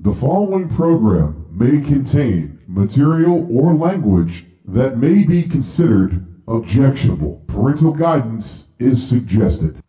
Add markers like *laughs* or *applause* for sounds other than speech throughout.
The following program may contain material or language that may be considered objectionable. Parental guidance is suggested.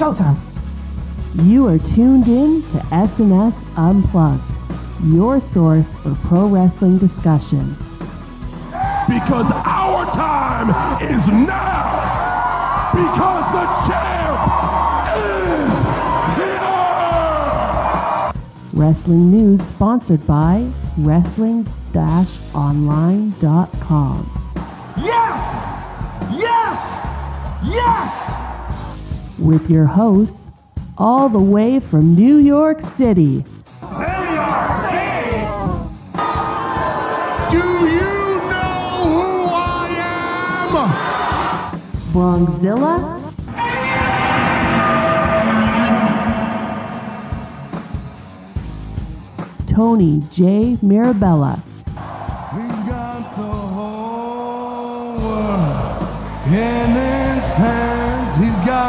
Showtime. You are tuned in to SNS Unplugged, your source for pro wrestling discussion. Because our time is now. Because the champ is here. Wrestling news sponsored by Wrestling-Online.com. Yes! Yes! Yes! With your hosts, all the way from New York City, Do you know who I am? Bronxzilla, Tony J. Mirabella,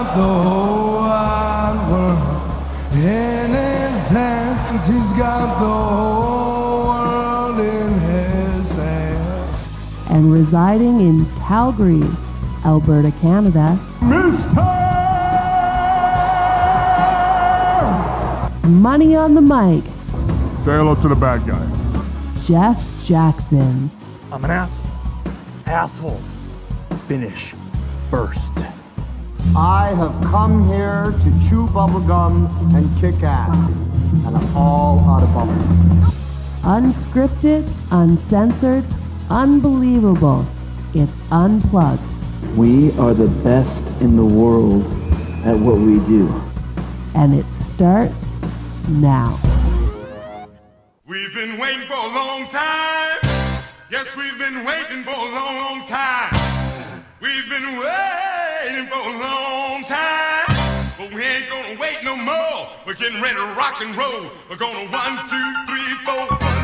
got the whole wide world in his hands. He's got the whole world in his hands. and residing in Calgary, Alberta, Canada, Mister! Money on the Mic, Say hello to the bad guy. Jeff Jackson. I'm an asshole. Assholes. Finish first. I have come here to chew bubblegum and kick ass. And I'm all out of bubblegum. Unscripted, uncensored, unbelievable. It's unplugged. We are the best in the world at what we do. And it starts now. Getting ready to rock and roll. We're gonna one, two, three, four, one,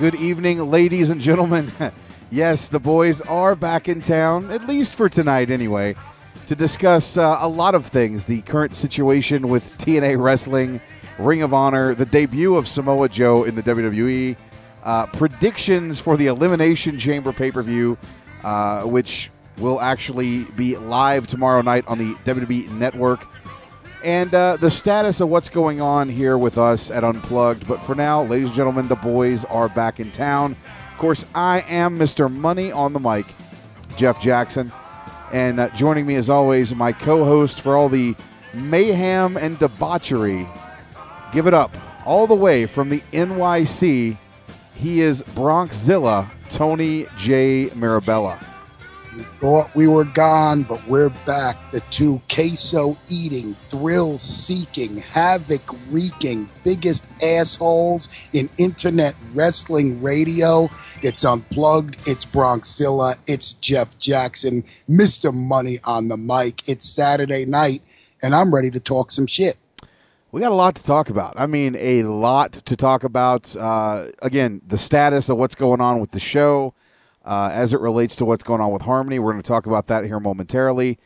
Good evening, ladies and gentlemen. *laughs* yes, the boys are back in town, at least for tonight, anyway, to discuss uh, a lot of things the current situation with TNA Wrestling, Ring of Honor, the debut of Samoa Joe in the WWE, uh, predictions for the Elimination Chamber pay per view, uh, which will actually be live tomorrow night on the WWE Network and uh, the status of what's going on here with us at Unplugged. But for now, ladies and gentlemen, the boys are back in town. Of course, I am Mr. Money on the mic, Jeff Jackson. And uh, joining me, as always, my co host for all the mayhem and debauchery. Give it up all the way from the NYC. He is Bronxzilla, Tony J. Mirabella. We thought we were gone, but we're back. The two queso eating, thrill seeking, havoc wreaking, biggest assholes in internet wrestling radio. It's unplugged. It's Bronxzilla. It's Jeff Jackson, Mr. Money on the mic. It's Saturday night, and I'm ready to talk some shit. We got a lot to talk about. I mean, a lot to talk about. Uh, again, the status of what's going on with the show uh, as it relates to what's going on with Harmony. We're going to talk about that here momentarily.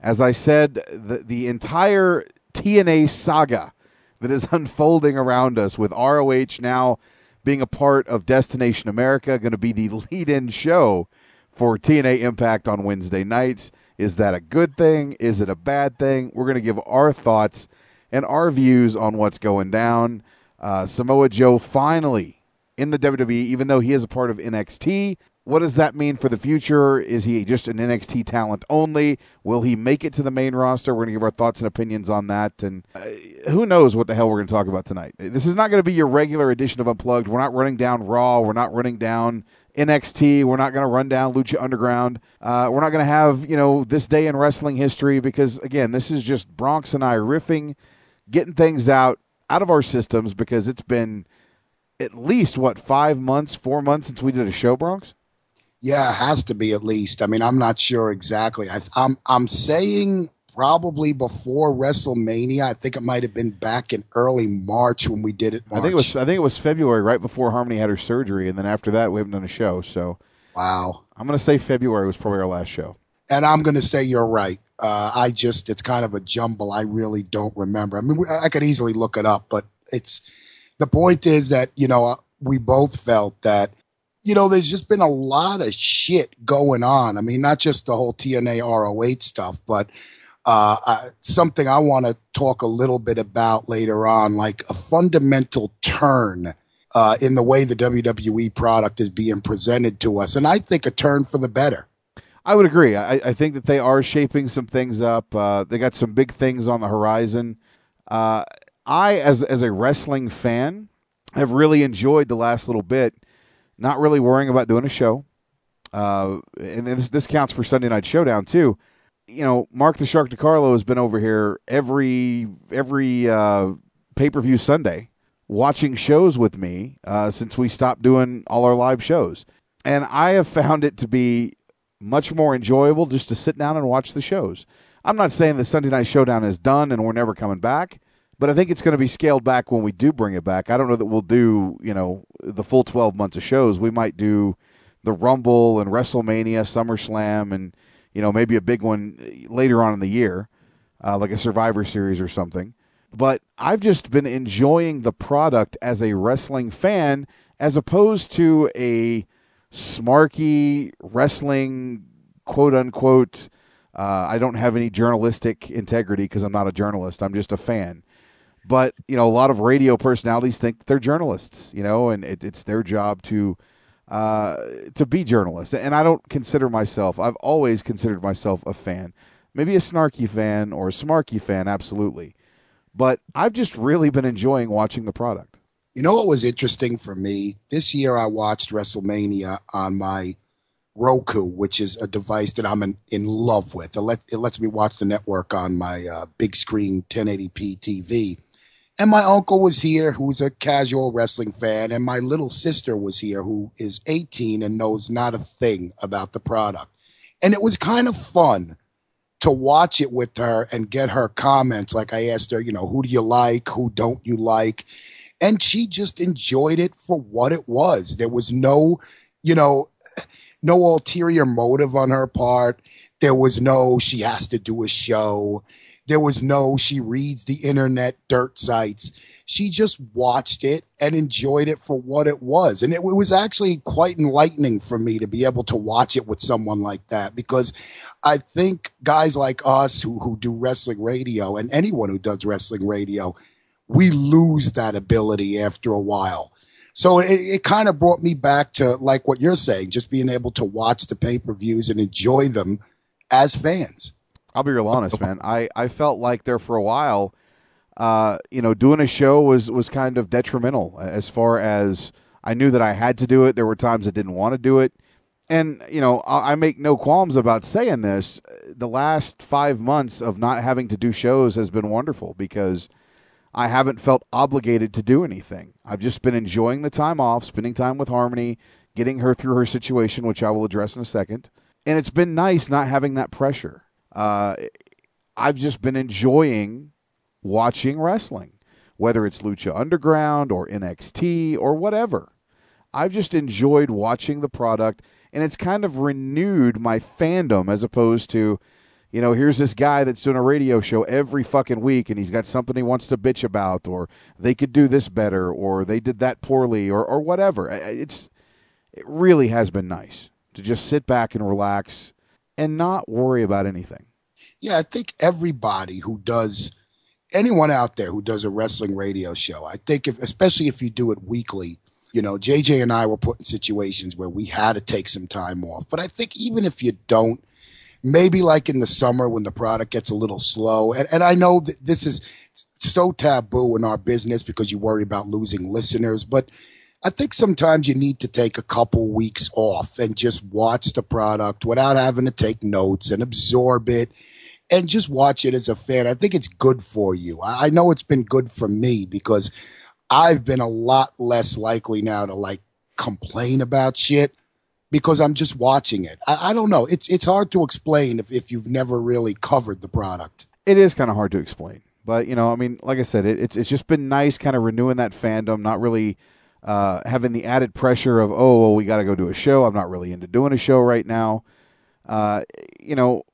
As I said, the, the entire TNA saga that is *laughs* unfolding around us with ROH now being a part of Destination America, going to be the lead in show for TNA Impact on Wednesday nights. Is that a good thing? Is it a bad thing? We're going to give our thoughts and our views on what's going down. Uh, Samoa Joe finally in the WWE, even though he is a part of NXT. What does that mean for the future? Is he just an NXT talent only? Will he make it to the main roster? We're going to give our thoughts and opinions on that. And uh, who knows what the hell we're going to talk about tonight. This is not going to be your regular edition of Unplugged. We're not running down Raw. We're not running down NXT. We're not going to run down Lucha Underground. Uh, we're not going to have, you know, this day in wrestling history because, again, this is just Bronx and I riffing getting things out out of our systems because it's been at least what five months, four months since we did a show, Bronx. Yeah, it has to be at least. I mean, I'm not sure exactly. I, I'm I'm saying probably before WrestleMania. I think it might have been back in early March when we did it. March. I think it was I think it was February, right before Harmony had her surgery, and then after that we haven't done a show. So wow, I'm going to say February was probably our last show. And I'm going to say you're right. Uh, I just it's kind of a jumble. I really don't remember. I mean, I could easily look it up, but it's the point is that you know uh, we both felt that you know there's just been a lot of shit going on. I mean, not just the whole TNA ROH stuff, but uh, uh, something I want to talk a little bit about later on, like a fundamental turn uh, in the way the WWE product is being presented to us, and I think a turn for the better. I would agree. I, I think that they are shaping some things up. Uh, they got some big things on the horizon. Uh, I, as as a wrestling fan, have really enjoyed the last little bit. Not really worrying about doing a show, uh, and this this counts for Sunday Night Showdown too. You know, Mark the Shark DiCarlo has been over here every every uh, pay per view Sunday watching shows with me uh, since we stopped doing all our live shows, and I have found it to be much more enjoyable just to sit down and watch the shows. I'm not saying the Sunday Night Showdown is done and we're never coming back, but I think it's going to be scaled back when we do bring it back. I don't know that we'll do, you know, the full 12 months of shows. We might do the Rumble and WrestleMania, SummerSlam, and, you know, maybe a big one later on in the year, uh, like a Survivor Series or something. But I've just been enjoying the product as a wrestling fan as opposed to a smarky wrestling quote unquote uh, i don't have any journalistic integrity because i'm not a journalist i'm just a fan but you know a lot of radio personalities think they're journalists you know and it, it's their job to uh, to be journalists and i don't consider myself i've always considered myself a fan maybe a snarky fan or a smarky fan absolutely but i've just really been enjoying watching the product you know what was interesting for me? This year I watched WrestleMania on my Roku, which is a device that I'm in, in love with. It lets, it lets me watch the network on my uh, big screen 1080p TV. And my uncle was here, who's a casual wrestling fan, and my little sister was here, who is 18 and knows not a thing about the product. And it was kind of fun to watch it with her and get her comments. Like I asked her, you know, who do you like? Who don't you like? and she just enjoyed it for what it was. There was no, you know, no ulterior motive on her part. There was no she has to do a show. There was no she reads the internet dirt sites. She just watched it and enjoyed it for what it was. And it, it was actually quite enlightening for me to be able to watch it with someone like that because I think guys like us who, who do wrestling radio and anyone who does wrestling radio, we lose that ability after a while. So it, it kind of brought me back to like what you're saying, just being able to watch the pay per views and enjoy them as fans. I'll be real honest, man. I, I felt like there for a while, uh, you know, doing a show was was kind of detrimental as far as I knew that I had to do it. There were times I didn't want to do it, and you know, I, I make no qualms about saying this. The last five months of not having to do shows has been wonderful because I haven't felt obligated to do anything. I've just been enjoying the time off, spending time with Harmony, getting her through her situation, which I will address in a second. And it's been nice not having that pressure. Uh, I've just been enjoying watching wrestling, whether it's Lucha Underground or NXT or whatever. I've just enjoyed watching the product, and it's kind of renewed my fandom as opposed to, you know, here's this guy that's doing a radio show every fucking week and he's got something he wants to bitch about, or they could do this better, or they did that poorly, or, or whatever. It's it really has been nice to just sit back and relax and not worry about anything. Yeah, I think everybody who does anyone out there who does a wrestling radio show, I think if especially if you do it weekly, you know, JJ and I were put in situations where we had to take some time off. But I think even if you don't, maybe like in the summer when the product gets a little slow, and, and I know that this is so taboo in our business because you worry about losing listeners, but I think sometimes you need to take a couple weeks off and just watch the product without having to take notes and absorb it and just watch it as a fan. I think it's good for you. I know it's been good for me because I've been a lot less likely now to like complain about shit because I'm just watching it. I, I don't know. It's it's hard to explain if, if you've never really covered the product. It is kind of hard to explain, but you know, I mean, like I said, it, it's it's just been nice, kind of renewing that fandom, not really uh, having the added pressure of oh, well, we got to go do a show. I'm not really into doing a show right now. Uh, you know,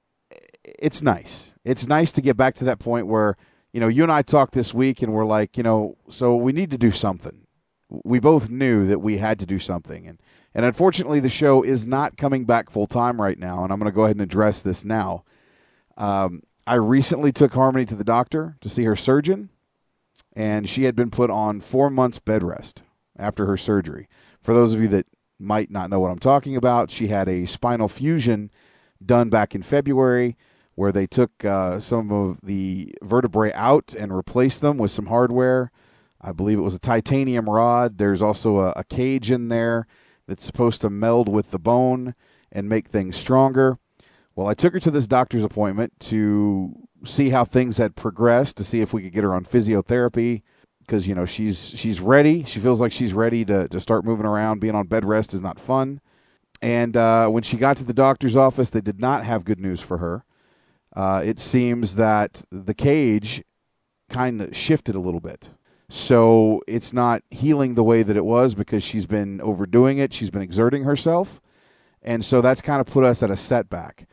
it's nice. It's nice to get back to that point where you know you and I talked this week, and we're like, you know, so we need to do something. We both knew that we had to do something, and and unfortunately, the show is not coming back full time right now. And I'm going to go ahead and address this now. Um, I recently took Harmony to the doctor to see her surgeon, and she had been put on four months bed rest after her surgery. For those of you that might not know what I'm talking about, she had a spinal fusion done back in February where they took uh, some of the vertebrae out and replaced them with some hardware. I believe it was a titanium rod. There's also a, a cage in there that's supposed to meld with the bone and make things stronger. Well, I took her to this doctor's appointment to see how things had progressed, to see if we could get her on physiotherapy because you know she's she's ready. She feels like she's ready to to start moving around. Being on bed rest is not fun. And uh, when she got to the doctor's office, they did not have good news for her. Uh, it seems that the cage kind of shifted a little bit. So it's not healing the way that it was because she's been overdoing it. She's been exerting herself. And so that's kind of put us at a setback.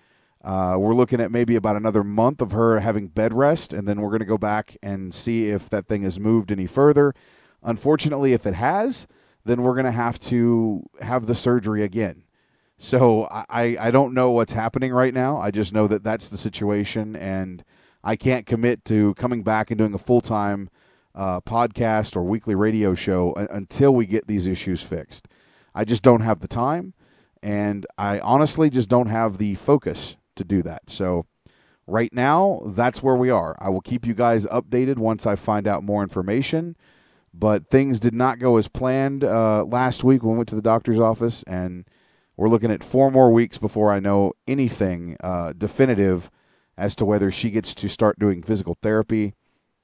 Uh, we're looking at maybe about another month of her having bed rest, and then we're going to go back and see if that thing has moved any further. Unfortunately, if it has, then we're going to have to have the surgery again. So I, I don't know what's happening right now. I just know that that's the situation, and I can't commit to coming back and doing a full time uh, podcast or weekly radio show until we get these issues fixed. I just don't have the time, and I honestly just don't have the focus to do that. So right now, that's where we are. I will keep you guys updated once I find out more information. But things did not go as planned uh, last week when we went to the doctor's office, and we're looking at four more weeks before I know anything uh, definitive as to whether she gets to start doing physical therapy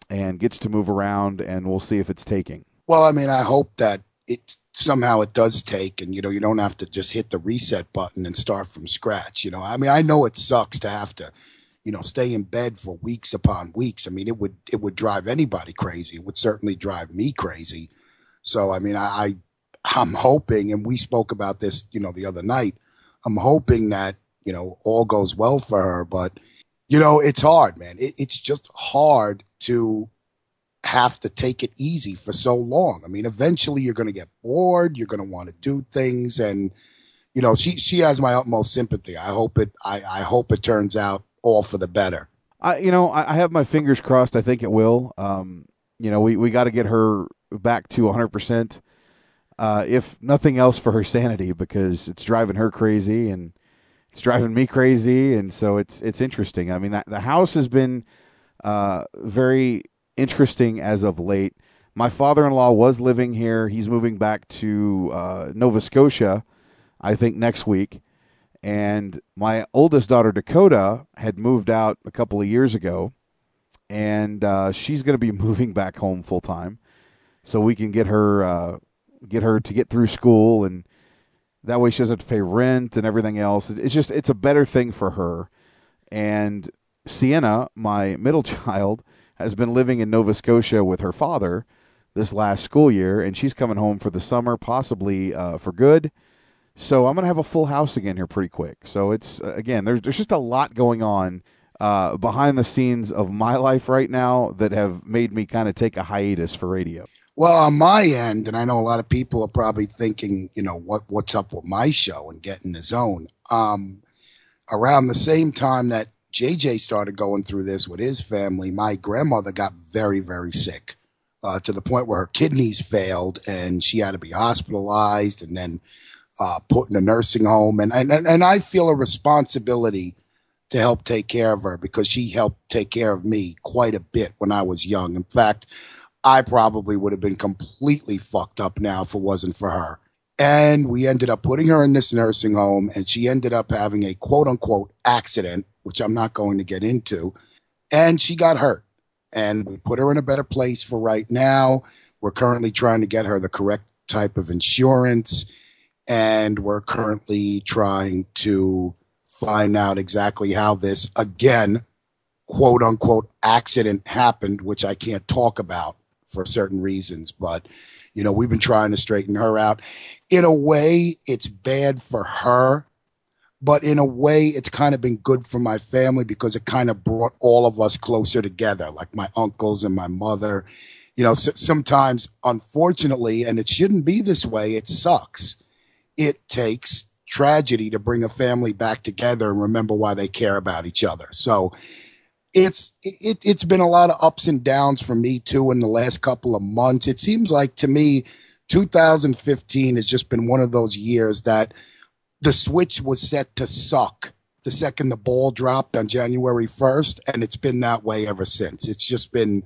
and gets to move around, and we'll see if it's taking. Well, I mean, I hope that it somehow it does take, and you know, you don't have to just hit the reset button and start from scratch. You know, I mean, I know it sucks to have to, you know, stay in bed for weeks upon weeks. I mean, it would it would drive anybody crazy. It would certainly drive me crazy. So, I mean, I, I I'm hoping, and we spoke about this, you know, the other night. I'm hoping that you know all goes well for her, but you know, it's hard, man. It, it's just hard to have to take it easy for so long. I mean, eventually you're going to get bored. You're going to want to do things, and you know, she she has my utmost sympathy. I hope it. I I hope it turns out all for the better. I, you know, I, I have my fingers crossed. I think it will. Um, you know, we, we got to get her back to 100%, uh, if nothing else for her sanity, because it's driving her crazy. And, it's driving me crazy, and so it's it's interesting. I mean, that, the house has been uh, very interesting as of late. My father-in-law was living here. He's moving back to uh, Nova Scotia, I think next week. And my oldest daughter Dakota had moved out a couple of years ago, and uh, she's going to be *laughs* moving back home full time, so we can get her uh, get her to get through school, and that way she doesn't have to pay rent and everything else. It's just it's a better thing for her. And Sienna, my middle *laughs* child, has been living in Nova Scotia with her father this last school year, and she's coming home for the summer, possibly uh, for good. So I'm gonna have a full house again here pretty quick. So it's uh, again, there's there's just a lot going on uh, behind the scenes of my life right now that have made me kind of take a hiatus for radio. Well, on my end, and I know a lot of people are probably thinking, you know, what what's up with my show and getting the zone. Um, around the same time that JJ started going through this with his family, my grandmother got very, very sick uh, to the point where her kidneys failed and she had to be hospitalized and then uh, put in a nursing home. And, and, and I feel a responsibility to help take care of her because she helped take care of me quite a bit when I was young. In fact, I probably would have been completely fucked up now if it wasn't for her. And we ended up putting her in this nursing home, and she ended up having a quote unquote accident, which I'm not going to get into. And she got hurt. And we put her in a better place for right now. We're currently trying to get her the correct type of insurance. And we're currently trying to find out exactly how this, again, quote unquote accident happened, which I can't talk about for certain reasons. But, you know, we've been trying to straighten her out. In a way, it's bad for her, but in a way, it's kind of been good for my family because it kind of brought all of us closer together, like my uncles and my mother. You know, s sometimes, unfortunately, and it shouldn't be this way, it sucks. It takes tragedy to bring a family back together and remember why they care about each other. So, it's it, it's been a lot of ups and downs for me too in the last couple of months. It seems like to me 2015 has just been one of those years that the switch was set to suck the second the ball dropped on January 1st and it's been that way ever since. It's just been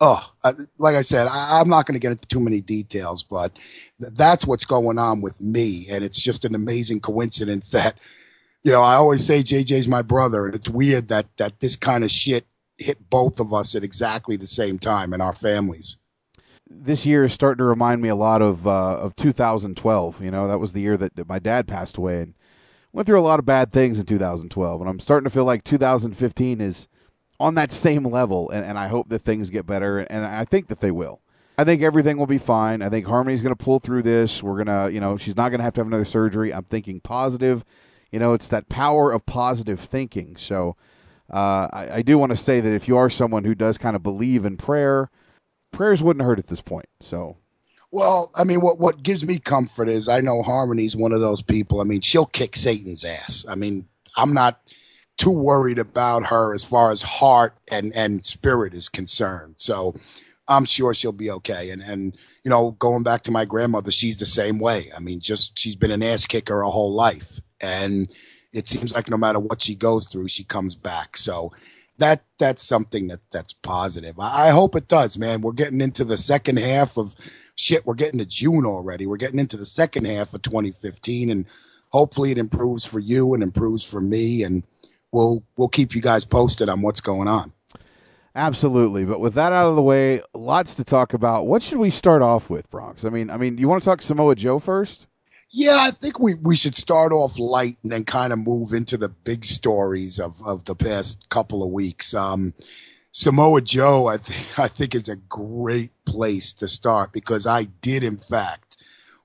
oh, uh, like I said, I, I'm not going to get into too many details, but th- that's what's going on with me and it's just an amazing coincidence *laughs* that you know, I always say JJ's my brother, and it's weird that that this kind of shit hit both of us at exactly the same time in our families. This year is starting to remind me a lot of uh, of 2012. You know, that was the year that, that my dad passed away, and went through a lot of bad things in 2012. And I'm starting to feel like 2015 is on that same level, and, and I hope that things get better, and I think that they will. I think everything will be fine. I think Harmony's going to pull through this. We're going to, you know, she's not going to have to have another surgery. I'm thinking positive. You know, it's that power of positive thinking. So uh, I, I do want to say that if you are someone who does kind of believe in prayer, prayers wouldn't hurt at this point. So Well, I mean, what what gives me comfort is I know Harmony's one of those people. I mean, she'll kick Satan's ass. I mean, I'm not too worried about her as far as heart and and spirit is concerned. So I'm sure she'll be okay. And and you know, going back to my grandmother, she's the same way. I mean, just she's been an ass kicker her whole life, and it seems like no matter what she goes through, she comes back. So that that's something that that's positive. I, I hope it does, man. We're getting into the second half of shit. We're getting to June already. We're getting into the second half of 2015, and hopefully it improves for you and improves for me, and we'll we'll keep you guys posted on what's going on. absolutely. But with that out of the way, lots to talk about. What should we start off with, Bronx? I mean, I mean, you want to talk Samoa Joe first? Yeah, I think we, we should start off light and then kind of move into the big stories of, of the past couple of weeks. Um, Samoa Joe, I think *laughs* I think is a great place to start because I did in fact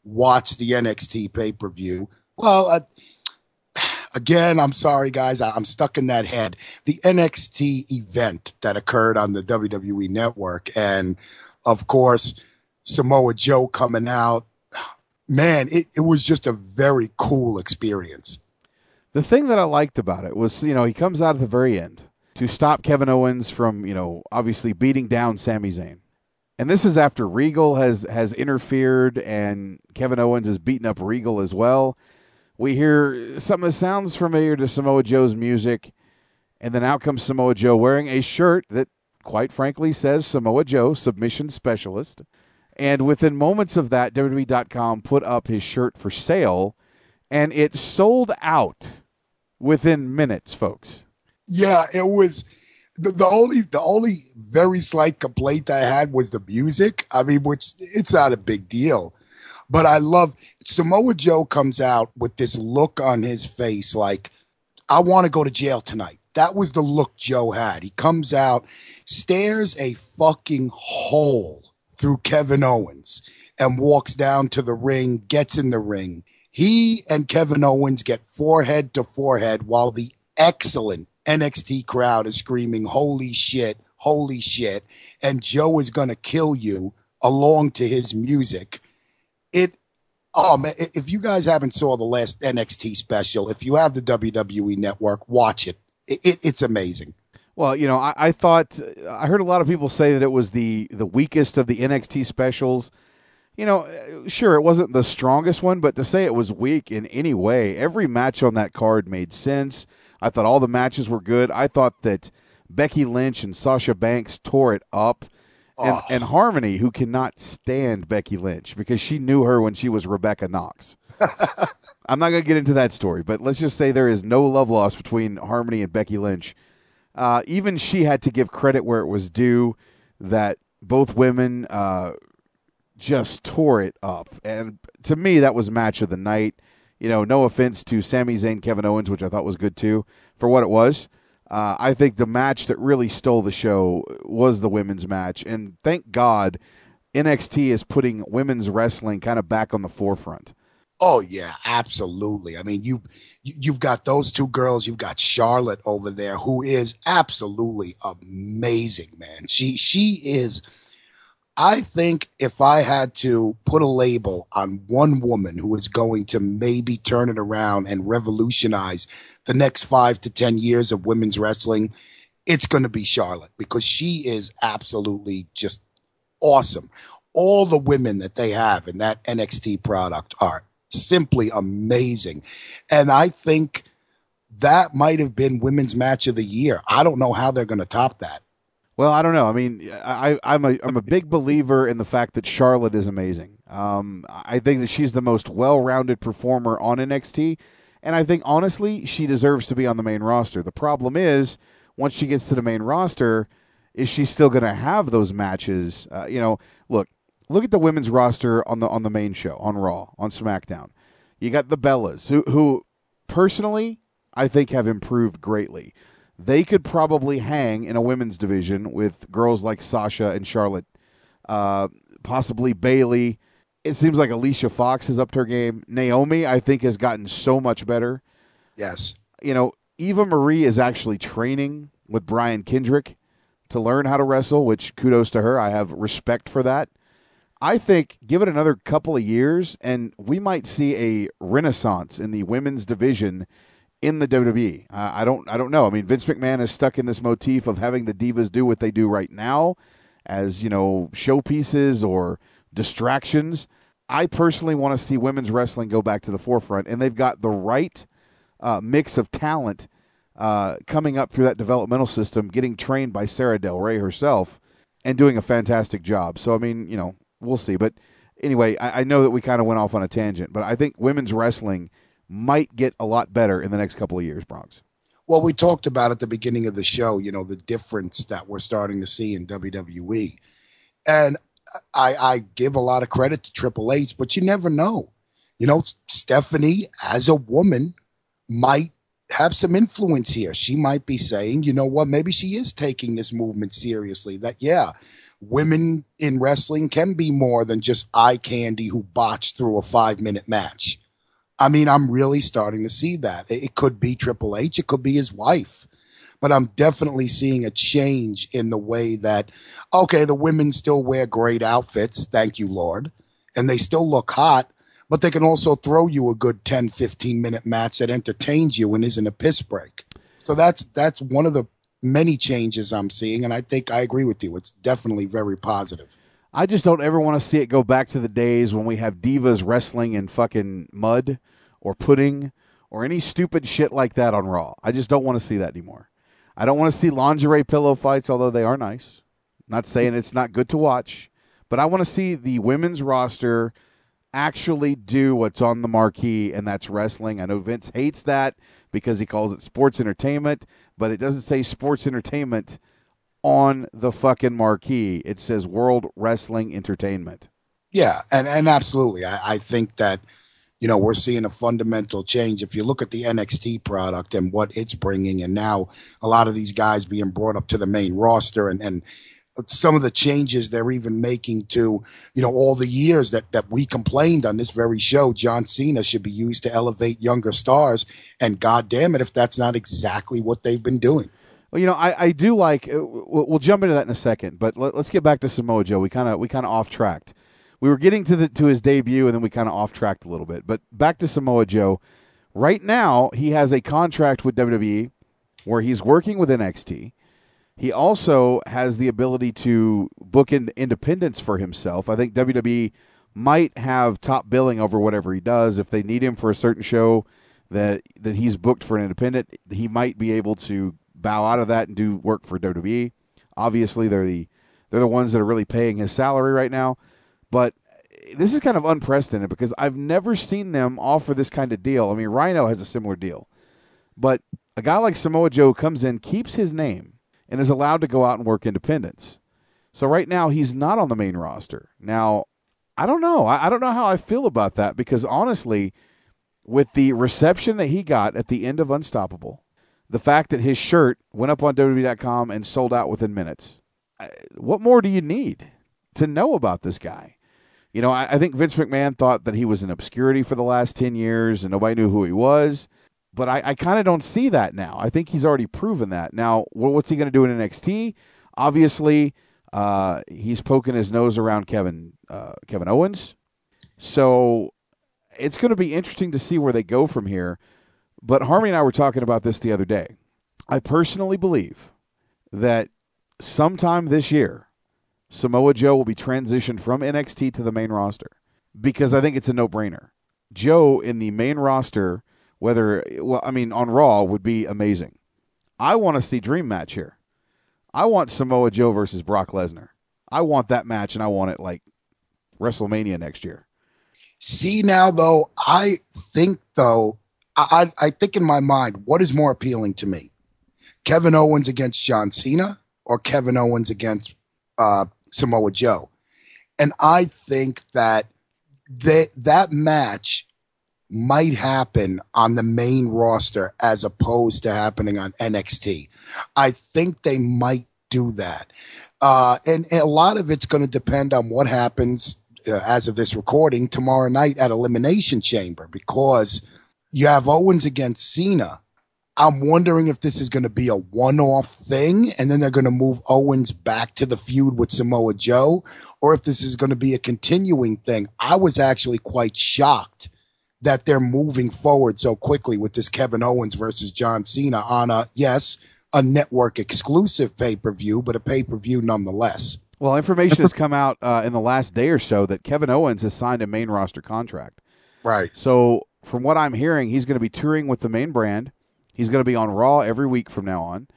watch the NXT pay per view. Well, uh, *sighs* again, I'm sorry guys, I, I'm stuck in that head. The NXT event that occurred on the WWE network, and of course Samoa Joe coming out. Man, it, it was just a very cool experience. The thing that I liked about it was, you know, he comes out at the very end to stop Kevin Owens from, you know, obviously beating down Sami Zayn. And this is after Regal has has interfered and Kevin Owens has beaten up Regal as well. We hear some of the sounds familiar to Samoa Joe's music, and then out comes Samoa Joe wearing a shirt that, quite frankly, says Samoa Joe, submission specialist. And within moments of that, WWE.com put up his shirt for sale, and it sold out within minutes, folks. Yeah, it was the, the only the only very slight complaint I had was the music. I mean, which it's not a big deal, but I love Samoa Joe comes out with this look on his face like I want to go to jail tonight. That was the look Joe had. He comes out, stares a fucking hole through Kevin Owens and walks down to the ring, gets in the ring. He and Kevin Owens get forehead to forehead while the excellent NXT crowd is screaming, Holy shit, holy shit. And Joe is going to kill you along to his music. It, oh man, if you guys haven't saw the last NXT special, if you have the WWE network, watch it. it, it it's amazing. Well, you know, I, I thought I heard a lot of people say that it was the the weakest of the NXT specials. You know, uh, sure, it wasn't the strongest one, but to say it was weak in any way, every match on that card made sense. I thought all the matches were good. I thought that Becky Lynch and Sasha Banks tore it up. And, Oh. and Harmony, who cannot stand Becky Lynch because she knew her when she was Rebecca Knox. *laughs* I'm not going to get into that story, but let's just say there is no love lost between Harmony and Becky Lynch. Uh, even she had to give credit where it was due that both women uh, just tore it up. And to me, that was match of the night. You know, no offense to Sami Zayn, Kevin Owens, which I thought was good too, for what it was. Uh, I think the match that really stole the show was the women's match. And thank God NXT is putting women's wrestling kind of back on the forefront. Oh yeah, absolutely. I mean, you you- you've got those two girls. You've got Charlotte over there, who is absolutely amazing, man. She she is. I think if I had to put a label on one woman who is going to maybe turn it around and revolutionize the next five to ten years of women's wrestling, it's going to be Charlotte because she is absolutely just awesome. All the women that they have in that NXT product are simply amazing. And I think that might have been women's match of the year. I don't know how they're going to top that. Well, I don't know. I mean, I, I'm a I'm a big believer in the fact that Charlotte is amazing. Um, I think that she's the most well-rounded performer on NXT, and I think honestly she deserves to be on the main roster. The problem is once she gets to the main roster, is she still going to have those matches? Uh, you know, look, at the women's roster on the on the main show on Raw on SmackDown. You got the Bellas, who who personally I think have improved greatly they could probably hang in a women's division with girls like Sasha and Charlotte, uh, possibly Bayley. It seems like Alicia Fox has upped her game. Naomi, I think, has gotten so much better. Yes. You know, Eva Marie is actually training with Brian Kendrick to learn how to wrestle, which kudos to her. I have respect for that. I think give it another couple of years, and we might see a renaissance in the women's division in the WWE. Uh, I don't I don't know. I mean, Vince McMahon is stuck in this motif of having the divas do what they do right now as, you know, showpieces or distractions. I personally want to see women's wrestling go back to the forefront and they've got the right uh, mix of talent uh, coming up through that developmental system, getting trained by Sarah Del Rey herself and doing a fantastic job. So I mean, you know, we'll see. But anyway, I, I know that we kind of went off on a tangent, but I think women's wrestling might get a lot better in the next couple of years, Bronx. Well, we talked about at the beginning of the show, you know, the difference that we're starting to see in WWE. And I, I give a lot of credit to Triple H, but you never know. You know, Stephanie, as a woman, might have some influence here. She might be saying, you know what, maybe she is taking this movement seriously. That, yeah, women in wrestling can be more than just eye candy who botched through a five minute match. I mean, I'm really starting to see that. It could be Triple H, it could be his wife. But I'm definitely seeing a change in the way that, okay, the women still wear great outfits, thank you, Lord, and they still look hot, but they can also throw you a good 10, 15 minute match that entertains you and isn't a piss break. So that's that's one of the many changes I'm seeing, and I think I agree with you. It's definitely very positive. I just don't ever want to see it go back to the days when we have divas wrestling in fucking mud or pudding or any stupid shit like that on Raw. I just don't want to see that anymore. I don't want to see lingerie pillow fights, although they are nice. Not saying it's not good to watch, but I want to see the women's roster actually do what's on the marquee, and that's wrestling. I know Vince hates that because he calls it sports entertainment, but it doesn't say sports entertainment on the fucking marquee. It says World Wrestling Entertainment. Yeah, and and absolutely, I, I think that you know we're seeing a fundamental change. If you look at the NXT product and what it's bringing, and now a lot of these guys being brought up to the main roster, and and some of the changes they're even making to you know all the years that that we complained on this very show, John Cena should be used to elevate younger stars, and God damn it if that's not exactly what they've been doing. Well, you know, I, I do like. uh, We'll, we'll jump into that in a second, but let, us get back to Samoa Joe. We kind of we kind of off tracked. We were getting to the to his debut, and then we kind of off tracked a little bit. But back to Samoa Joe. Right now, he has a contract with WWE where he's working with NXT. He also has the ability to book in independents for himself. I think WWE might have top billing over whatever he does. If they need him for a certain show that that he's booked for an independent, he might be able to bow out of that and do work for WWE. Obviously, they're the they're the ones that are really paying his salary right now. But this is kind of unprecedented because I've never seen them offer this kind of deal. I mean, Rhino has a similar deal, but a guy like Samoa Joe comes in, keeps his name, and is allowed to go out and work independents. So right now he's not on the main roster. Now, I don't know. I, I don't know how I feel about that because honestly, with the reception that he got at the end of Unstoppable, the fact that his shirt went up on WWE.com and sold out within minutes, what more do you need to know about this guy? You know, I, I think Vince McMahon thought that he was in obscurity for the last 10 years and nobody knew who he was. But I, I kind of don't see that now. I think he's already proven that. Now, what's he going to do in NXT? Obviously, uh, he's poking his nose around Kevin uh, Kevin Owens. So it's going to be interesting to see where they go from here. But Harmony and I were talking about this the other day. I personally believe that sometime this year, Samoa Joe will be transitioned from NXT to the main roster because I think it's a no brainer. Joe in the main roster, whether, well, I mean, on Raw would be amazing. I want to see Dream Match here. I want Samoa Joe versus Brock Lesnar. I want that match, and I want it like WrestleMania next year. See now though, I think though, I, I think in my mind, what is more appealing to me? Kevin Owens against John Cena or Kevin Owens against uh, Samoa Joe? And I think that they, that match might happen on the main roster as opposed to happening on NXT. I think they might do that. Uh, and, and a lot of it's going to depend on what happens uh, as of this recording tomorrow night at Elimination Chamber because you have Owens against Cena. I'm wondering if this is going to be a one off thing and then they're going to move Owens back to the feud with Samoa Joe or if this is going to be a continuing thing. I was actually quite shocked that they're moving forward so quickly with this Kevin Owens versus John Cena on a, yes, a network exclusive pay per view, but a pay per view nonetheless. Well, information has come out uh, in the last day or so that Kevin Owens has signed a main roster contract. Right. So, from what I'm hearing, he's going to be touring with the main brand. He's going to be on Raw every week from now on.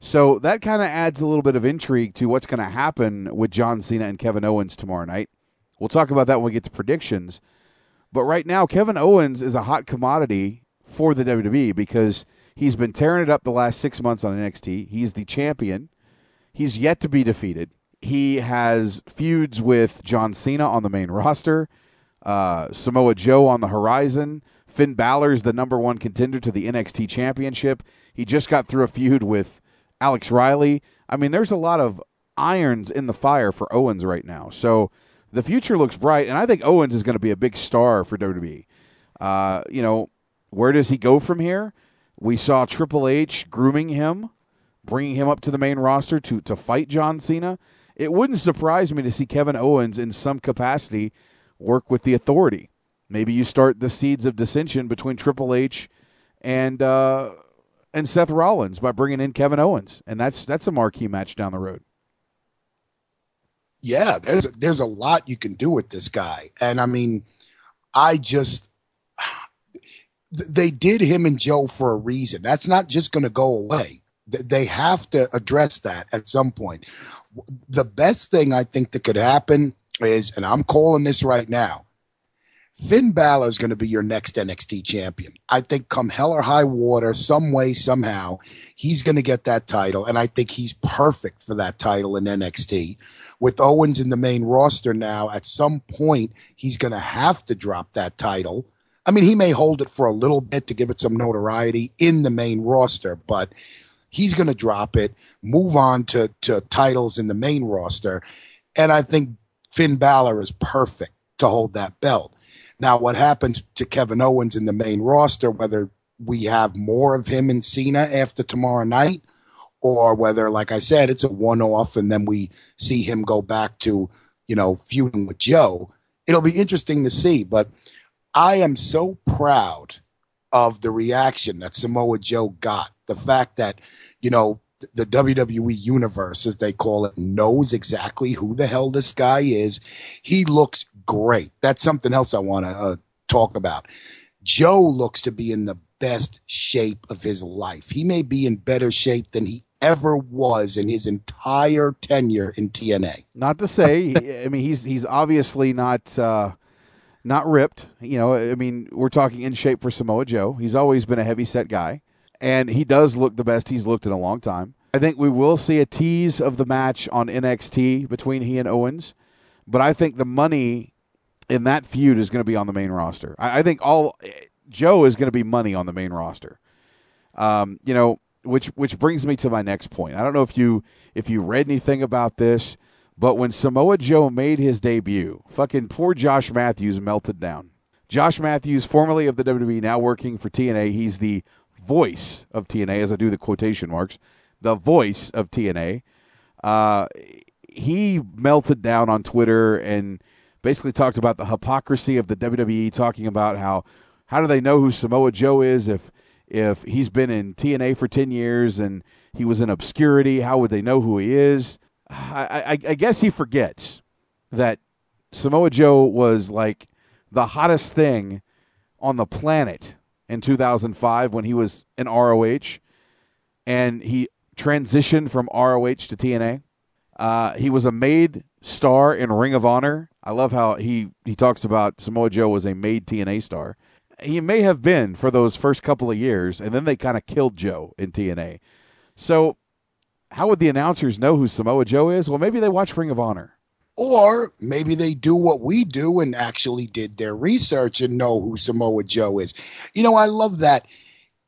So, that kind of adds a little bit of intrigue to what's going to happen with John Cena and Kevin Owens tomorrow night. We'll talk about that when we get to predictions. But right now, Kevin Owens is a hot commodity for the WWE because he's been tearing it up the last six months on NXT. He's the champion. He's yet to be defeated. He has feuds with John Cena on the main roster, uh, Samoa Joe on the horizon. Finn Balor's the number one contender to the NXT championship. He just got through a feud with Alex Riley. I mean, there's a lot of irons in the fire for Owens right now. So the future looks bright, and I think Owens is going to be a big star for WWE. Uh, you know, where does he go from here? We saw Triple H grooming him, bringing him up to the main roster to to fight John Cena. It wouldn't surprise me to see Kevin Owens in some capacity work with the Authority. Maybe you start the seeds of dissension between Triple H and uh, and Seth Rollins by bringing in Kevin Owens, and that's that's a marquee match down the road. Yeah, there's there's a lot you can do with this guy, and I mean, I just *sighs* they did him and Joe for a reason. That's not just going to go away. They have to address that at some point. The best thing I think that could happen is, and I'm calling this right now, Finn Balor is going to be your next NXT champion. I think come hell or high water, some way, somehow, he's going to get that title. And I think he's perfect for that title in NXT. With Owens in the main roster now, at some point, he's going to have to drop that title. I mean, he may hold it for a little bit to give it some notoriety in the main roster, but he's going to drop it, move on to, to titles in the main roster. And I think Finn Balor is perfect to hold that belt. Now, what happens to Kevin Owens in the main roster, whether we have more of him and Cena after tomorrow night, or whether, like I said, it's a one off and then we see him go back to, you know, feuding with Joe, it'll be interesting to see. But I am so proud of the reaction that Samoa Joe got. The fact that, you know, the WWE universe, as they call it, knows exactly who the hell this guy is. He looks great. That's something else I want to uh, talk about. Joe looks to be in the best shape of his life. He may be in better shape than he ever was in his entire tenure in TNA. Not to say, I mean, he's he's obviously not uh, not ripped. You know, I mean, we're talking in shape for Samoa Joe. He's always been a heavy set guy, and he does look the best he's looked in a long time. I think we will see a tease of the match on NXT between he and Owens, but I think the money in that feud is going to be on the main roster. I, I think all Joe is going to be money on the main roster. Um, you know, which which brings me to my next point. I don't know if you if you read anything about this, but when Samoa Joe made his debut, fucking poor Josh Matthews melted down. Josh Matthews, formerly of the WWE, now working for TNA, he's the voice of TNA, as I do the quotation marks, the voice of TNA. Uh, he melted down on Twitter and basically talked about the hypocrisy of the WWE, talking about how how do they know who Samoa Joe is if if he's been in TNA for ten years and he was in obscurity? How would they know who he is? I, I, I guess he forgets that Samoa Joe was like the hottest thing on the planet in 2005 when he was in ROH and he transitioned from ROH to TNA. Uh, he was a made star in Ring of Honor. I love how he, he talks about Samoa Joe was a made TNA star. He may have been for those first couple of years, and then they kind of killed Joe in TNA. So, how would the announcers know who Samoa Joe is? Well, maybe they watch Ring of Honor. Or maybe they do what we do and actually did their research and know who Samoa Joe is. You know, I love that.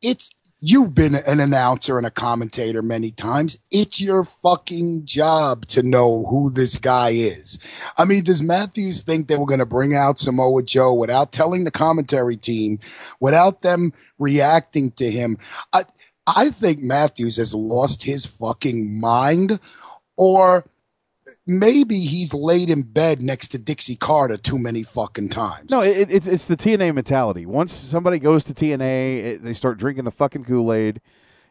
It's you've been an announcer and a commentator many times. It's your fucking job to know who this guy is. I mean, does Matthews think they were going to bring out Samoa Joe without telling the commentary team, without them reacting to him? I, I think Matthews has lost his fucking mind or maybe he's laid in bed next to Dixie Carter too many fucking times. No, it, it's it's the TNA mentality. Once somebody goes to TNA, it, they start drinking the fucking Kool Aid,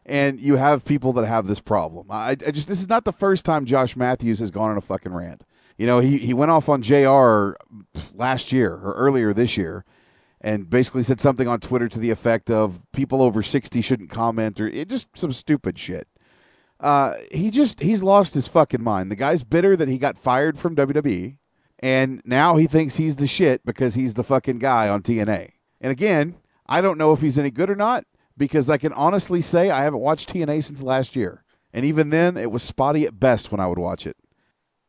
and you have people that have this problem. I, I just this is not the first time Josh Matthews has gone on a fucking rant. You know, he he went off on Jr. last year or earlier this year, and basically said something on Twitter to the effect of people over sixty shouldn't comment or it just some stupid shit. Uh, he just he's lost his fucking mind. The guy's bitter that he got fired from WWE, and now he thinks he's the shit because he's the fucking guy on TNA. And again, I don't know if he's any good or not because I can honestly say I haven't watched TNA since last year, and even then it was spotty at best when I would watch it.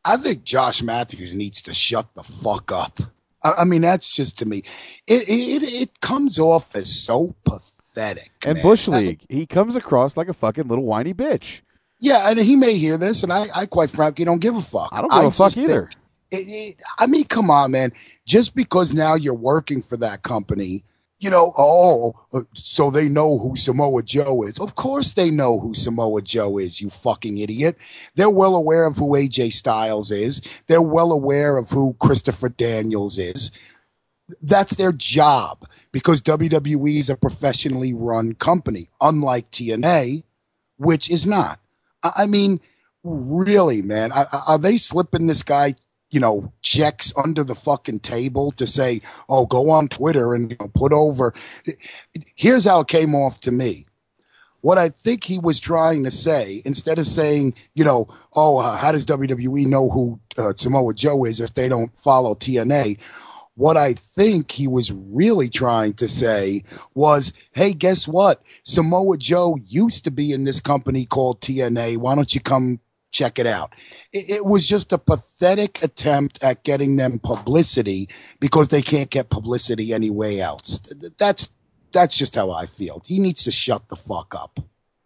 I think Josh Matthews needs to shut the fuck up. I, I mean, that's just to me. It it it comes off as so pathetic. And man. Bush League, he comes across like a fucking little whiny bitch. Yeah, and he may hear this, and I, I quite frankly don't give a fuck. I don't give a fuck either. think- it- it- I mean, come on, man. Just because now you're working for that company, you know, oh, uh, so they know who Samoa Joe is. Of course they know who Samoa Joe is, you fucking idiot. They're well aware of who AJ Styles is. They're well aware of who Christopher Daniels is. That's their job because WWE is a professionally run company, unlike TNA, which is not. I mean, really, man, are, are they slipping this guy you know, checks under the fucking table to say, oh, go on Twitter and you know, put over. Here's how it came off to me. What I think he was trying to say, instead of saying, you know, oh, uh, how does WWE know who uh, Samoa Joe is if they don't follow TNA? What I think he was really trying to say was, hey, guess what? Samoa Joe used to be in this company called TNA. Why don't you come check it out? It, it was just a pathetic attempt at getting them publicity because they can't get publicity anywhere else. Th- th- That's that's just how I feel. He needs to shut the fuck up.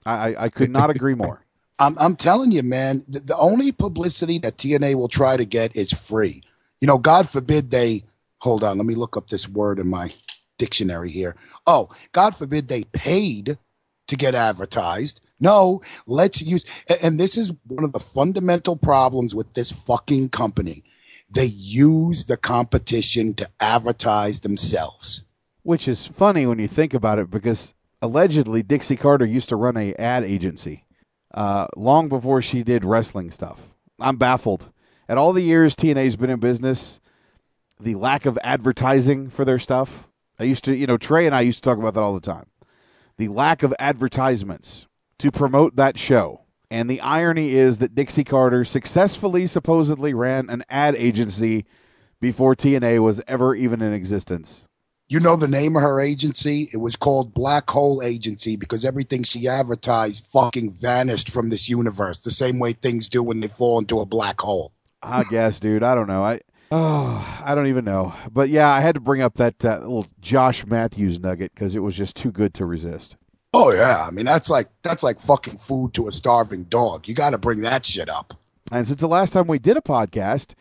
I, I- I could not agree more. *laughs* I'm, I'm telling you, man, the, the only publicity that TNA will try to get is free. You know, God forbid they, hold on, let me look up this word in my dictionary here. Oh, God forbid they paid to get advertised. No, let's use, and this is one of the fundamental problems with this fucking company. They use the competition to advertise themselves. Which is funny when you think about it, because allegedly Dixie Carter used to run a ad agency uh, long before she did wrestling stuff. I'm baffled at all the years TNA's been in business. The lack of advertising for their stuff. I used to, you know, Trey and I used to talk about that all the time. The lack of advertisements to promote that show. And the irony is that Dixie Carter successfully, supposedly ran an ad agency before TNA was ever even in existence. You know the name of her agency? It was called Black Hole Agency because everything she advertised fucking vanished from this universe, the same way things do when they fall into a black hole. I guess, dude. I don't know. I oh, I don't even know. But yeah, I had to bring up that uh, little Josh Matthews nugget because it was just too good to resist. Oh yeah, I mean that's like that's like fucking food to a starving dog. You got to bring that shit up. And since the last time we did a podcast,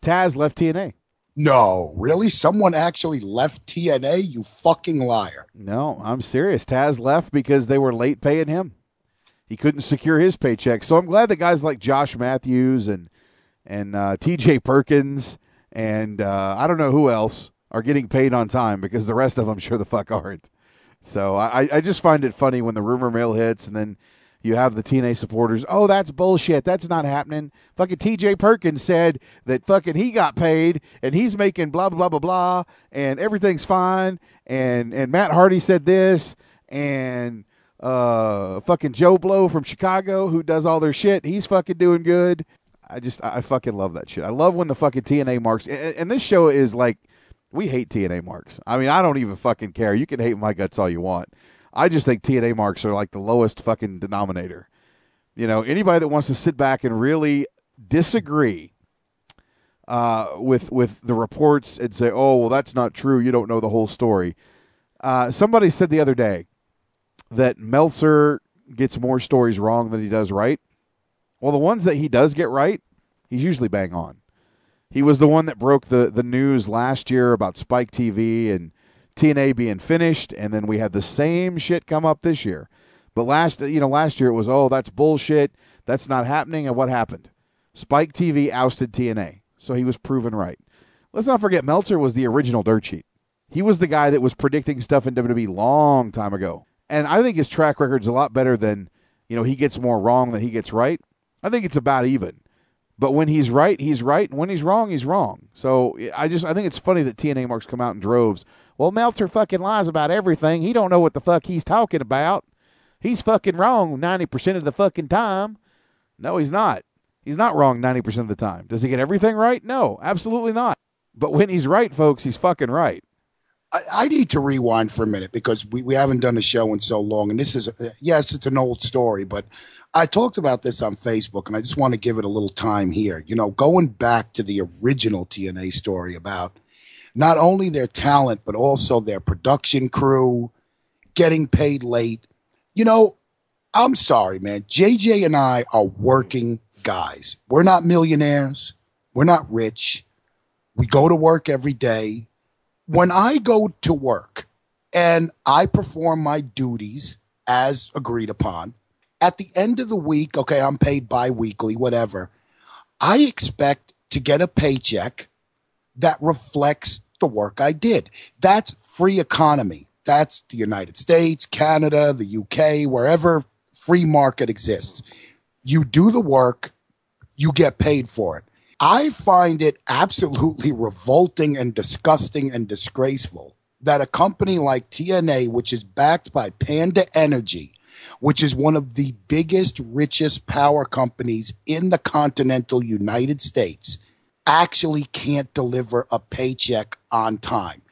Taz left TNA. No, really? Someone actually left TNA? You fucking liar. No, I'm serious. Taz left because they were late paying him. He couldn't secure his paycheck. So I'm glad that guys like Josh Matthews and and uh, T.J. Perkins and uh, I don't know who else are getting paid on time because the rest of them sure the fuck aren't. So I, I just find it funny when the rumor mill hits and then you have the TNA supporters. Oh, that's bullshit. That's not happening. Fucking TJ Perkins said that fucking he got paid and he's making blah blah blah blah and everything's fine. And and Matt Hardy said this and uh fucking Joe Blow from Chicago who does all their shit. He's fucking doing good. I just I fucking love that shit. I love when the fucking TNA marks and, and this show is like we hate TNA marks. I mean, I don't even fucking care. You can hate my guts all you want. I just think TNA marks are like the lowest fucking denominator. You know, anybody that wants to sit back and really disagree uh, with with the reports and say, "Oh, well, that's not true. You don't know the whole story." Uh, somebody said the other day that Meltzer gets more stories wrong than he does right. Well, the ones that he does get right, he's usually bang on. He was the one that broke the, the news last year about Spike TV and TNA being finished, and then we had the same shit come up this year. But last you know, last year it was, oh, that's bullshit. That's not happening. And what happened? Spike TV ousted TNA. So he was proven right. Let's not forget Meltzer was the original dirt sheet. He was the guy that was predicting stuff in WWE long time ago. And I think his track record's a lot better than, you know, he gets more wrong than he gets right. I think it's about even. But when he's right, he's right, and when he's wrong, he's wrong. So I just I think it's funny that TNA marks come out in droves. Well, Meltzer fucking lies about everything. He don't know what the fuck he's talking about. He's fucking wrong ninety percent of the fucking time. No, he's not. He's not wrong ninety percent of the time. Does he get everything right? No, absolutely not. But when he's right, folks, he's fucking right. I, I need to rewind for a minute because we, we haven't done a show in so long. And this is, uh, yes, it's an old story, but I talked about this on Facebook and I just want to give it a little time here. You know, going back to the original TNA story about not only their talent, but also their production crew getting paid late. You know, I'm sorry, man. JJ and I are working guys. We're not millionaires. We're not rich. We go to work every day when I go to work and I perform my duties as agreed upon, at the end of the week, okay, I'm paid bi weekly, whatever, I expect to get a paycheck that reflects the work I did. That's free economy. That's the United States, Canada, the UK, wherever free market exists. You do the work, you get paid for it. I find it absolutely revolting and disgusting and disgraceful that a company like TNA, which is backed by Panda Energy, which is one of the biggest, richest power companies in the continental United States, actually can't deliver a paycheck on time.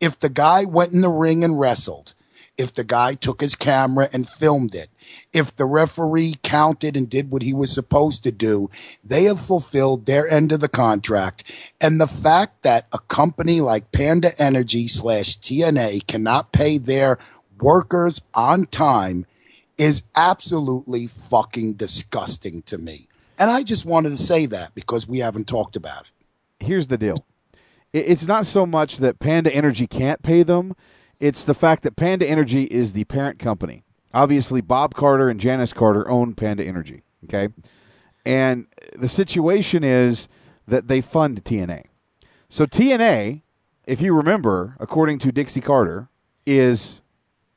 If the guy went in the ring and wrestled, if the guy took his camera and filmed it, if the referee counted and did what he was supposed to do, they have fulfilled their end of the contract. And the fact that a company like Panda Energy slash TNA cannot pay their workers on time is absolutely fucking disgusting to me. And I just wanted to say that because we haven't talked about it. here's the deal. It's not so much that Panda Energy can't pay them. It's the fact that Panda Energy is the parent company. Obviously, Bob Carter and Janice Carter own Panda Energy. Okay. And the situation is that they fund TNA. So TNA, if you remember, according to Dixie Carter, is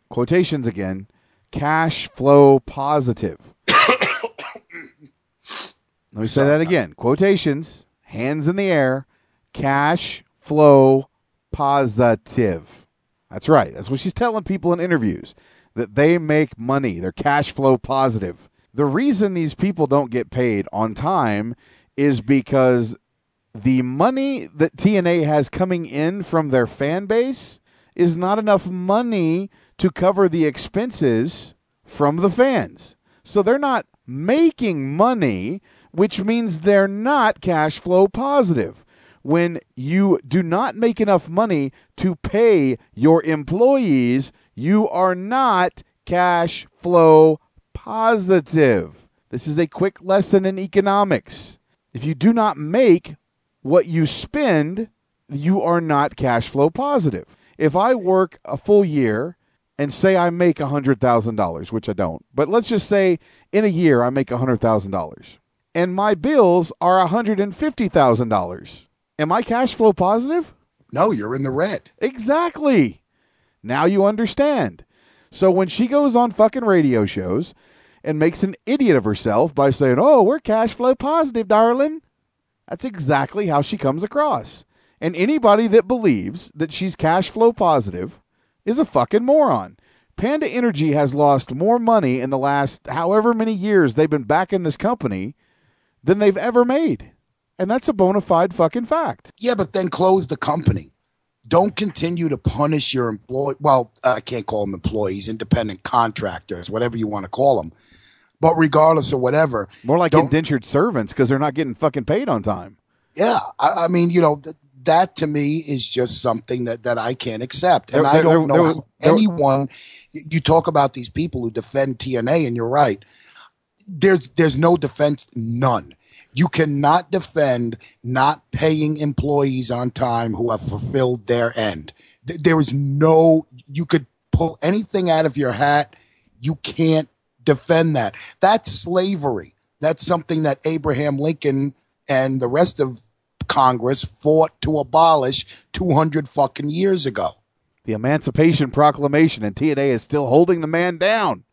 quotations again, cash flow positive. *coughs* Let me say that again. Quotations, hands in the air, cash flow positive. That's right. That's what she's telling people in interviews that they make money. They're cash flow positive. The reason these people don't get paid on time is because the money that TNA has coming in from their fan base is not enough money to cover the expenses from the fans. So they're not making money, which means they're not cash flow positive. When you do not make enough money to pay your employees, you are not cash flow positive. This is a quick lesson in economics. If you do not make what you spend, you are not cash flow positive. If I work a full year and say I make $100,000, which I don't, but let's just say in a year I make $100,000 and my bills are $150,000, am I cash flow positive? No, you're in the red. Exactly. Now you understand. So when she goes on fucking radio shows and makes an idiot of herself by saying, "Oh, we're cash flow positive, darling," that's exactly how she comes across. And anybody that believes that she's cash flow positive is a fucking moron. Panda Energy has lost more money in the last however many years they've been back in this company than they've ever made. And that's a bona fide fucking fact. Yeah, but then close the company. Don't continue to punish your employee. Well, I can't call them employees, independent contractors, whatever you want to call them. But regardless of whatever, More like indentured servants because they're not getting fucking paid on time. yeah, I, I mean, you know, th- that to me is just something that, that I can't accept. And There- I don't there- know there- anyone, you you talk about these people who defend TNA, and you're right. There's there's no defense, none. You cannot defend not paying employees on time who have fulfilled their end. There is no, you could pull anything out of your hat. You can't defend that. That's slavery. That's something that Abraham Lincoln and the rest of Congress fought to abolish 200 fucking years ago. The Emancipation Proclamation and TNA is still holding the man down.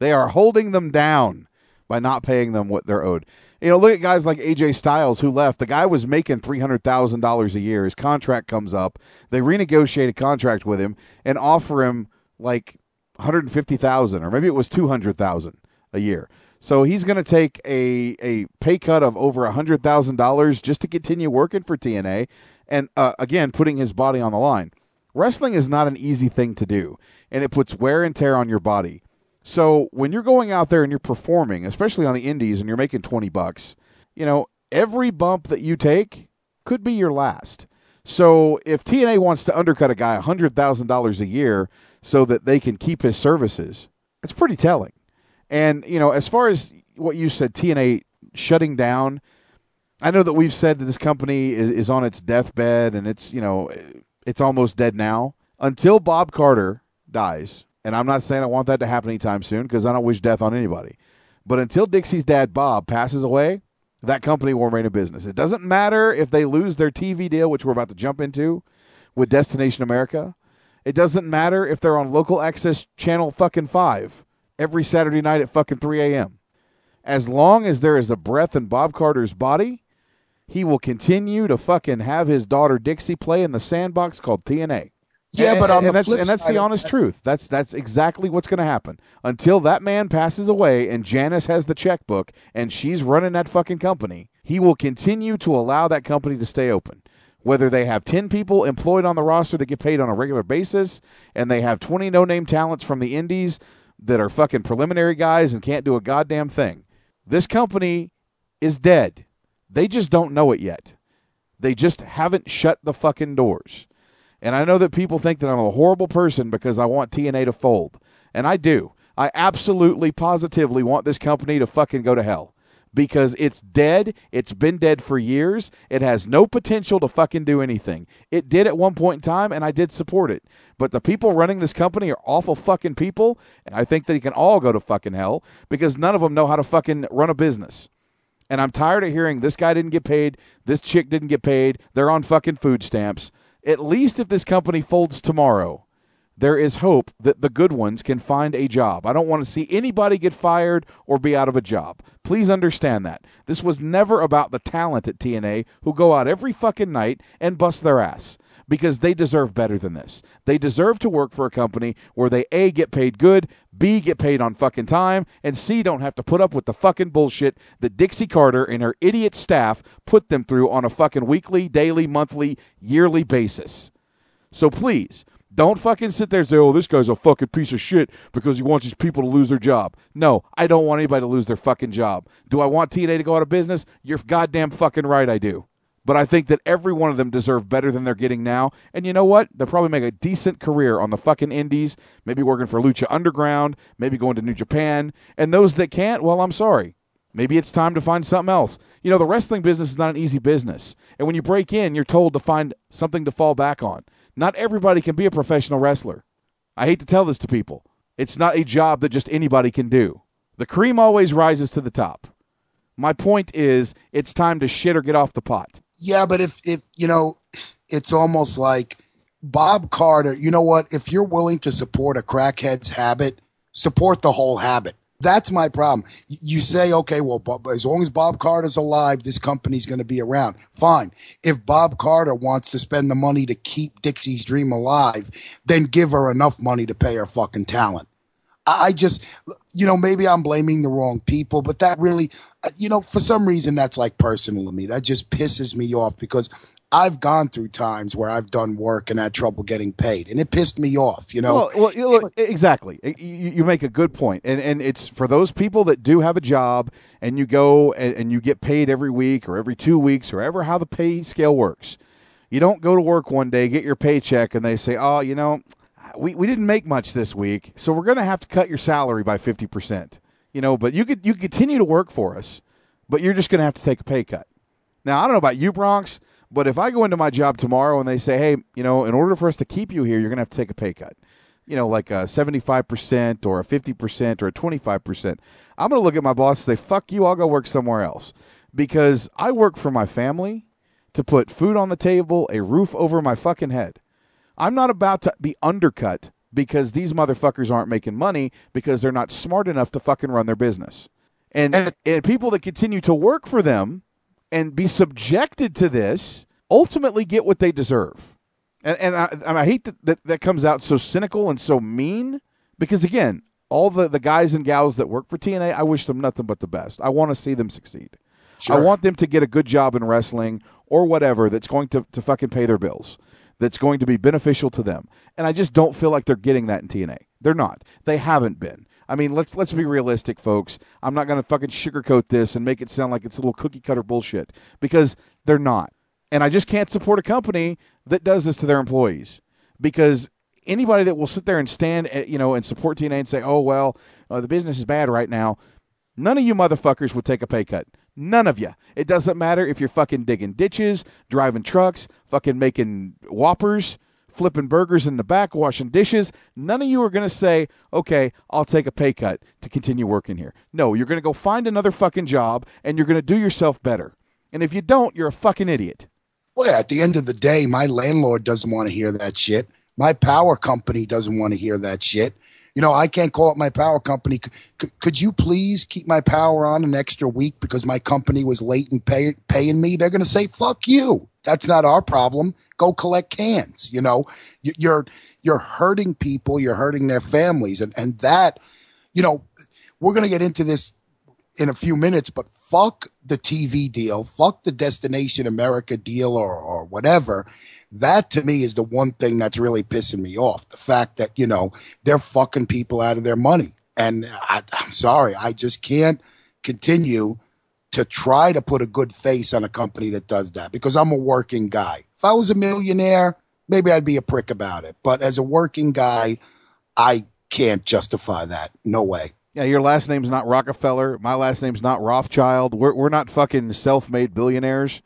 They are holding them down by not paying them what they're owed. You know, look at guys like AJ Styles who left. The guy was making three hundred thousand dollars a year. His contract comes up. They renegotiate a contract with him and offer him like one hundred fifty thousand, or maybe it was two hundred thousand a year. So he's going to take a a pay cut of over hundred thousand dollars just to continue working for TNA, and uh, again putting his body on the line. Wrestling is not an easy thing to do, and it puts wear and tear on your body. So when you're going out there and you're performing, especially on the indies, and you're making 20 bucks, you know, every bump that you take could be your last. So if TNA wants to undercut a guy $100,000 a year so that they can keep his services, it's pretty telling. And, you know, as far as what you said, TNA shutting down, I know that we've said that this company is, is on its deathbed and it's, you know, it's almost dead now. Until Bob Carter dies, and I'm not saying I want that to happen anytime soon because I don't wish death on anybody. But until Dixie's dad, Bob, passes away, that company will remain in business. It doesn't matter if they lose their TV deal, which we're about to jump into with Destination America. It doesn't matter if they're on local access channel fucking five every Saturday night at fucking 3 a.m. As long as there is a breath in Bob Carter's body, he will continue to fucking have his daughter Dixie play in the sandbox called TNA. Yeah, And- but on and the that's flip and that's the honest that- truth. That's that's exactly what's going to happen until that man passes away and Janice has the checkbook and she's running that fucking company. He will continue to allow that company to stay open. Whether they have 10 people employed on the roster that get paid on a regular basis and they have 20 no-name talents from the indies that are fucking preliminary guys and can't do a goddamn thing. This company is dead. They just don't know it yet. They just haven't shut the fucking doors. And I know that people think that I'm a horrible person because I want TNA to fold. And I do. I absolutely, positively want this company to fucking go to hell because it's dead. It's been dead for years. It has no potential to fucking do anything. It did at one point in time, and I did support it. But the people running this company are awful fucking people, and I think they can all go to fucking hell because none of them know how to fucking run a business. And I'm tired of hearing this guy didn't get paid, this chick didn't get paid, they're on fucking food stamps. At least if this company folds tomorrow, there is hope that the good ones can find a job. I don't want to see anybody get fired or be out of a job. Please understand that. This was never about the talent at TNA who go out every fucking night and bust their ass because they deserve better than this. They deserve to work for a company where they A get paid good, B get paid on fucking time, and C don't have to put up with the fucking bullshit that Dixie Carter and her idiot staff put them through on a fucking weekly, daily, monthly, yearly basis. So please, don't fucking sit there and say, oh, this guy's a fucking piece of shit because he wants his people to lose their job. No, I don't want anybody to lose their fucking job. Do I want TNA to go out of business? You're goddamn fucking right, I do. But I think that every one of them deserve better than they're getting now. And you know what? They'll probably make a decent career on the fucking indies, maybe working for Lucha Underground, maybe going to New Japan. And those that can't, well, I'm sorry. Maybe it's time to find something else. You know, the wrestling business is not an easy business. And when you break in, you're told to find something to fall back on. Not everybody can be a professional wrestler. I hate to tell this to people. It's not a job that just anybody can do. The cream always rises to the top. My point is, it's time to shit or get off the pot. Yeah, but if if you know, it's almost like Bob Carter. You know what? If you're willing to support a crackhead's habit, support the whole habit. That's my problem. You say, okay, well, Bob, as long as Bob Carter's alive, this company's going to be around. Fine. If Bob Carter wants to spend the money to keep Dixie's dream alive, then give her enough money to pay her fucking talent. I just, you know, maybe I'm blaming the wrong people, but that really, uh, you know, for some reason that's like personal to me. That just pisses me off because I've gone through times where I've done work and had trouble getting paid, and it pissed me off. You know, Well, well exactly. You, you make a good point, and and it's for those people that do have a job, and you go and, and you get paid every week or every two weeks or ever how the pay scale works. You don't go to work one day, get your paycheck, and they say, "Oh, you know, we, we didn't make much this week, so we're going to have to cut your salary by fifty percent." You know, but you could you continue to work for us, but you're just going to have to take a pay cut. Now, I don't know about you, Bronx, but if I go into my job tomorrow and they say, hey, you know, in order for us to keep you here, you're going to have to take a pay cut, you know, like a 75% or a 50% or a 25%, I'm going to look at my boss and say, fuck you, I'll go work somewhere else. Because I work for my family to put food on the table, a roof over my fucking head. I'm not about to be undercut because these motherfuckers aren't making money because they're not smart enough to fucking run their business. And, and people that continue to work for them and be subjected to this ultimately get what they deserve. And, and I, and I hate that, that that comes out so cynical and so mean because, again, all the, the guys and gals that work for TNA, I wish them nothing but the best. I want to see them succeed. I want them to get a good job in wrestling or whatever that's going to, to fucking pay their bills, that's going to be beneficial to them. And I just don't feel like they're getting that in TNA. They're not. They haven't been. I mean, let's let's be realistic, folks. I'm not going to fucking sugarcoat this and make it sound like it's a little cookie cutter bullshit because they're not. And I just can't support a company that does this to their employees because anybody that will sit there and stand, eh, you know, and support TNA and say, "Oh well, uh, the business is bad right now," none of you motherfuckers would take a pay cut. None of you. It doesn't matter if you're fucking digging ditches, driving trucks, fucking making whoppers, flipping burgers in the back, washing dishes. None of you are going to say, okay, I'll take a pay cut to continue working here. No, you're going to go find another fucking job and you're going to do yourself better. And if you don't, you're a fucking idiot. Well, at the end of the day, my landlord doesn't want to hear that shit. My power company doesn't want to hear that shit. You know, I can't call up my power company. C- could you please keep my power on an extra week because my company was late in pay- paying me? They're going to say, "Fuck you." That's not our problem. Go collect cans. You know, you're you're hurting people. You're hurting their families, and and that, you know, we're going to get into this in a few minutes, but fuck the TV deal, fuck the Destination America deal or, or whatever. That to me is the one thing that's really pissing me off. The fact that, you know, they're fucking people out of their money. And I, I'm sorry, I just can't continue to try to put a good face on a company that does that because I'm a working guy. If I was a millionaire, maybe I'd be a prick about it. But as a working guy, I can't justify that. No way. Yeah, your last name's not Rockefeller. My last name's not Rothschild. We're we're not fucking self-made billionaires.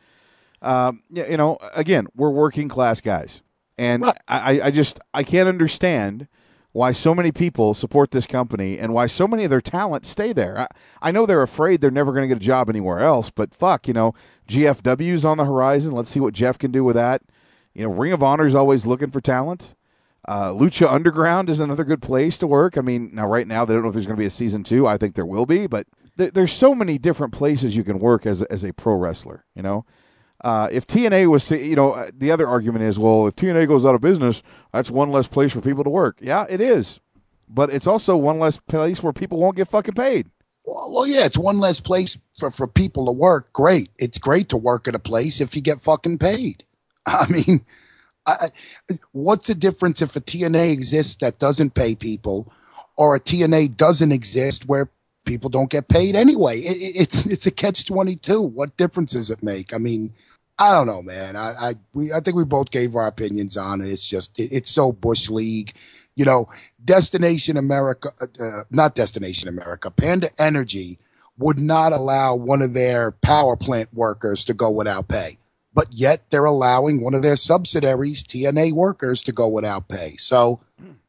Um, you know, again, we're working class guys, and I, I- I just I can't understand why so many people support this company and why so many of their talent stay there. I, I know they're afraid they're never going to get a job anywhere else, but fuck, you know, GFW's on the horizon. Let's see what Jeff can do with that. You know, Ring of Honor's always looking for talent. Uh, Lucha Underground is another good place to work. I mean, now right now they don't know if there's going to be a season two. I think there will be, but th- there's so many different places you can work as a, as a pro wrestler. You know, uh, if TNA was, to, you know, uh, the other argument is, well, if TNA goes out of business, that's one less place for people to work. Yeah, it is, but it's also one less place where people won't get fucking paid. Well, well, yeah, it's one less place for, for people to work. Great. It's great to work at a place if you get fucking paid. *laughs* I mean, I, what's the difference if a TNA exists that doesn't pay people or a TNA doesn't exist where people don't get paid anyway? It, it- it's, it's a catch 22. What difference does it make? I mean, I don't know, man. I, I, we, I think we both gave our opinions on it. It's just, it, it's so Bush League. You know, Destination America, uh, uh, not Destination America, Panda Energy would not allow one of their power plant workers to go without pay. But yet they're allowing one of their subsidiaries, TNA workers, to go without pay. So,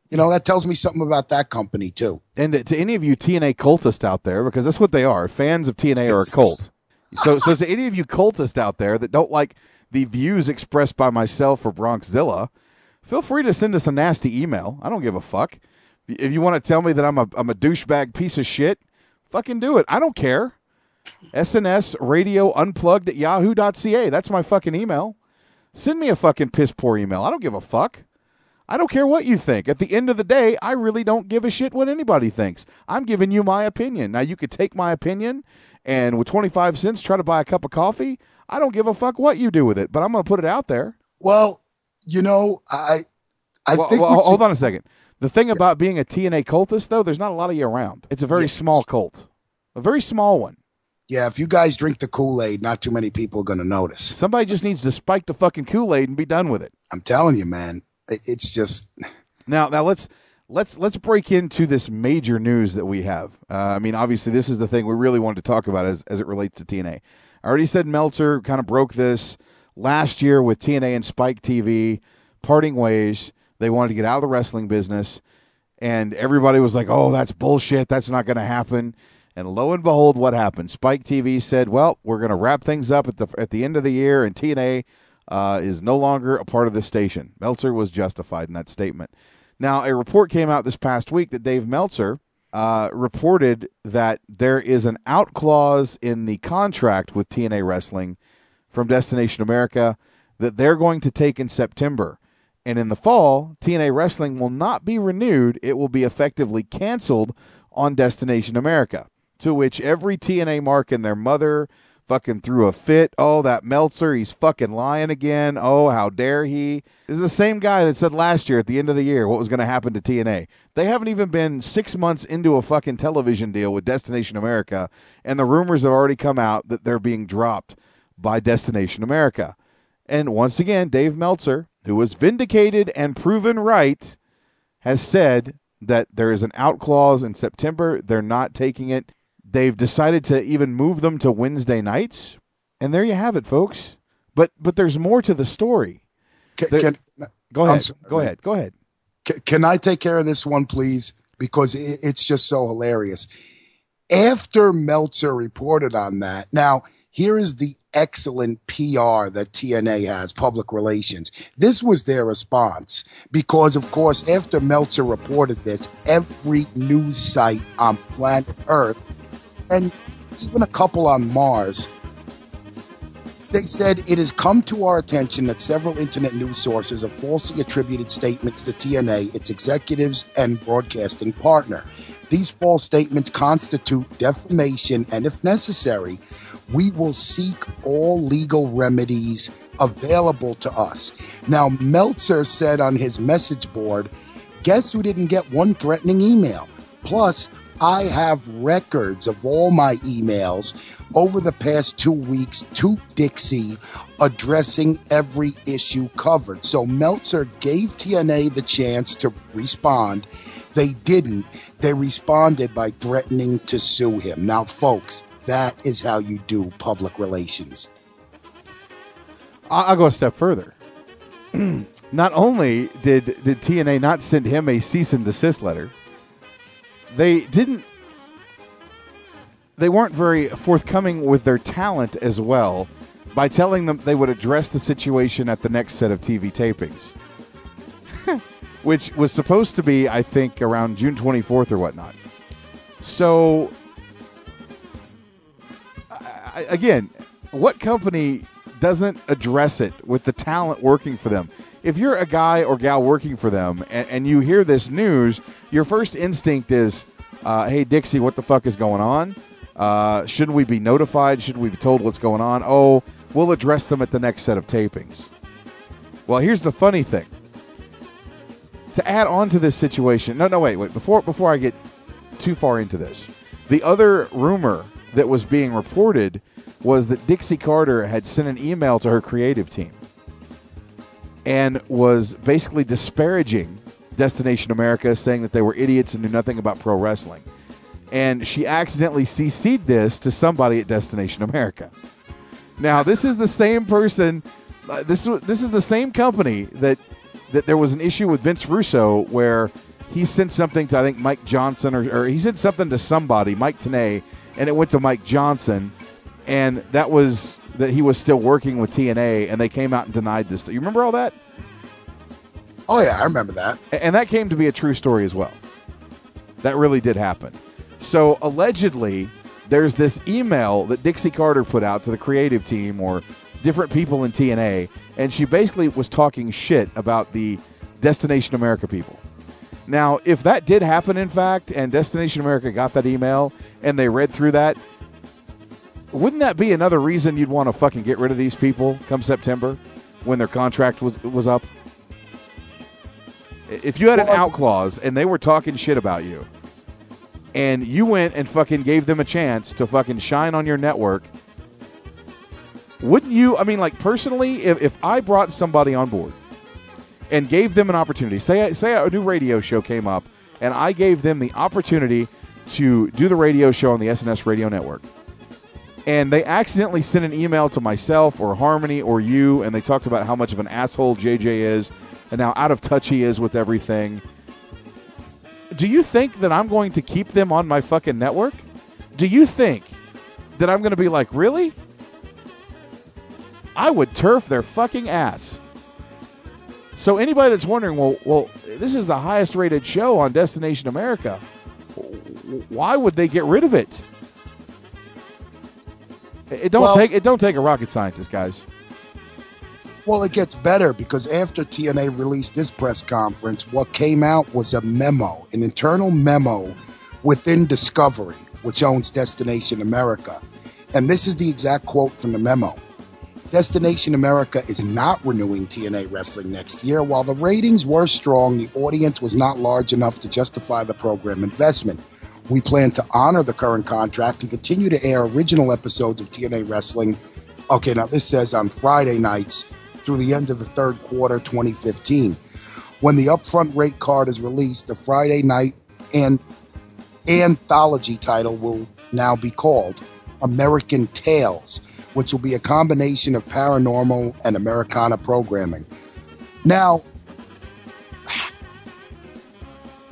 you know, that tells me something about that company too. And to any of you TNA cultists out there, because that's what they are, fans of TNA are a cult. So, so to any of you cultists out there that don't like the views expressed by myself or Bronxzilla, feel free to send us a nasty email. I don't give a fuck. If you want to tell me that I'm a I'm a douchebag piece of shit, fucking do it. I don't care. SNS radio unplugged at yahoo.ca. That's my fucking email. Send me a fucking piss poor email. I don't give a fuck. I don't care what you think. At the end of the day, I really don't give a shit what anybody thinks. I'm giving you my opinion. Now, you could take my opinion and with 25 cents try to buy a cup of coffee. I don't give a fuck what you do with it, but I'm going to put it out there. Well, you know, I, I well, think well, we hold should- on a second. The thing about being a TNA cultist, though, there's not a lot of you around. It's a very small cult, a very small one. Yeah, if you guys drink the Kool Aid, not too many people are going to notice. Somebody just needs to spike the fucking Kool Aid and be done with it. I'm telling you, man. It- It's just Now, now let's let's let's break into this major news that we have. Uh, I mean, obviously, this is the thing we really wanted to talk about as as it relates to TNA. I already said Meltzer kind of broke this last year with TNA and Spike TV parting ways. They wanted to get out of the wrestling business, and everybody was like, "Oh, that's bullshit. That's not going to happen." And lo and behold, what happened? Spike TV said, "Well, we're going to wrap things up at the at the end of the year, and TNA uh, is no longer a part of the station." Meltzer was justified in that statement. Now, a report came out this past week that Dave Meltzer uh, reported that there is an out clause in the contract with TNA Wrestling from Destination America that they're going to take in September. And in the fall, TNA Wrestling will not be renewed. It will be effectively canceled on Destination America. To which every TNA mark and their mother fucking threw a fit. Oh, that Meltzer, he's fucking lying again. Oh, how dare he? This is the same guy that said last year at the end of the year what was going to happen to TNA. They haven't even been six months into a fucking television deal with Destination America, and the rumors have already come out that they're being dropped by Destination America. And once again, Dave Meltzer, who was vindicated and proven right, has said that there is an out clause in September. They're not taking it. They've decided to even move them to Wednesday nights. And there you have it, folks. But but there's more to the story. There- can, go ahead. sorry, go ahead. Go ahead. Ca- Can I take care of this one, please? Because it, it's just so hilarious. After Meltzer reported on that, now Here is the excellent PR that TNA has, public relations. This was their response because, of course, after Meltzer reported this, every news site on planet Earth and even a couple on Mars they said it has come to our attention that several internet news sources have falsely attributed statements to TNA, its executives, and broadcasting partner. These false statements constitute defamation, and if necessary, we will seek all legal remedies available to us. Now, Meltzer said on his message board, Guess who didn't get one threatening email? Plus, I have records of all my emails over the past two weeks to Dixie addressing every issue covered. So Meltzer gave TNA the chance to respond. They didn't. They responded by threatening to sue him. Now, folks, that is how you do public relations. I'll go a step further. *clears throat* not only did did TNA not send him a cease and desist letter, they didn't. They weren't very forthcoming with their talent as well by telling them they would address the situation at the next set of TV tapings, *laughs* which was supposed to be, I think, around June 24th or whatnot. So, I, again, what company doesn't address it with the talent working for them? If you're a guy or gal working for them and, and you hear this news, your first instinct is, uh, "Hey Dixie, what the fuck is going on? Uh, shouldn't we be notified? Should we be told what's going on? Oh, we'll address them at the next set of tapings." Well, here's the funny thing. To add on to this situation, no, no, wait, wait. Before before I get too far into this, the other rumor that was being reported was that Dixie Carter had sent an email to her creative team and was basically disparaging Destination America, saying that they were idiots and knew nothing about pro wrestling. And she accidentally CC'd this to somebody at Destination America. Now, this is the same person. Uh, this this is the same company that that there was an issue with Vince Russo where he sent something to I think Mike Johnson or, or he sent something to somebody Mike Tenay, and it went to Mike Johnson, and that was that he was still working with TNA, and they came out and denied this. You remember all that? Oh, yeah, I remember that. And that came to be a true story as well. That really did happen. So allegedly, there's this email that Dixie Carter put out to the creative team or different people in TNA, and she basically was talking shit about the Destination America people. Now, if that did happen, in fact, and Destination America got that email and they read through that, wouldn't that be another reason you'd want to fucking get rid of these people come September when their contract was was up? If you had an uh, out clause and they were talking shit about you, and you went and fucking gave them a chance to fucking shine on your network, wouldn't you? I mean, like personally, if, if I brought somebody on board and gave them an opportunity, say say a new radio show came up, and I gave them the opportunity to do the radio show on the SNS radio network, and they accidentally sent an email to myself or Harmony or you, and they talked about how much of an asshole JJ is, and how out of touch he is with everything. Do you think that I'm going to keep them on my fucking network? Do you think that I'm going to be like, really? I would turf their fucking ass. So anybody that's wondering, well, well, this is the highest rated show on Destination America. Why would they get rid of it? It don't Well- take it don't take a rocket scientist, guys. Well, it gets better because after TNA released this press conference, what came out was a memo, an internal memo within Discovery, which owns Destination America. And this is the exact quote from the memo Destination America is not renewing TNA Wrestling next year. While the ratings were strong, the audience was not large enough to justify the program investment. We plan to honor the current contract and continue to air original episodes of TNA Wrestling. Okay, now this says on Friday nights through the end of the third quarter 2015. When the upfront rate card is released, the Friday night and anthology title will now be called American Tales, which will be a combination of paranormal and Americana programming. Now,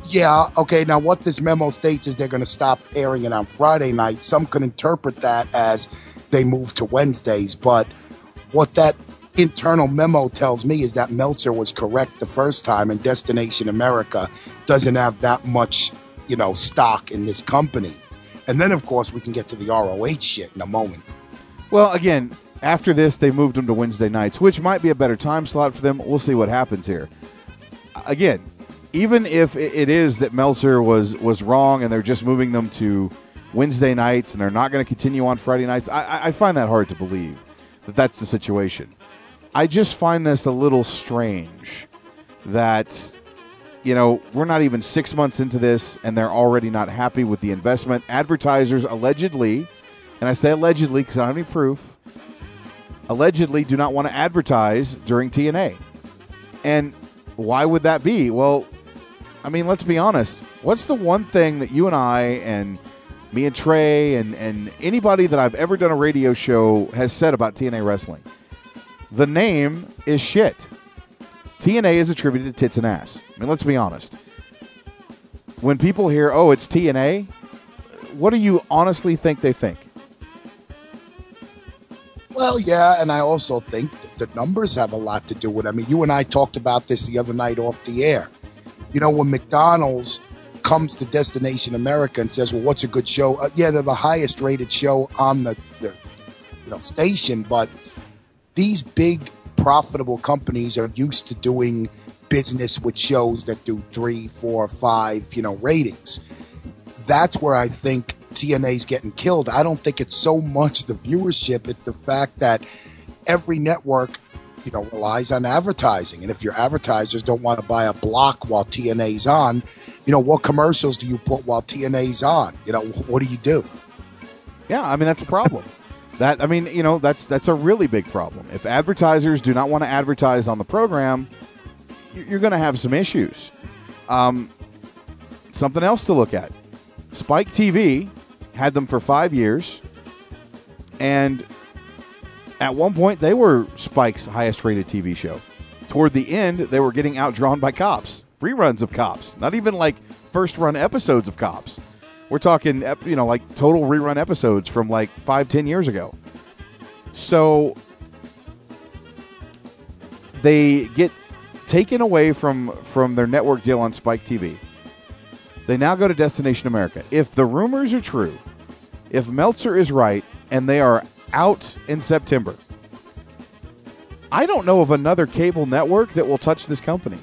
yeah, okay, now what this memo states is they're going to stop airing it on Friday night. Some could interpret that as they move to Wednesdays. But what that internal memo tells me is that Meltzer was correct the first time, and Destination America doesn't have that much, you know, stock in this company. And then, of course, we can get to the ROH shit in a moment. Well, again, after this, they moved them to Wednesday nights, which might be a better time slot for them. We'll see what happens here. Again, even if it is that Meltzer was was wrong and they're just moving them to Wednesday nights and they're not going to continue on Friday nights, I- I, I find that hard to believe that that's the situation. I just find this a little strange that you know we're not even six months into this and they're already not happy with the investment. Advertisers allegedly, and I say allegedly because I don't have any proof, allegedly do not want to advertise during TNA. And why would that be? Well, I mean, let's be honest. What's the one thing that you and I and me and Trey and, and anybody that I've ever done a radio show has said about TNA wrestling? The name is shit. TNA is attributed to tits and ass. I mean, let's be honest. When people hear, oh, it's TNA, what do you honestly think they think? Well, yeah, and I also think that the numbers have a lot to do with it. I mean, you and I talked about this the other night off the air. You know, when McDonald's comes to Destination America and says, "Well, what's a good show?" Uh, yeah, they're the highest rated show on the, the you know station, but these big profitable companies are used to doing business with shows that do three, four, five, you know, ratings. That's where I think TNA's getting killed. I don't think it's so much the viewership; it's the fact that every network, you know, relies on advertising. And if your advertisers don't want to buy a block while TNA's on, you know, what commercials do you put while TNA's on? You know, what do you do? Yeah, I mean that's a problem. that I mean, you know, that's that's a really big problem. If advertisers do not want to advertise on the program, you- you're going to have some issues. Um, something else to look at: Spike TV had them for five years, and at one point they were Spike's highest-rated TV show. Toward the end, they were getting outdrawn by Cops, reruns of Cops, not even like first-run episodes of Cops. We're talking, you know, like total rerun episodes from like five, ten years ago. So they get taken away from from their network deal on Spike TV. They now go to Destination America. If the rumors are true, if Meltzer is right, and they are out in September, I don't know of another cable network that will touch this company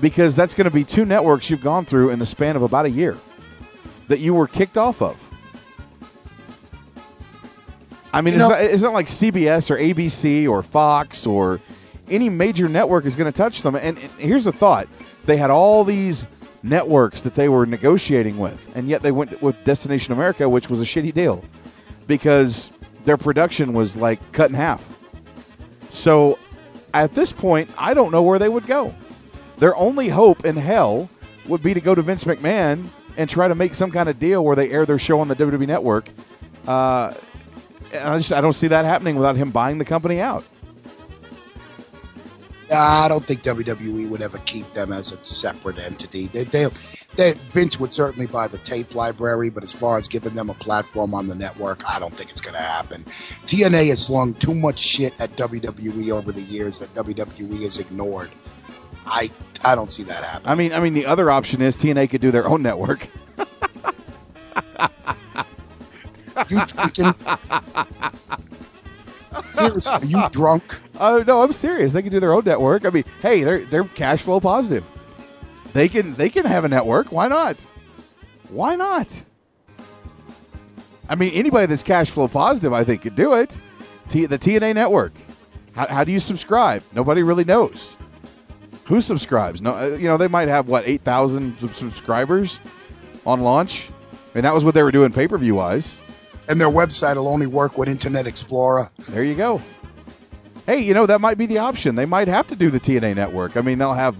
because that's going to be two networks you've gone through in the span of about a year that you were kicked off of. I mean, You it's, know- not, it's not like CBS or ABC or Fox or any major network is going to touch them. And, and here's the thought they had all these networks that they were negotiating with, and yet they went with Destination America, which was a shitty deal because their production was like cut in half. So at this point, I don't know where they would go. Their only hope in hell would be to go to Vince McMahon and try to make some kind of deal where they air their show on the WWE network. Uh, I just I don't see that happening without him buying the company out. I don't think WWE would ever keep them as a separate entity. They, they, they, Vince would certainly buy the tape library, but as far as giving them a platform on the network, I don't think it's going to happen. TNA has slung too much shit at WWE over the years that WWE has ignored. I, I don't see that happen. I mean, I mean the other option is TNA could do their own network. *laughs* You drinking? Seriously, are you drunk? Oh no, I'm serious. They can do their own network. I mean, hey, they're they're cash flow positive. They can they can have a network. Why not? Why not? I mean, anybody that's cash flow positive, I think, could do it. T- the TNA network. How, how do you subscribe? Nobody really knows. Who subscribes? No, uh, you know they might have what eight thousand subscribers on launch. I mean, that was what they were doing pay per view wise. And their website will only work with Internet Explorer. There you go. Hey, you know that might be the option. They might have to do the TNA network. I mean, they'll have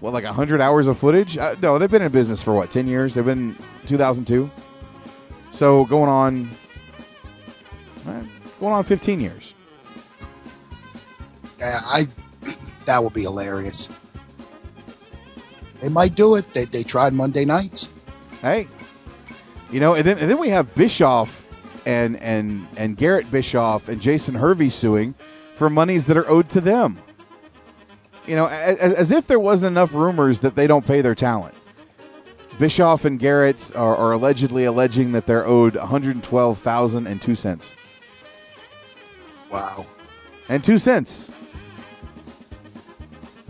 what like hundred hours of footage. Uh, no, they've been in business for what ten years. They've been 2002, so going on eh, going on 15 years. Yeah, I *clears throat* that would be hilarious. They might do it. They, they tried Monday nights. Hey, you know, and then and then we have Bischoff and and and Garrett Bischoff and Jason Hervey suing for monies that are owed to them. You know, as, as if there wasn't enough rumors that they don't pay their talent. Bischoff and Garrett are, are allegedly alleging that they're owed one hundred twelve thousand and two cents Wow. and two cents.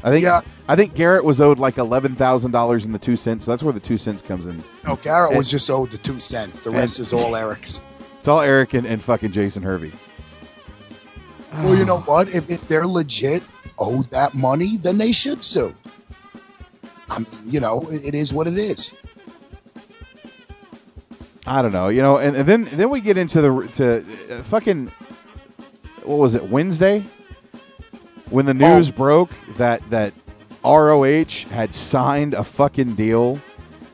I think Yeah. I think Garrett was owed like eleven thousand dollars in the two cents. So that's where the two cents comes in. No, Garrett was just owed the two cents. The rest is all Eric's. It's all Eric and, and fucking Jason Hervey. Well, you know what? If, if they're legit owed that money, then they should sue. I mean, you know, it, it is what it is. I don't know, you know, and, and then then we get into the to uh, fucking what was it Wednesday when the news broke that that ROH had signed a fucking deal,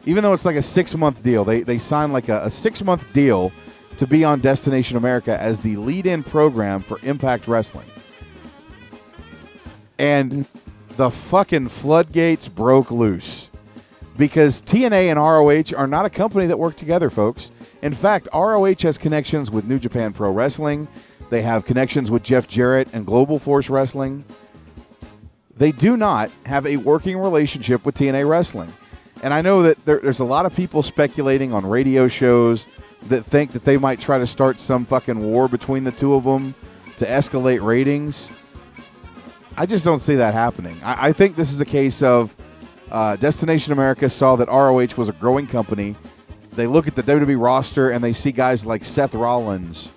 even though it's like a six month deal. They they signed like a, a six month deal to be on Destination America as the lead in program for Impact Wrestling, and the fucking floodgates broke loose because TNA and ROH are not a company that work together, folks. In fact, ROH has connections with New Japan Pro Wrestling. They have connections with Jeff Jarrett and Global Force Wrestling. They do not have a working relationship with TNA Wrestling. And I know that there, there's a lot of people speculating on radio shows that think that they might try to start some fucking war between the two of them to escalate ratings. I just don't see that happening. I, I think this is a case of uh, Destination America saw that ROH was a growing company. They look at the WWE roster and they see guys like Seth Rollins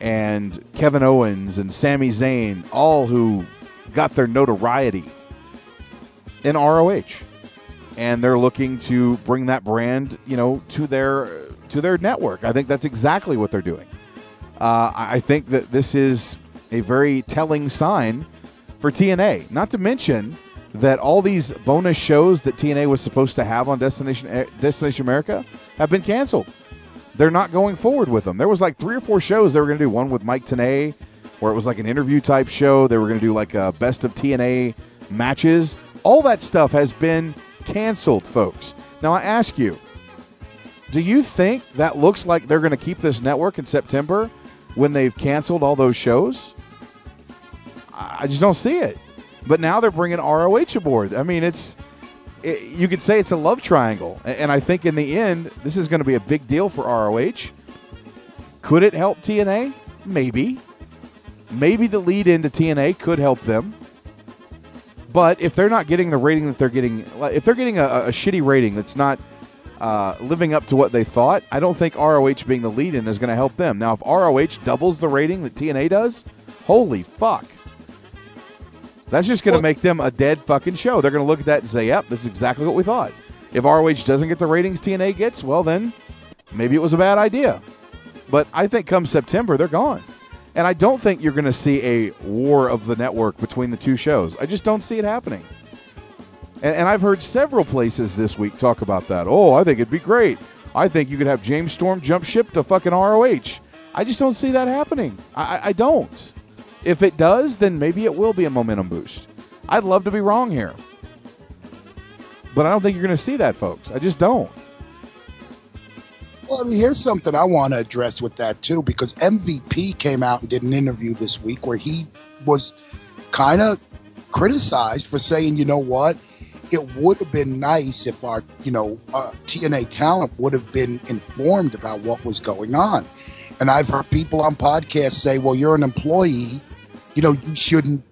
and Kevin Owens and Sami Zayn, all who got their notoriety in ROH, and they're looking to bring that brand, you know, to their to their network. I think that's exactly what they're doing. Uh, I think that this is a very telling sign for TNA. Not to mention that all these bonus shows that TNA was supposed to have on Destination Destination America have been canceled. They're not going forward with them. There was like three or four shows they were going to do. One with Mike Tenay, where it was like an interview type show. They were going to do like a best of TNA matches. All that stuff has been canceled, folks. Now I ask you, do you think that looks like they're going to keep this network in September when they've canceled all those shows? I just don't see it. But now they're bringing ROH aboard. I mean, it's it, you could say it's a love triangle, and I think in the end, this is going to be a big deal for ROH. Could it help TNA? Maybe. Maybe the lead into TNA could help them. But if they're not getting the rating that they're getting, if they're getting a, a shitty rating that's not uh, living up to what they thought, I don't think ROH being the lead in is going to help them. Now, if ROH doubles the rating that TNA does, holy fuck. That's just going to make them a dead fucking show. They're going to look at that and say, yep, this is exactly what we thought. If ROH doesn't get the ratings TNA gets, well, then maybe it was a bad idea. But I think come September, they're gone. And I don't think you're going to see a war of the network between the two shows. I just don't see it happening. And, and I've heard several places this week talk about that. Oh, I think it'd be great. I think you could have James Storm jump ship to fucking ROH. I just don't see that happening. I, I- don't. If it does, then maybe it will be a momentum boost. I'd love to be wrong here. But I don't think you're going to see that, folks. I just don't. Well, I mean, here's something I want to address with that too, because MVP came out and did an interview this week where he was kind of criticized for saying, you know what, it would have been nice if our, you know, uh, TNA talent would have been informed about what was going on. And I've heard people on podcasts say, well, you're an employee, you know, you shouldn't,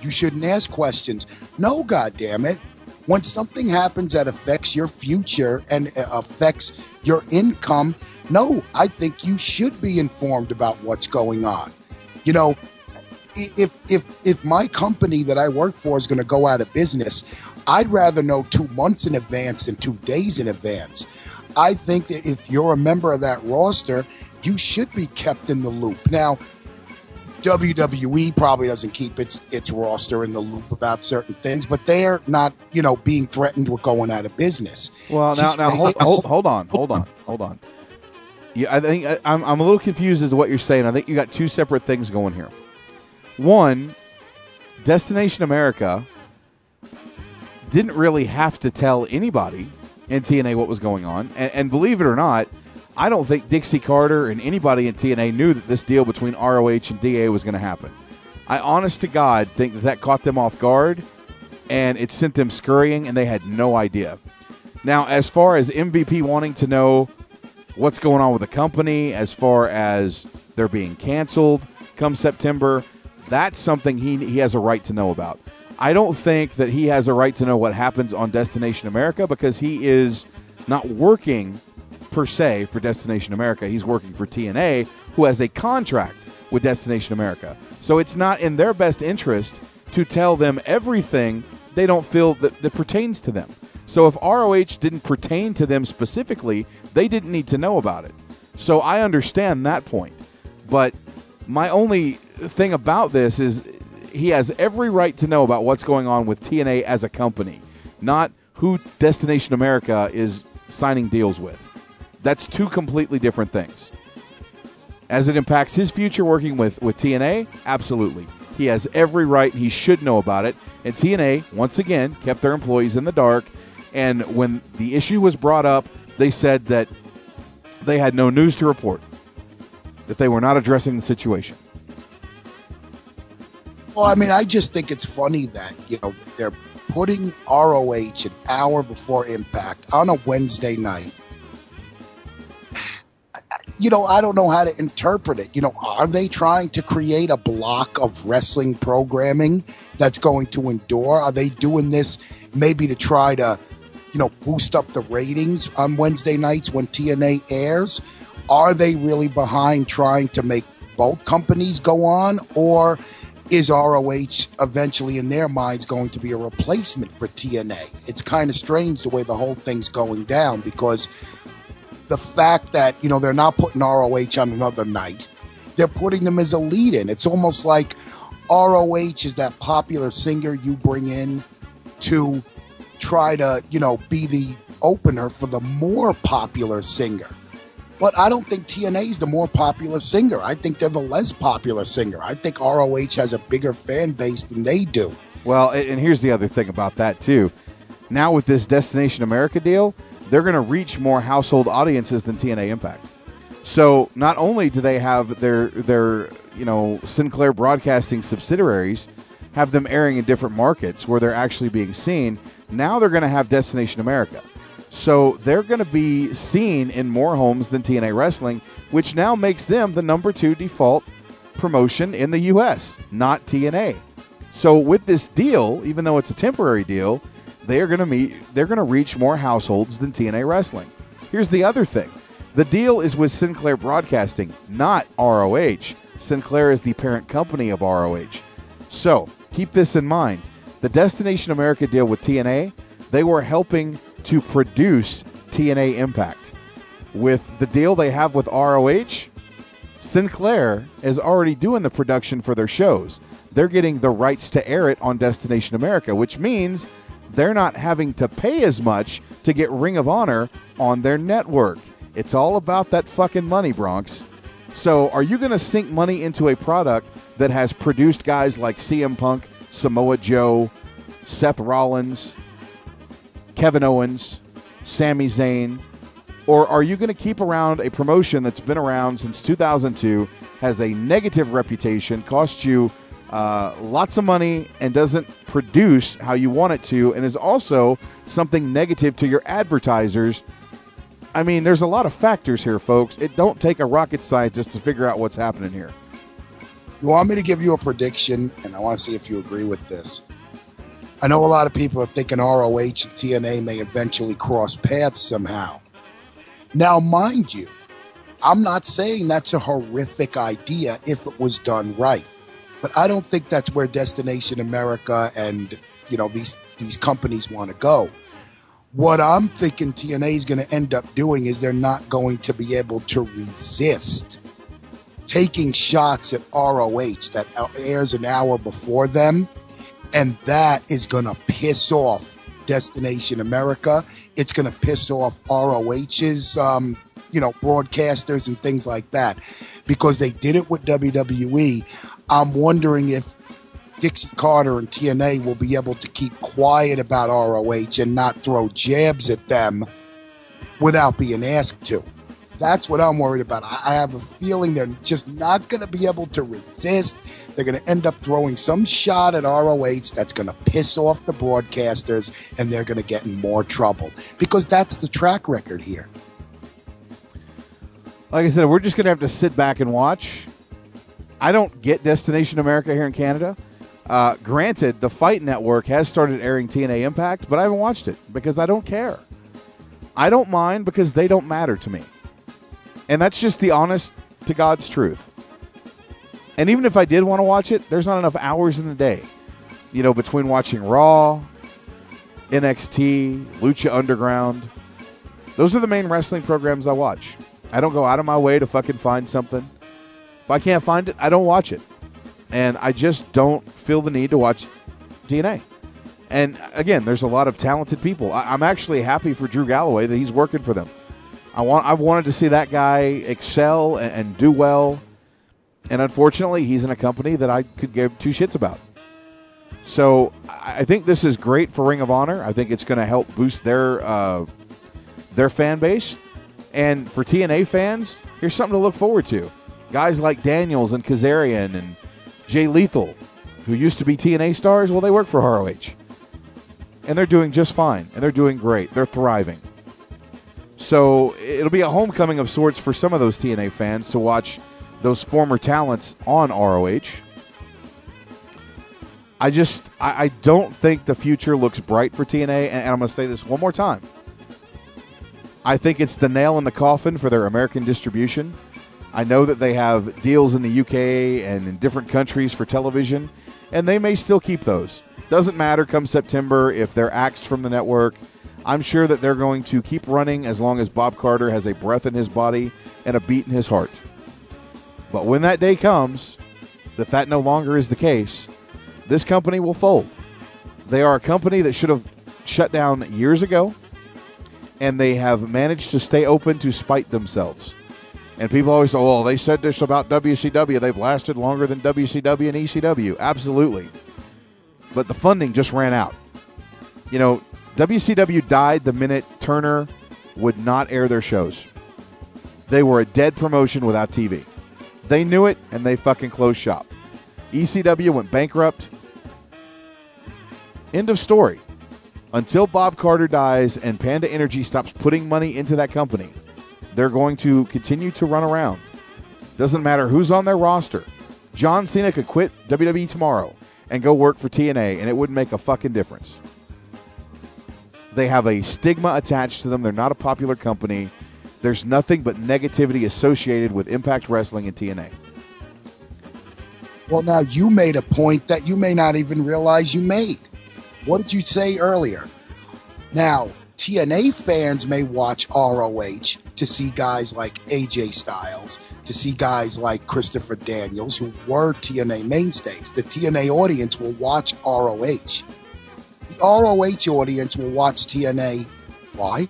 you shouldn't ask questions. No, God damn it when something happens that affects your future and uh, affects your income, no, I think you should be informed about what's going on. You know, if if if my company that I work for is going to go out of business, I'd rather know 2 months in advance than 2 days in advance. I think that if you're a member of that roster, you should be kept in the loop. Now, WWE probably doesn't keep its its roster in the loop about certain things, but they're not, you know, being threatened with going out of business. Well, now, now hold, hold, hold on, hold on, hold on. Yeah, I think I, I'm, I'm a little confused as to what you're saying. I think you got two separate things going here. One, Destination America didn't really have to tell anybody in TNA what was going on, and, and believe it or not, I don't think Dixie Carter and anybody in TNA knew that this deal between ROH and DA was going to happen. I honest to God think that that caught them off guard and it sent them scurrying and they had no idea. Now, as far as MVP wanting to know what's going on with the company, as far as they're being canceled come September, that's something he, he has a right to know about. I don't think that he has a right to know what happens on Destination America because he is not working per se for Destination America. He's working for TNA, who has a contract with Destination America. So it's not in their best interest to tell them everything they don't feel that, that pertains to them. So if ROH didn't pertain to them specifically, they didn't need to know about it. So I understand that point. But my only thing about this is he has every right to know about what's going on with TNA as a company, not who Destination America is signing deals with. That's two completely different things. As it impacts his future working with, with TNA, absolutely. He has every right. He should know about it. And TNA, once again, kept their employees in the dark. And when the issue was brought up, they said that they had no news to report, that they were not addressing the situation. Well, I mean, I just think it's funny that, you know, they're putting ROH an hour before Impact on a Wednesday night. You know, I don't know how to interpret it. You know, are they trying to create a block of wrestling programming that's going to endure? Are they doing this maybe to try to, you know, boost up the ratings on Wednesday nights when TNA airs? Are they really behind trying to make both companies go on? Or is ROH eventually in their minds going to be a replacement for TNA? It's kind of strange the way the whole thing's going down because the fact that, you know, they're not putting ROH on another night, they're putting them as a lead in. It's almost like ROH is that popular singer you bring in to try to, you know, be the opener for the more popular singer. But I don't think TNA is the more popular singer. I think they're the less popular singer. I think ROH has a bigger fan base than they do. Well, and here's the other thing about that too. Now with this Destination America deal, they're going to reach more household audiences than TNA Impact. So not only do they have their their you know Sinclair Broadcasting subsidiaries have them airing in different markets where they're actually being seen, now they're going to have Destination America. So they're going to be seen in more homes than TNA Wrestling, which now makes them the number two default promotion in the U.S., not TNA. So with this deal, even though it's a temporary deal, they are going to meet. They're going to reach more households than TNA Wrestling. Here's the other thing: the deal is with Sinclair Broadcasting, not ROH. Sinclair is the parent company of ROH. So keep this in mind. The Destination America deal with TNA, they were helping to produce TNA Impact. With the deal they have with ROH, Sinclair is already doing the production for their shows. They're getting the rights to air it on Destination America, which means they're not having to pay as much to get Ring of Honor on their network. It's all about that fucking money, Bronx. So, are you going to sink money into a product that has produced guys like CM Punk, Samoa Joe, Seth Rollins, Kevin Owens, Sami Zayn, or are you going to keep around a promotion that's been around since 2002, has a negative reputation, costs you uh, lots of money, and doesn't produce how you want it to, and is also something negative to your advertisers? I mean, there's a lot of factors here, folks. It don't take a rocket scientist to figure out what's happening here. You want me to give you a prediction, and I want to see if you agree with this. I know a lot of people are thinking ROH and TNA may eventually cross paths somehow. Now, mind you, I'm not saying that's a horrific idea if it was done right. But I don't think that's where Destination America and you know these these companies want to go. What I'm thinking TNA is going to end up doing is they're not going to be able to resist taking shots at ROH that airs an hour before them, and that is going to piss off Destination America. It's going to piss off ROH's, um, you know, broadcasters and things like that, because they did it with WWE. I'm wondering if Dixie Carter and TNA will be able to keep quiet about ROH and not throw jabs at them without being asked to. That's what I'm worried about. I I have a feeling they're just not going to be able to resist. They're going to end up throwing some shot at ROH that's going to piss off the broadcasters, and they're going to get in more trouble because that's the track record here. Like I said, we're just going to have to sit back and watch. I don't get Destination America here in Canada. Uh, granted, the Fight Network has started airing TNA Impact, but I haven't watched it because I don't care. I don't mind because they don't matter to me. And that's just the honest to God's truth. And even if I did want to watch it, there's not enough hours in the day. You know, between watching Raw, NXT, Lucha Underground. Those are the main wrestling programs I watch. I don't go out of my way to fucking find something. If I can't find it, I don't watch it. And I just don't feel the need to watch TNA. And again, there's a lot of talented people. I- I'm actually happy for Drew Galloway that he's working for them. I want I wanted to see that guy excel and, and do well. And unfortunately, he's in a company that I could give two shits about. So I think this is great for Ring of Honor. I think it's going to help boost their uh, their fan base. And for TNA fans, here's something to look forward to. Guys like Daniels and Kazarian and Jay Lethal, who used to be TNA stars, well, they work for ROH. And they're doing just fine. And they're doing great. They're thriving. So it'll be a homecoming of sorts for some of those TNA fans to watch those former talents on ROH. I just I, I don't think the future looks bright for TNA, and, and I'm going to say this one more time. I think it's the nail in the coffin for their American distribution. I know that they have deals in the UK and in different countries for television, and they may still keep those. Doesn't matter come September if they're axed from the network. I'm sure that they're going to keep running as long as Bob Carter has a breath in his body and a beat in his heart. But when that day comes, that that no longer is the case, this company will fold. They are a company that should have shut down years ago, and they have managed to stay open to spite themselves. And people always say, "Oh, they said this about WCW. They've lasted longer than WCW and ECW." Absolutely, but the funding just ran out. You know, WCW died the minute Turner would not air their shows. They were a dead promotion without TV. They knew it, and they fucking closed shop. ECW went bankrupt. End of story. Until Bob Carter dies and Panda Energy stops putting money into that company, they're going to continue to run around. Doesn't matter who's on their roster. John Cena could quit WWE tomorrow and go work for TNA, and it wouldn't make a fucking difference. They have a stigma attached to them. They're not a popular company. There's nothing but negativity associated with Impact Wrestling and TNA. Well, now you made a point that you may not even realize you made. What did you say earlier? Now, TNA fans may watch ROH to see guys like AJ Styles, to see guys like Christopher Daniels, who were TNA mainstays. The TNA audience will watch ROH. The ROH audience will watch TNA. Why?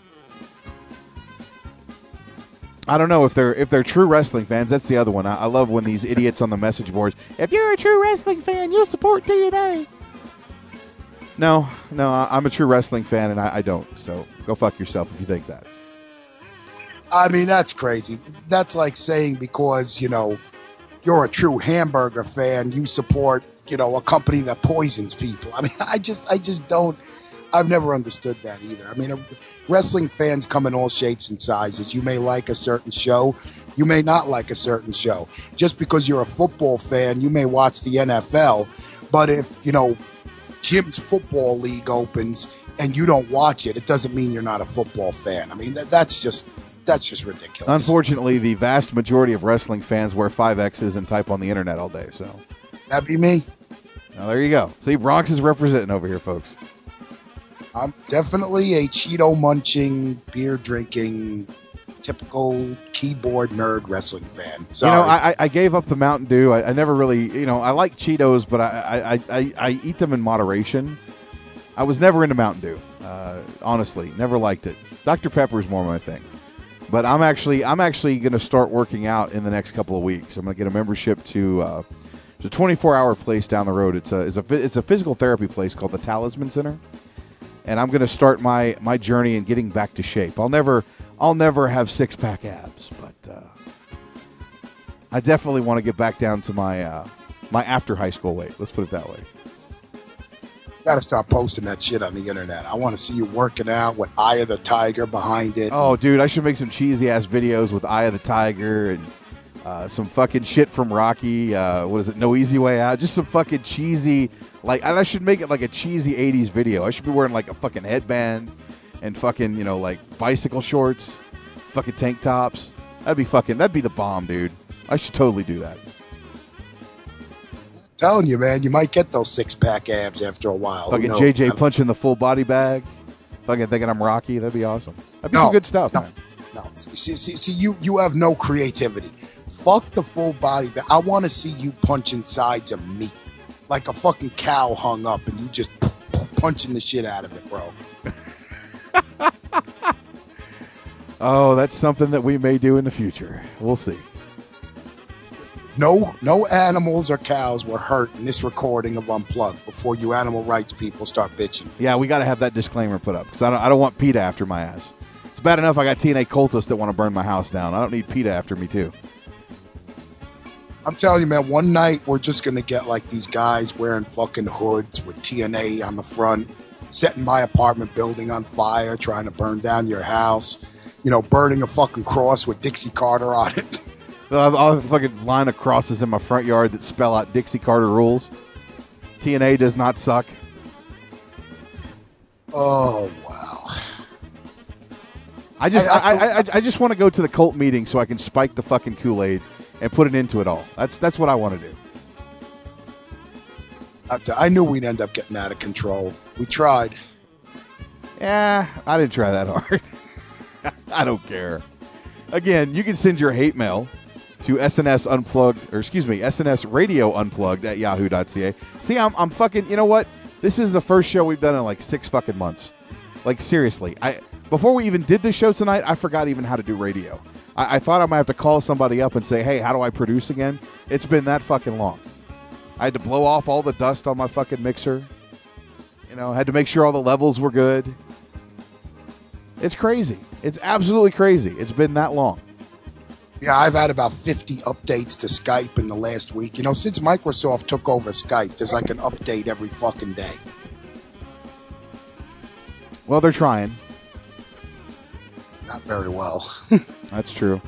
I don't know if they're if they're true wrestling fans. That's the other one. I, I love when these idiots on the message boards. If you're a true wrestling fan, you'll support TNA. No, no, I- I'm a true wrestling fan, and I, I don't. So go fuck yourself if you think that. I mean, that's crazy. That's like saying because, you know, you're a true hamburger fan, you support, you know, a company that poisons people. I mean, *laughs* I just I just don't I've never understood that either. I mean, wrestling fans come in all shapes and sizes. You may like a certain show, you may not like a certain show. Just because you're a football fan, you may watch the NFL, but if, you know, Jim's football league opens and you don't watch it, it doesn't mean you're not a football fan. I mean, that, that's just that's just ridiculous. Unfortunately, the vast majority of wrestling fans wear five X's and type on the internet all day. So That'd be me. Now there you go. See, Bronx is representing over here, folks. I'm definitely a Cheeto munching, beer drinking, typical keyboard nerd wrestling fan. Sorry. You know, I, I- I gave up the Mountain Dew. I, I never really, you know, I like Cheetos, but I, I, I, I eat them in moderation. I was never into Mountain Dew. Uh, honestly, never liked it. Dr Pepper is more my thing. But I'm actually, I'm actually going to start working out in the next couple of weeks. I'm going to get a membership to. Uh, it's a 24 hour place down the road. It's a, it's a, it's a physical therapy place called the Talisman Center and I'm going to start my my journey in getting back to shape. I'll never I'll never have six pack abs, but I definitely want to get back down to my uh, my after high school weight. Let's put it that way. Got to start posting that shit on the internet. I want to see you working out with Eye of the Tiger behind it. Oh, dude, I should make some cheesy ass videos with Eye of the Tiger and uh, some fucking shit from Rocky. Uh, what is it? No Easy Way Out. Just some fucking cheesy, like, and I should make it like a cheesy '80s video. I should be wearing like a fucking headband and fucking, you know, like bicycle shorts, fucking tank tops. That'd be fucking. That'd be the bomb, dude. I should totally do that. telling you, man, you might get those six pack abs after a while. Fucking? JJ I'm- punching the full body bag. Fucking thinking I'm Rocky. That'd be awesome. That'd be No, some good stuff, no. man. No, see, see, see, see, you you have no creativity. Fuck the full body. But I want to see you punching sides of meat, like a fucking cow hung up, and you just *laughs* punching the shit out of it, bro. *laughs* Oh, that's something that we may do in the future. We'll see. No, no animals or cows were hurt in this recording of Unplugged. Before you animal rights people start bitching. Yeah, we got to have that disclaimer put up because I don't, I don't want PETA after my ass. It's bad enough I got TNA cultists that want to burn my house down. I don't need PETA after me too. I'm telling you, man, one night we're just gonna get like these guys wearing fucking hoods with TNA on the front, setting my apartment building on fire, trying to burn down your house. You know, burning a fucking cross with Dixie Carter on it. *laughs* I'll have, a fucking line of crosses in my front yard that spell out Dixie Carter rules. TNA does not suck. Oh wow! I just I- I, I- I, I, I just want to go to the cult meeting so I can spike the fucking Kool Aid and put it into it all. That's that's what I want to do. I, I knew we'd end up getting out of control. We tried. Yeah, I didn't try that hard. *laughs* I don't care. Again, you can send your hate mail to SNS Unplugged, or excuse me, SNS Radio Unplugged at yahoo.ca. See, I'm, I'm fucking, you know what? This is the first show we've done in like six fucking months. Like, seriously. I Before we even did this show tonight, I forgot even how to do radio. I, I thought I might have to call somebody up and say, hey, how do I produce again? It's been that fucking long. I had to blow off all the dust on my fucking mixer. You know, had to make sure all the levels were good. It's crazy. It's absolutely crazy. It's been that long. Yeah, I've had about 50 updates to Skype in the last week. You know, since Microsoft took over Skype, there's like an update every fucking day. Well, they're trying. Not very well. *laughs* That's true.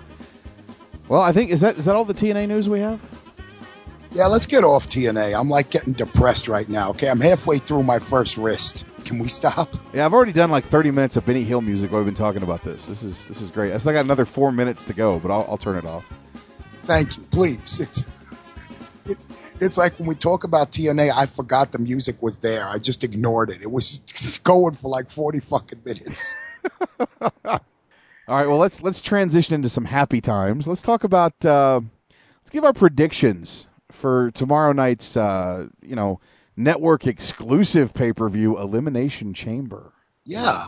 Well, I think is that is that all the TNA news we have? Yeah, let's get off TNA. I'm like getting depressed right now. Okay, I'm halfway through my first wrist. Can we stop? Yeah, I've already done like 30 minutes of Benny Hill music while we've been talking about this. This is this is great. I still got another four minutes to go, but I'll, I'll turn it off. Thank you, please. It's it, it's like when we talk about TNA, I forgot the music was there. I just ignored it. It was just going for like 40 fucking minutes. *laughs* All right, well let's let's transition into some happy times. Let's talk about uh, let's give our predictions for tomorrow night's uh, you know network exclusive pay per view Elimination Chamber. Yeah,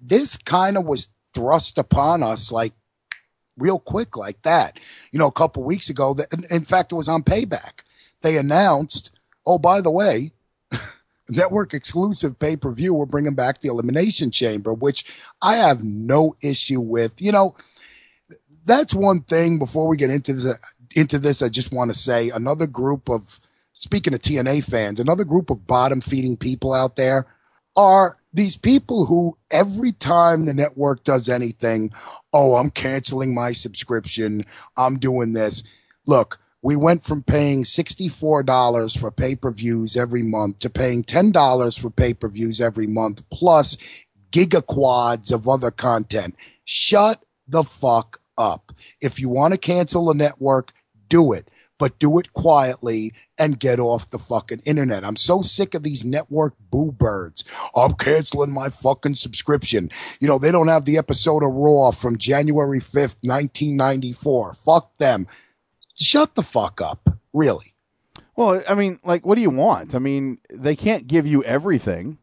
this kind of was thrust upon us like real quick, like that. You know, a couple weeks ago. That, in- in fact, it was on Payback. They announced, oh, by the way, *laughs* network exclusive pay per view. We're bringing back the Elimination Chamber, which I have no issue with. You know, that's one thing. Before we get into this, into this, I just want to say another group of speaking of TNA fans, another group of bottom feeding people out there are these people who every time the network does anything, oh, I'm canceling my subscription. I'm doing this. Look, we went from paying $64 for pay per views every month to paying $10 for pay per views every month, plus gigaquads of other content. Shut the fuck up. If you want to cancel a network, do it, but do it quietly and get off the fucking internet. I'm so sick of these network boo birds. I'm canceling my fucking subscription. You know, they don't have the episode of Raw from January 5th, 1994. Fuck them. Shut the fuck up. Really. Well, I mean, like, what do you want? I mean, they can't give you everything.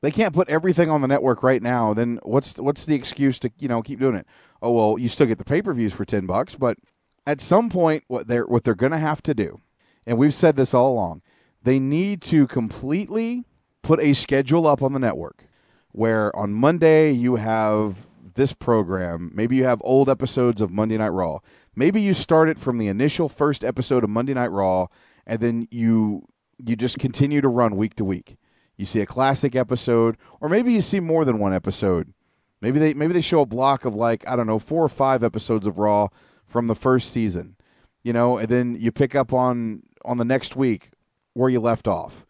They can't put everything on the network right now. Then what's what's the excuse to you know keep doing it? Oh well, you still get the pay per views for ten bucks, but at some point, what they're what they're going to have to do, and we've said this all along, they need to completely put a schedule up on the network where on Monday you have this program, maybe you have old episodes of Monday Night Raw. Maybe you start it from the initial first episode of Monday Night Raw, and then you you just continue to run week to week. You see a classic episode, or maybe you see more than one episode. Maybe they maybe they show a block of like I don't know four or five episodes of Raw from the first season, you know, and then you pick up on on the next week where you left off.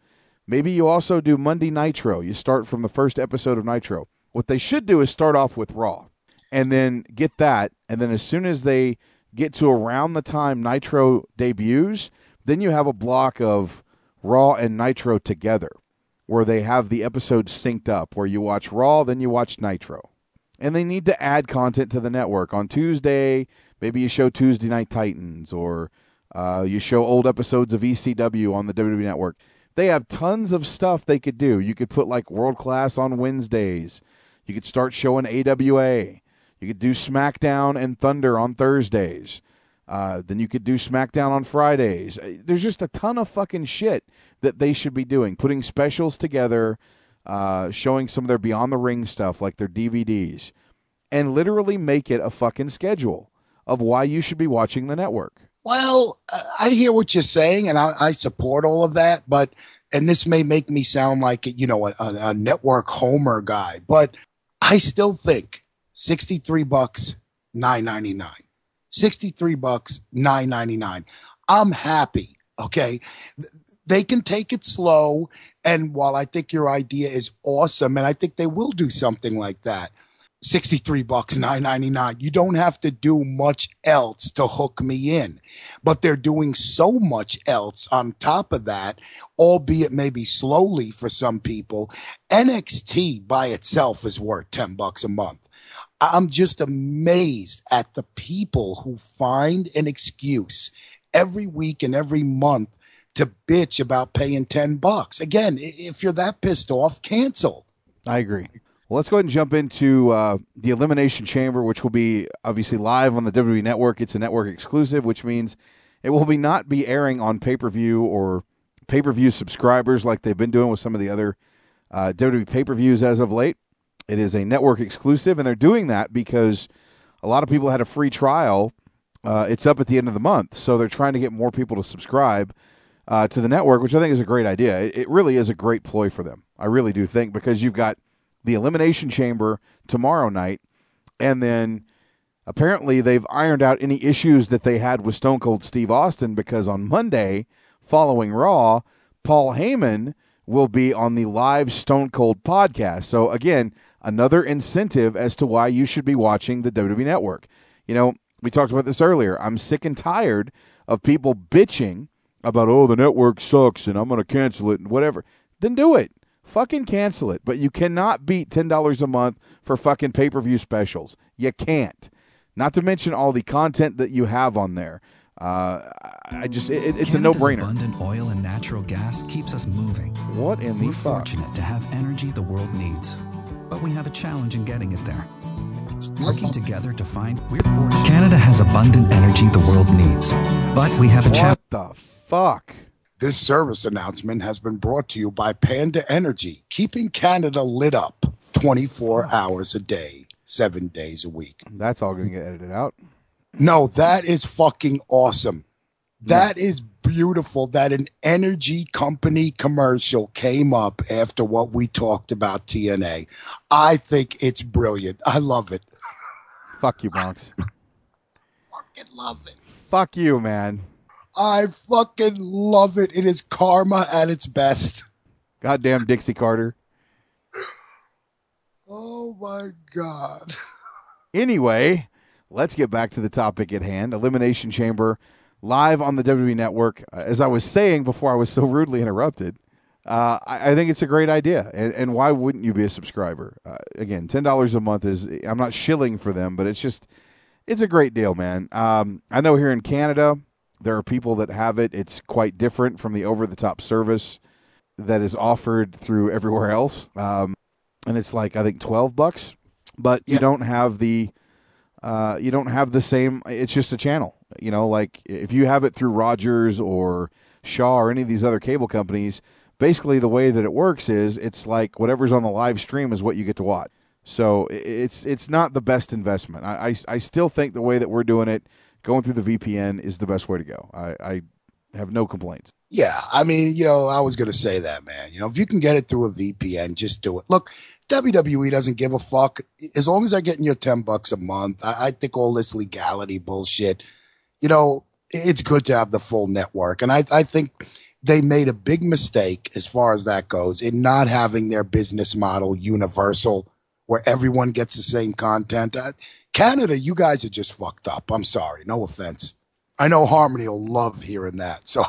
Maybe you also do Monday Nitro. You start from the first episode of Nitro. What they should do is start off with Raw, and then get that, and then as soon as they get to around the time Nitro debuts, then you have a block of Raw and Nitro together, where they have the episodes synced up, where you watch Raw, then you watch Nitro and they need to add content to the network on Tuesday. Maybe you show Tuesday Night Titans, or uh, you show old episodes of ECW on the WWE Network. They have tons of stuff they could do. You could put like World Class on Wednesdays. You could start showing AWA. You could do SmackDown and Thunder on Thursdays. Uh, then you could do SmackDown on Fridays. Uh, There's just a ton of fucking shit that they should be doing. Putting specials together, uh, showing some of their Beyond the Ring stuff, like their DVDs, and literally make it a fucking schedule of why you should be watching the network. Well, uh, I hear what you're saying, and I, I support all of that. But and this may make me sound like you know a, a, a network homer guy, but I still think sixty three bucks nine ninety nine, sixty three bucks nine ninety nine. I'm happy. Okay, they can take it slow, and while I think your idea is awesome, and I think they will do something like that. 63 bucks 9.99 you don't have to do much else to hook me in but they're doing so much else on top of that albeit maybe slowly for some people NXT by itself is worth 10 bucks a month I'm just amazed at the people who find an excuse every week and every month to bitch about paying 10 bucks again if you're that pissed off cancel I agree. Well, let's go ahead and jump into uh, the Elimination Chamber, which will be obviously live on the WWE Network. It's a network exclusive, which means it will be not be airing on pay per view or pay per view subscribers like they've been doing with some of the other uh, WWE pay per views as of late. It is a network exclusive, and they're doing that because a lot of people had a free trial. Uh, it's up at the end of the month, so they're trying to get more people to subscribe uh, to the network, which I think is a great idea. It, it really is a great ploy for them. I really do think because you've got the Elimination Chamber tomorrow night, and then apparently they've ironed out any issues that they had with Stone Cold Steve Austin because on Monday, following Raw, Paul Heyman will be on the live Stone Cold podcast. So again, another incentive as to why you should be watching the WWE Network. You know, we talked about this earlier. I'm sick and tired of people bitching about oh the network sucks and I'm going to cancel it and whatever. Then do it. Fucking cancel it. But you cannot beat ten dollars a month for fucking pay per view specials. You can't. Not to mention all the content that you have on there. Uh, I just it, it's a no-brainer. Abundant oil and natural gas keeps us moving. What in the We're fuck? fortunate to have energy the world needs, but we have a challenge in getting it there. Working together to find, we're fortunate. Canada has abundant energy the world needs, but we have a challenge. What the fuck? This service announcement has been brought to you by Panda Energy, keeping Canada lit up 24 hours a day, seven days a week. That's all going to get edited out. No, that is fucking awesome. Hmm. That is beautiful that an energy company commercial came up after what we talked about TNA. I think it's brilliant. I love it. Fuck you, Bronx. *laughs* fucking love it. Fuck you, man. I fucking love it. It is karma at its best. Goddamn Dixie Carter. Oh my god. *laughs* Anyway, let's get back to the topic at hand. Elimination Chamber live on the WWE Network. Uh, As I was saying before I was so rudely interrupted, uh, I, I think it's a great idea. And, and why wouldn't you be a subscriber? Uh, again, $10 a month is, I'm not shilling for them, but it's just, it's a great deal, man. Um, I know here in Canada, there are people that have it. It's quite different from the over the top service that is offered through everywhere else. Um, and it's like, I think 12 bucks, but you don't have the, uh, you don't have the same. It's just a channel. You know, like if you have it through Rogers or Shaw or any of these other cable companies, basically the way that it works is it's like whatever's on the live stream is what you get to watch. So it's it's not the best investment. I, I, I still think the way that we're doing it going through the VPN is the best way to go. I, I have no complaints. Yeah, I mean, you know, I was going to say that, man. You know, if you can get it through a VPN, just do it. Look, WWE doesn't give a fuck as long as they're getting your ten bucks a month. I, I think all this legality bullshit, you know, it's good to have the full network, and I, I think they made a big mistake as far as that goes in not having their business model universal, where everyone gets the same content. Uh, Canada, you guys are just fucked up. I'm sorry, no offense. I know Harmony will love hearing that, so *laughs* I'm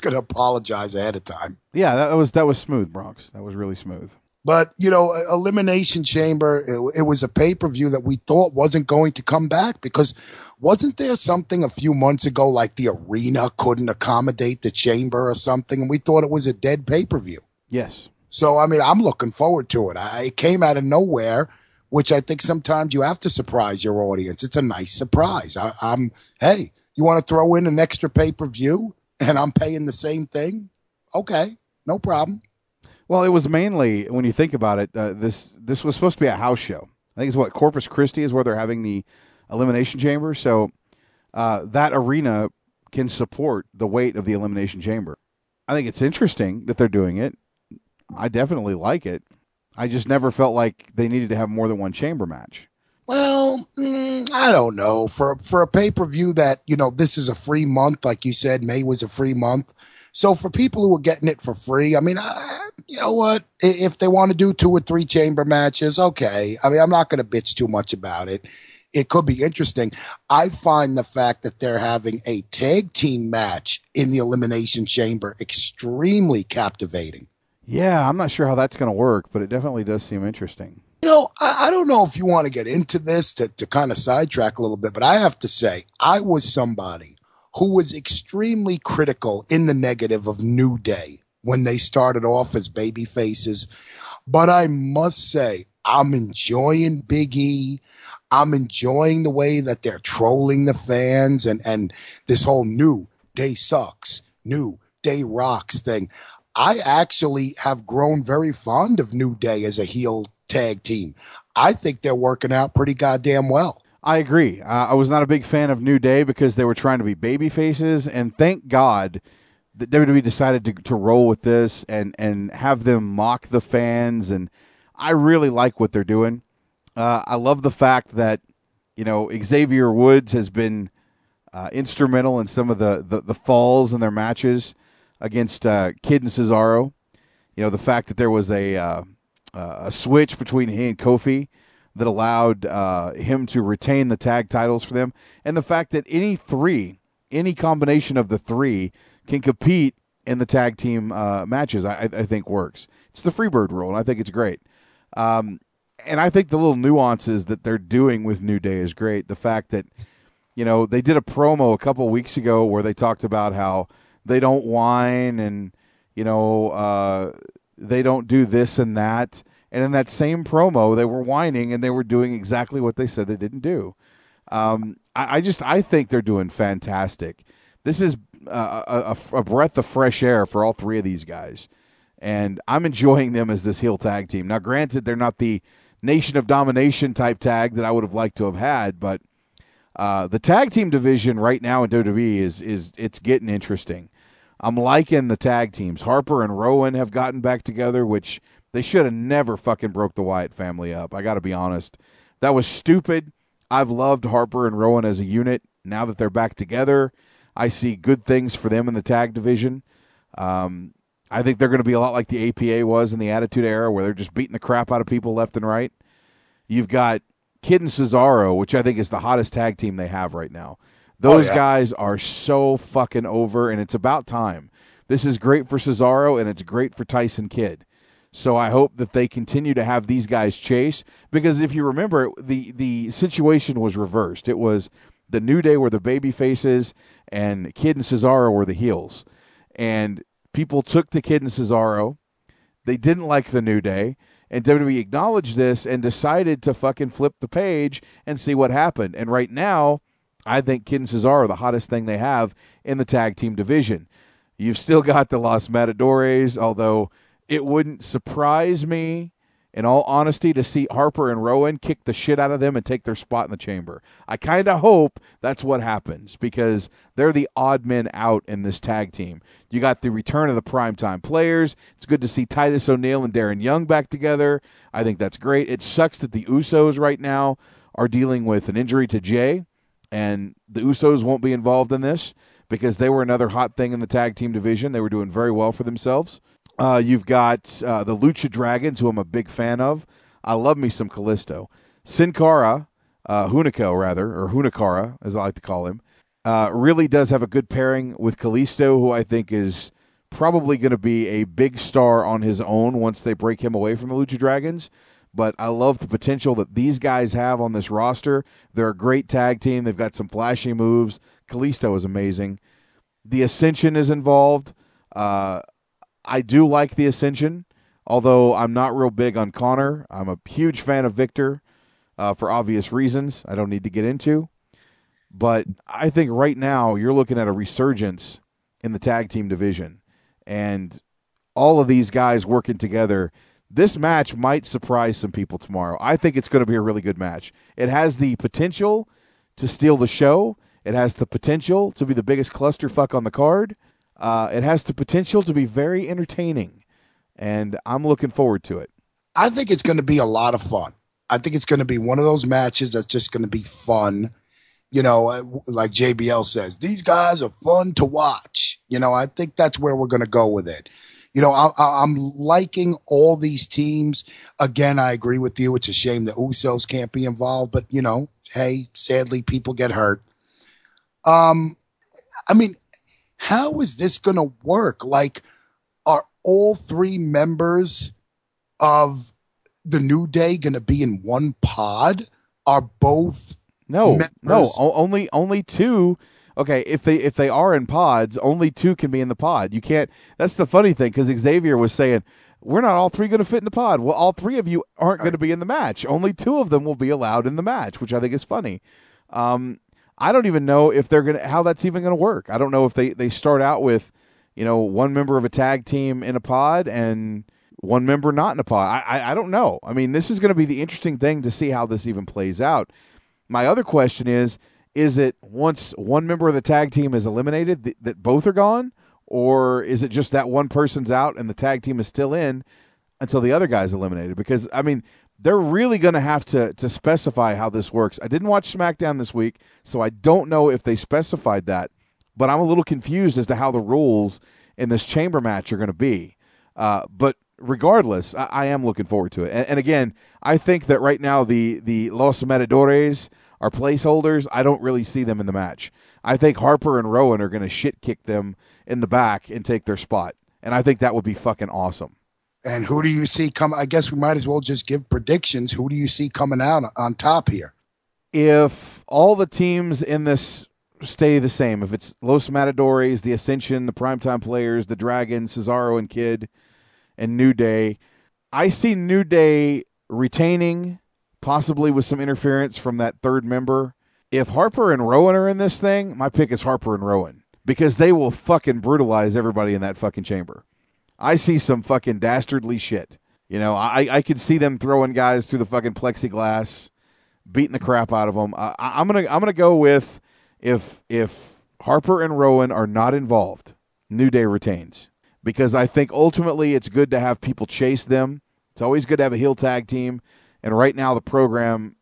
gonna apologize ahead of time. Yeah, that was that was smooth, Bronx. That was really smooth. But you know, Elimination Chamber, it, it was a pay per view that we thought wasn't going to come back because wasn't there something a few months ago like the arena couldn't accommodate the chamber or something, and we thought it was a dead pay per view. Yes. So I mean, I'm looking forward to it. I, it came out of nowhere, which I think sometimes you have to surprise your audience. It's a nice surprise. I, I'm hey, you want to throw in an extra pay per view, and I'm paying the same thing? Okay, no problem. Well, it was mainly when you think about it. Uh, this this was supposed to be a house show. I think it's what Corpus Christi is where they're having the elimination chamber. So uh, that arena can support the weight of the elimination chamber. I think it's interesting that they're doing it. I definitely like it. I just never felt like they needed to have more than one chamber match. Well, mm, I don't know. For for a pay per view that you know this is a free month, like you said, May was a free month. So for people who are getting it for free, I mean, I, you know what? If they want to do two or three chamber matches, okay. I mean, I'm not going to bitch too much about it. It could be interesting. I find the fact that they're having a tag team match in the Elimination Chamber extremely captivating. Yeah, I'm not sure how that's going to work, but it definitely does seem interesting. You know, I, I don't know if you want to get into this to, to kind of sidetrack a little bit, but I have to say, I was somebody who was extremely critical in the negative of New Day when they started off as baby faces. But I must say, I'm enjoying Big E. I'm enjoying the way that they're trolling the fans and, and this whole new day sucks, new day rocks thing. I actually have grown very fond of New Day as a heel tag team. I think they're working out pretty goddamn well. I agree. Uh, I was not a big fan of New Day because they were trying to be baby faces, and thank God that WWE decided to, to roll with this and and have them mock the fans. And I really like what they're doing. Uh, I love the fact that you know Xavier Woods has been uh, instrumental in some of the, the the falls in their matches against uh, Kidd and Cesaro. You know the fact that there was a uh, a switch between he and Kofi that allowed uh, him to retain the tag titles for them, and the fact that any three, any combination of the three, can compete in the tag team uh, matches. I, I think works. It's the Freebird rule, and I think it's great. Um, and I think the little nuances that they're doing with New Day is great. The fact that you know they did a promo a couple weeks ago where they talked about how they don't whine and you know uh, they don't do this and that. And in that same promo, they were whining and they were doing exactly what they said they didn't do. Um, I, I just I think they're doing fantastic. This is uh, a, a, a breath of fresh air for all three of these guys, and I'm enjoying them as this heel tag team. Now, granted, they're not the Nation of Domination type tag that I would have liked to have had, but uh, the tag team division right now in WWE is is it's getting interesting. I'm liking the tag teams. Harper and Rowan have gotten back together, which they should have never fucking broke the Wyatt family up. I got to be honest. That was stupid. I've loved Harper and Rowan as a unit. Now that they're back together, I see good things for them in the tag division. Um, I think they're going to be a lot like the APA was in the Attitude Era, where they're just beating the crap out of people left and right. You've got Kidd and Cesaro, which I think is the hottest tag team they have right now. Those yeah. guys are so fucking over, and it's about time. This is great for Cesaro, and it's great for Tyson Kidd. So I hope that they continue to have these guys chase because if you remember, the the situation was reversed. It was the New Day were the baby faces, and Kidd and Cesaro were the heels, and people took to Kidd and Cesaro. They didn't like the New Day, and WWE acknowledged this and decided to fucking flip the page and see what happened. And right now, I think Kidd and Cesaro are the hottest thing they have in the tag team division. You've still got the Los Matadores, although it wouldn't surprise me in all honesty, to see Harper and Rowan kick the shit out of them and take their spot in the chamber. I kind of hope that's what happens because they're the odd men out in this tag team. You got the return of the primetime players. It's good to see Titus O'Neil and Darren Young back together. I think that's great. It sucks that the Usos right now are dealing with an injury to Jay, and the Usos won't be involved in this because they were another hot thing in the tag team division. They were doing very well for themselves. Uh, you've got uh, the Lucha Dragons, who I'm a big fan of. I love me some Kalisto. Sin Cara, uh, Hunico rather, or Hunikara, as I like to call him, uh, really does have a good pairing with Kalisto, who I think is probably going to be a big star on his own once they break him away from the Lucha Dragons. But I love the potential that these guys have on this roster. They're a great tag team. They've got some flashy moves. Kalisto is amazing. The Ascension is involved. Uh, I do like the Ascension, although I'm not real big on Konnor. I'm a huge fan of Viktor uh, for obvious reasons I don't need to get into. But I think right now you're looking at a resurgence in the tag team division. And all of these guys working together, this match might surprise some people tomorrow. I think it's going to be a really good match. It has the potential to steal the show. It has the potential to be the biggest clusterfuck on the card. Uh, it has the potential to be very entertaining, and I'm looking forward to it. I think it's going to be a lot of fun. I think it's going to be one of those matches that's just going to be fun. You know, uh, like JBL says, these guys are fun to watch. You know, I think that's where we're going to go with it. You know, I, I'm liking all these teams. Again, I agree with you. It's a shame that Usos can't be involved, but you know, hey, sadly, people get hurt. Um, I mean, how is this going to work? Like, are all three members of the New Day going to be in one pod? Are both No, members- no, only only two. Okay, if they if they are in pods, only two can be in the pod. You can't. That's the funny thing because Xavier was saying we're not all three going to fit in the pod. Well, all three of you aren't going to be in the match. Only two of them will be allowed in the match, which I think is funny. Um, I don't even know if they're gonna how that's even to work. I don't know if they they start out with you know one member of a tag team in a pod and one member not in a pod. I I, I don't know. I mean, this is going to be the interesting thing to see how this even plays out. My other question is: Is it once one member of the tag team is eliminated th- that both are gone, or is it just that one person's out and the tag team is still in until the other guy's eliminated? Because I mean, they're really going to have to to specify how this works. I didn't watch SmackDown this week, so I don't know if they specified that. But I'm a little confused as to how the rules in this chamber match are going to be. Uh, but regardless, I, I am looking forward to it. And, and again, I think that right now the the Los Matadores are placeholders. I don't really see them in the match. I think Harper and Rowan are going to shit kick them in the back and take their spot. And I think that would be fucking awesome. And who do you see come? I guess we might as well just give predictions. Who do you see coming out on top here? if all the teams in this stay the same, if it's Los Matadores, the Ascension, the Primetime Players, the Dragon, Cesaro and Kidd, and New Day, I see New Day retaining, possibly with some interference from that third member. If Harper and Rowan are in this thing, my pick is Harper and Rowan because they will fucking brutalize everybody in that fucking chamber. I see some fucking dastardly shit. You know, I I could see them throwing guys through the fucking plexiglass beating the crap out of them. I, I'm gonna I'm gonna go with if if Harper and Rowan are not involved, New Day retains because I think ultimately it's good to have people chase them. It's always good to have a heel tag team, and right now the program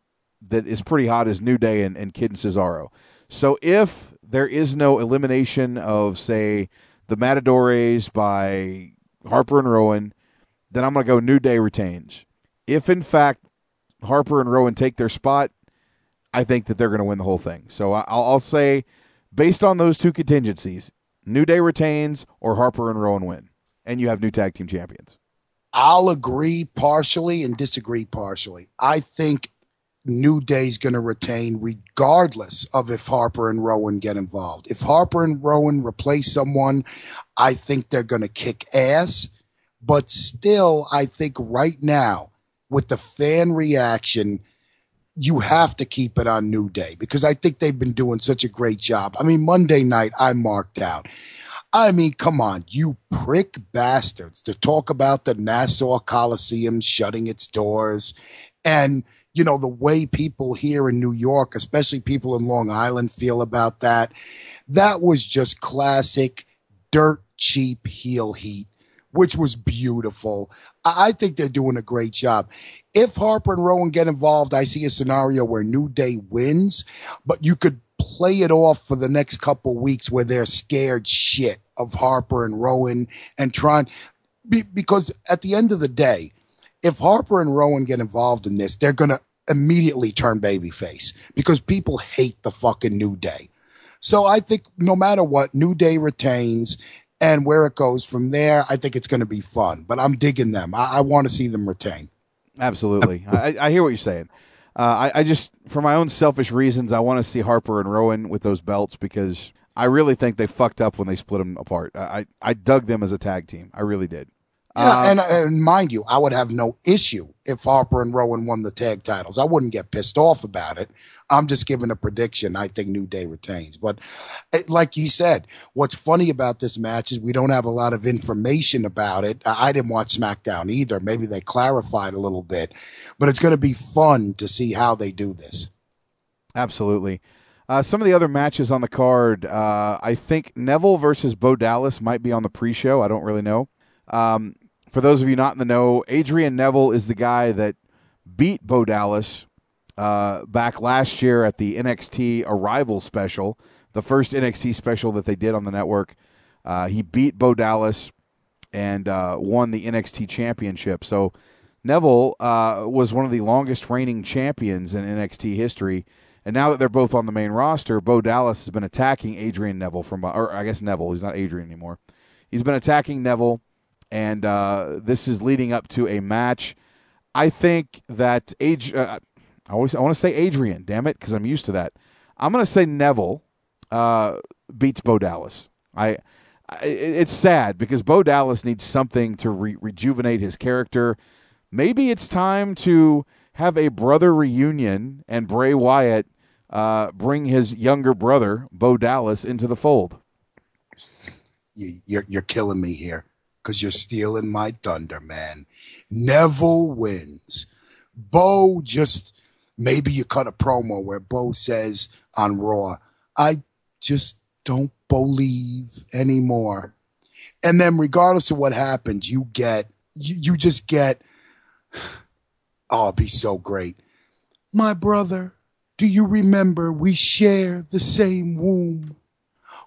that is pretty hot is New Day and, and Kidd and Cesaro. So if there is no elimination of say the Matadores by Harper and Rowan, then I'm gonna go New Day retains. If in fact Harper and Rowan take their spot, I think that they're going to win the whole thing. So I'll, I'll say, based on those two contingencies, New Day retains or Harper and Rowan win, and you have new tag team champions. I'll agree partially and disagree partially. I think New Day's going to retain regardless of if Harper and Rowan get involved. If Harper and Rowan replace someone, I think they're going to kick ass. But still, I think right now, with the fan reaction, you have to keep it on New Day because I think they've been doing such a great job. I mean, Monday night, I marked out. I mean, come on, you prick bastards to talk about the Nassau Coliseum shutting its doors and, you know, the way people here in New York, especially people in Long Island, feel about that. That was just classic dirt cheap heel heat, which was beautiful. I think they're doing a great job. If Harper and Rowan get involved, I see a scenario where New Day wins, but you could play it off for the next couple weeks where they're scared shit of Harper and Rowan and trying be, because at the end of the day, if Harper and Rowan get involved in this, they're going to immediately turn babyface because people hate the fucking New Day. So I think no matter what, New Day retains and where it goes from there, I think it's going to be fun. But I'm digging them. I, I want to see them retain. Absolutely. I, I hear what you're saying. Uh, I, I just, for my own selfish reasons, I want to see Harper and Rowan with those belts because I really think they fucked up when they split them apart. I, I, I dug them as a tag team. I really did. Yeah, and, and mind you, I would have no issue if Harper and Rowan won the tag titles. I wouldn't get pissed off about it. I'm just giving a prediction. I think New Day retains. But eh, like you said, what's funny about this match is we don't have a lot of information about it. I I didn't watch SmackDown either. Maybe they clarified a little bit, but it's going to be fun to see how they do this. Absolutely. Uh, some of the other matches on the card, uh, I think Neville versus Bo Dallas might be on the pre-show. I don't really know. Um, for those of you not in the know, Adrian Neville is the guy that beat Bo Dallas uh, back last year at the NXT Arrival special, the first NXT special that they did on the network. Uh, he beat Bo Dallas and uh, won the NXT championship. So Neville uh, was one of the longest reigning champions in NXT history. And now that they're both on the main roster, Bo Dallas has been attacking Adrian Neville from, or I guess Neville, he's not Adrian anymore. He's been attacking Neville, and uh, this is leading up to a match. I think that Ad- uh, I always I want to say Adrian, damn it, because I'm used to that. I'm going to say Neville uh, beats Bo Dallas. I, I it's sad because Bo Dallas needs something to re- rejuvenate his character. Maybe it's time to have a brother reunion and Bray Wyatt uh, bring his younger brother Bo Dallas into the fold. You, you're, you're killing me here because you're stealing my thunder, man. Neville wins. Bo just, maybe you cut a promo where Bo says on Raw, I just don't believe anymore. And then, regardless of what happens, you get, you, you just get, *sighs* oh, it'd be so great. My brother, do you remember we share the same womb?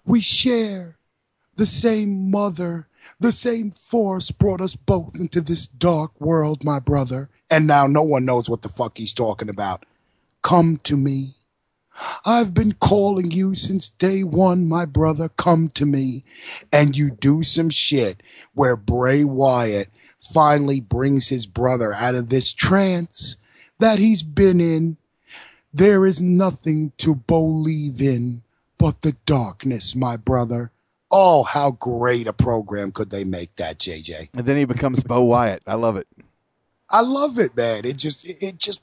We share the same mother, the same force brought us both into this dark world, my brother. And now no one knows what the fuck he's talking about. Come to me. I've been calling you since day one, my brother. Come to me. And you do some shit where Bray Wyatt finally brings his brother out of this trance that he's been in. There is nothing to believe in but the darkness, my brother. Oh, how great a program could they make that, JJ? And then he becomes Bo Wyatt. I love it. I love it, man. It just, it, it just,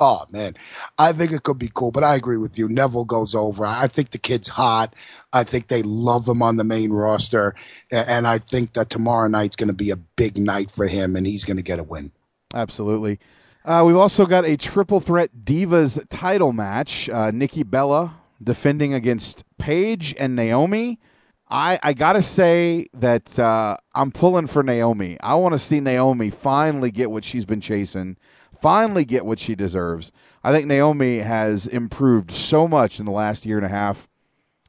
oh man, I think it could be cool. But I agree with you. Neville goes over. I think the kid's hot. I think they love him on the main roster, and I think that tomorrow night's going to be a big night for him, and he's going to get a win. Absolutely. Uh, we've also got a triple threat Divas title match. Uh, Nikki Bella defending against Paige and Naomi. I, I got to say that uh, I'm pulling for Naomi. I want to see Naomi finally get what she's been chasing, finally get what she deserves. I think Naomi has improved so much in the last year and a half.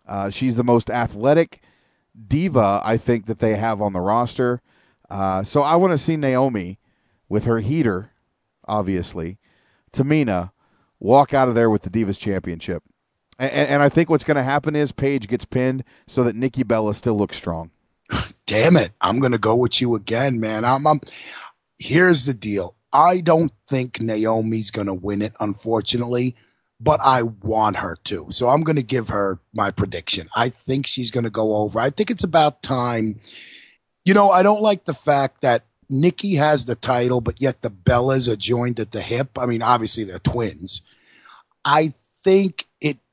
Uh, she's the most athletic diva I think that they have on the roster. Uh, so I want to see Naomi with her heater, obviously, Tamina walk out of there with the Divas Championship. And, and I think what's going to happen is Paige gets pinned so that Nikki Bella still looks strong. *laughs* Damn it. I'm going to go with you again, man. I'm, I'm, here's the deal. I don't think Naomi's going to win it, unfortunately, but I want her to. So I'm going to give her my prediction. I think she's going to go over. I think it's about time. You know, I don't like the fact that Nikki has the title, but yet the Bellas are joined at the hip. I mean, obviously they're twins. I think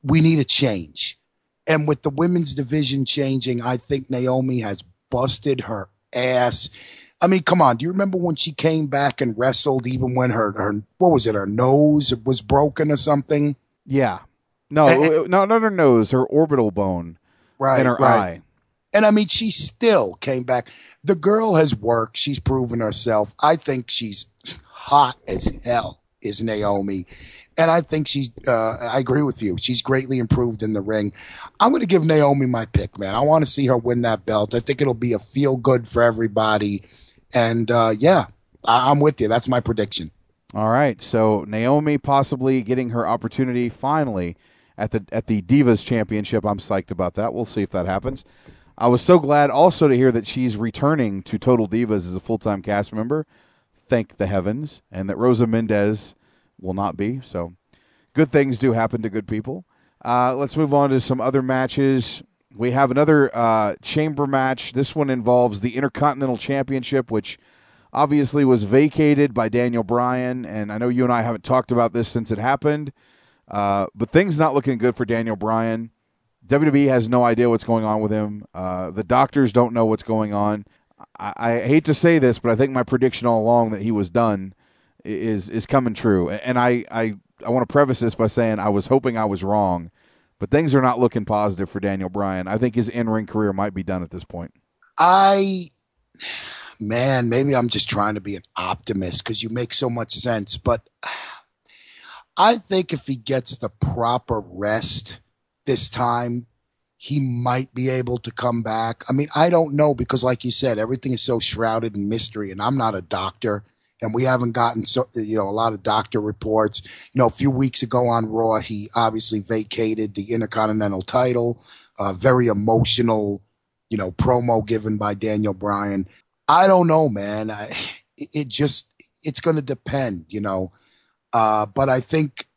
we need a change. And with the women's division changing, I think Naomi has busted her ass. I mean, come on. Do you remember when she came back and wrestled, even when her, her what was it, her nose was broken or something? Yeah. No, And- no, not her nose, her orbital bone Right. in her right. eye. And I mean, she still came back. The girl has worked. She's proven herself. I think she's hot as hell, is Naomi. And I think she's, uh, I agree with you. She's greatly improved in the ring. I'm going to give Naomi my pick, man. I want to see her win that belt. I think it'll be a feel good for everybody. And, uh, yeah, I- I'm with you. That's my prediction. All right. So Naomi possibly getting her opportunity finally at the at the Divas Championship. I'm psyched about that. We'll see if that happens. I was so glad also to hear that she's returning to Total Divas as a full time cast member. Thank the heavens, and that Rosa Mendes will not be. So good things do happen to good people. Uh, let's move on to some other matches. We have another uh, chamber match. This one involves the Intercontinental Championship, which obviously was vacated by Daniel Bryan. And I know you and I haven't talked about this since it happened, uh, but things not looking good for Daniel Bryan. WWE has no idea what's going on with him. Uh, the doctors don't know what's going on. I, I hate to say this, but I think my prediction all along that he was done is is coming true. And I I, I want to preface this by saying I was hoping I was wrong, but things are not looking positive for Daniel Bryan. I think his in ring career might be done at this point. I, man, maybe I'm just trying to be an optimist because you make so much sense. But I think if he gets the proper rest this time, he might be able to come back. I mean, I don't know because, like you said, everything is so shrouded in mystery, and I'm not a doctor. And we haven't gotten so you know a lot of doctor reports. You know, a few weeks ago on Raw, he obviously vacated the Intercontinental title. Uh, very emotional you know, promo given by Daniel Bryan. I don't know, man. I, it, just, it's going to depend, you know. Uh, but I think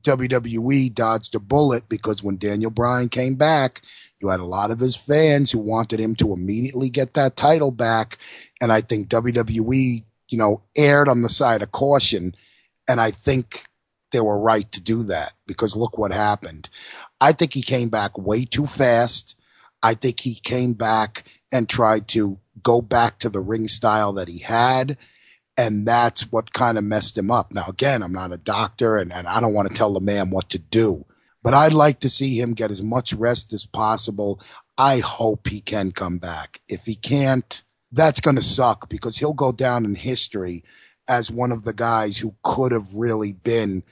WWE dodged a bullet because when Daniel Bryan came back, you had a lot of his fans who wanted him to immediately get that title back. And I think WWE, you know, erred on the side of caution. And I think they were right to do that because look what happened. I think he came back way too fast. I think he came back and tried to go back to the ring style that he had. And that's what kind of messed him up. Now, again, I'm not a doctor and, and I don't want to tell the man what to do, but I'd like to see him get as much rest as possible. I hope he can come back. If he can't, that's going to suck because he'll go down in history as one of the guys who could have really been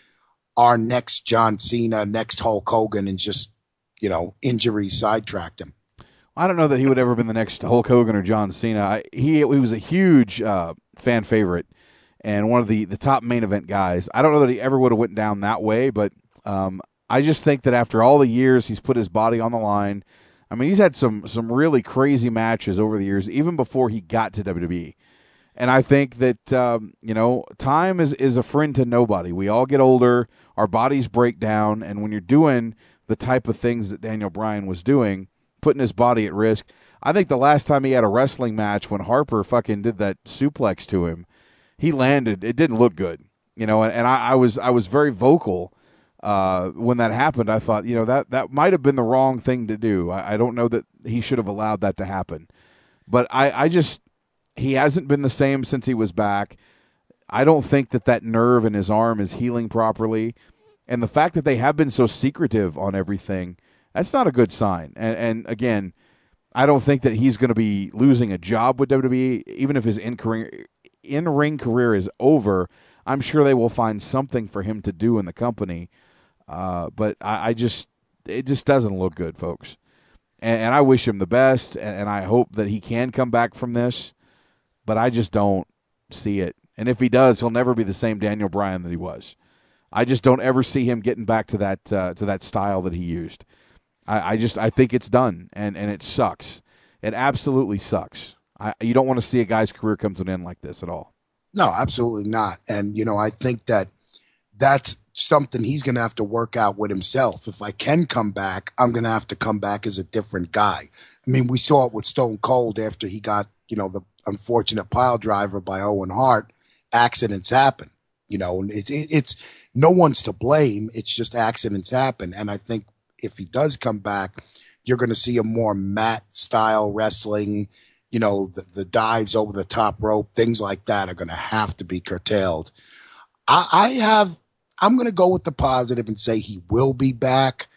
our next John Cena, next Hulk Hogan, and just, you know, injuries sidetracked him. I don't know that he would ever have been the next Hulk Hogan or John Cena. I, he he was a huge uh, fan favorite and one of the, the top main event guys. I don't know that he ever would have went down that way, but um, I just think that after all the years he's put his body on the line. I mean, he's had some some really crazy matches over the years, even before he got to WWE. And I think that um, you know, time is is a friend to nobody. We all get older, our bodies break down, and when you're doing the type of things that Daniel Bryan was doing, putting his body at risk. I think the last time he had a wrestling match when Harper fucking did that suplex to him, he landed. It didn't look good, you know. And, and I, I was I was very vocal uh, when that happened. I thought, you know, that that might have been the wrong thing to do. I, I don't know that he should have allowed that to happen. But I, I just he hasn't been the same since he was back. I don't think that that nerve in his arm is healing properly, and the fact that they have been so secretive on everything, that's not a good sign. And, and again, I don't think that he's going to be losing a job with WWE, even if his in in ring career is over. I'm sure they will find something for him to do in the company. Uh, but I, I just it just doesn't look good, folks. And, and I wish him the best, and, and I hope that he can come back from this. But I just don't see it. And if he does, he'll never be the same Daniel Bryan that he was. I just don't ever see him getting back to that uh, to that style that he used. I, I just I think it's done, and and it sucks. It absolutely sucks. I, you don't want to see a guy's career come to an end like this at all. No, absolutely not. And, you know, I think that that's something he's going to have to work out with himself. If I can come back, I'm going to have to come back as a different guy. I mean, we saw it with Stone Cold after he got, you know, the unfortunate pile driver by Owen Hart. Accidents happen, you know, and it's, it, it's no one's to blame. It's just accidents happen. And I think if he does come back, you're going to see a more mat style wrestling. You know, the, the dives over the top rope, things like that are going to have to be curtailed. I, I have, I'm going to go with the positive and say he will be back,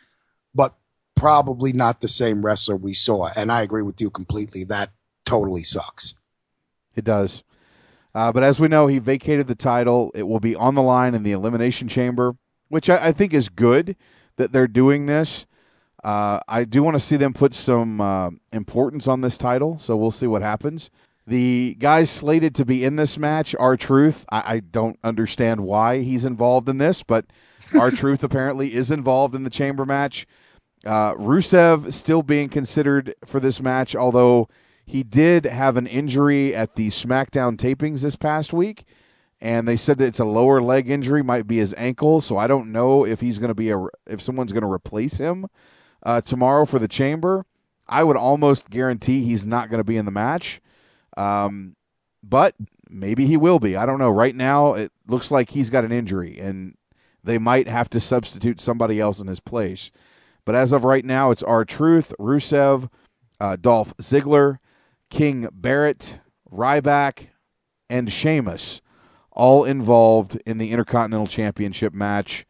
but probably not the same wrestler we saw. And I agree with you completely. That totally sucks. It does. Uh, but as we know, he vacated the title. It will be on the line in the Elimination Chamber, which I, I think is good that they're doing this. Uh, I do want to see them put some uh, importance on this title, so we'll see what happens. The guys slated to be in this match, R Truth. I, I don't understand why he's involved in this, but R *laughs* Truth apparently is involved in the chamber match. Uh, Rusev still being considered for this match, although he did have an injury at the SmackDown tapings this past week, and they said that it's a lower leg injury, might be his ankle. So I don't know if he's going to be a if someone's going to replace him uh, tomorrow for the Chamber. I would almost guarantee he's not going to be in the match, um, but maybe he will be. I don't know. Right now, it looks like he's got an injury, and they might have to substitute somebody else in his place. But as of right now, it's R Truth, Rusev, uh, Dolph Ziggler, King Barrett, Ryback, and Sheamus, all involved in the Intercontinental Championship match.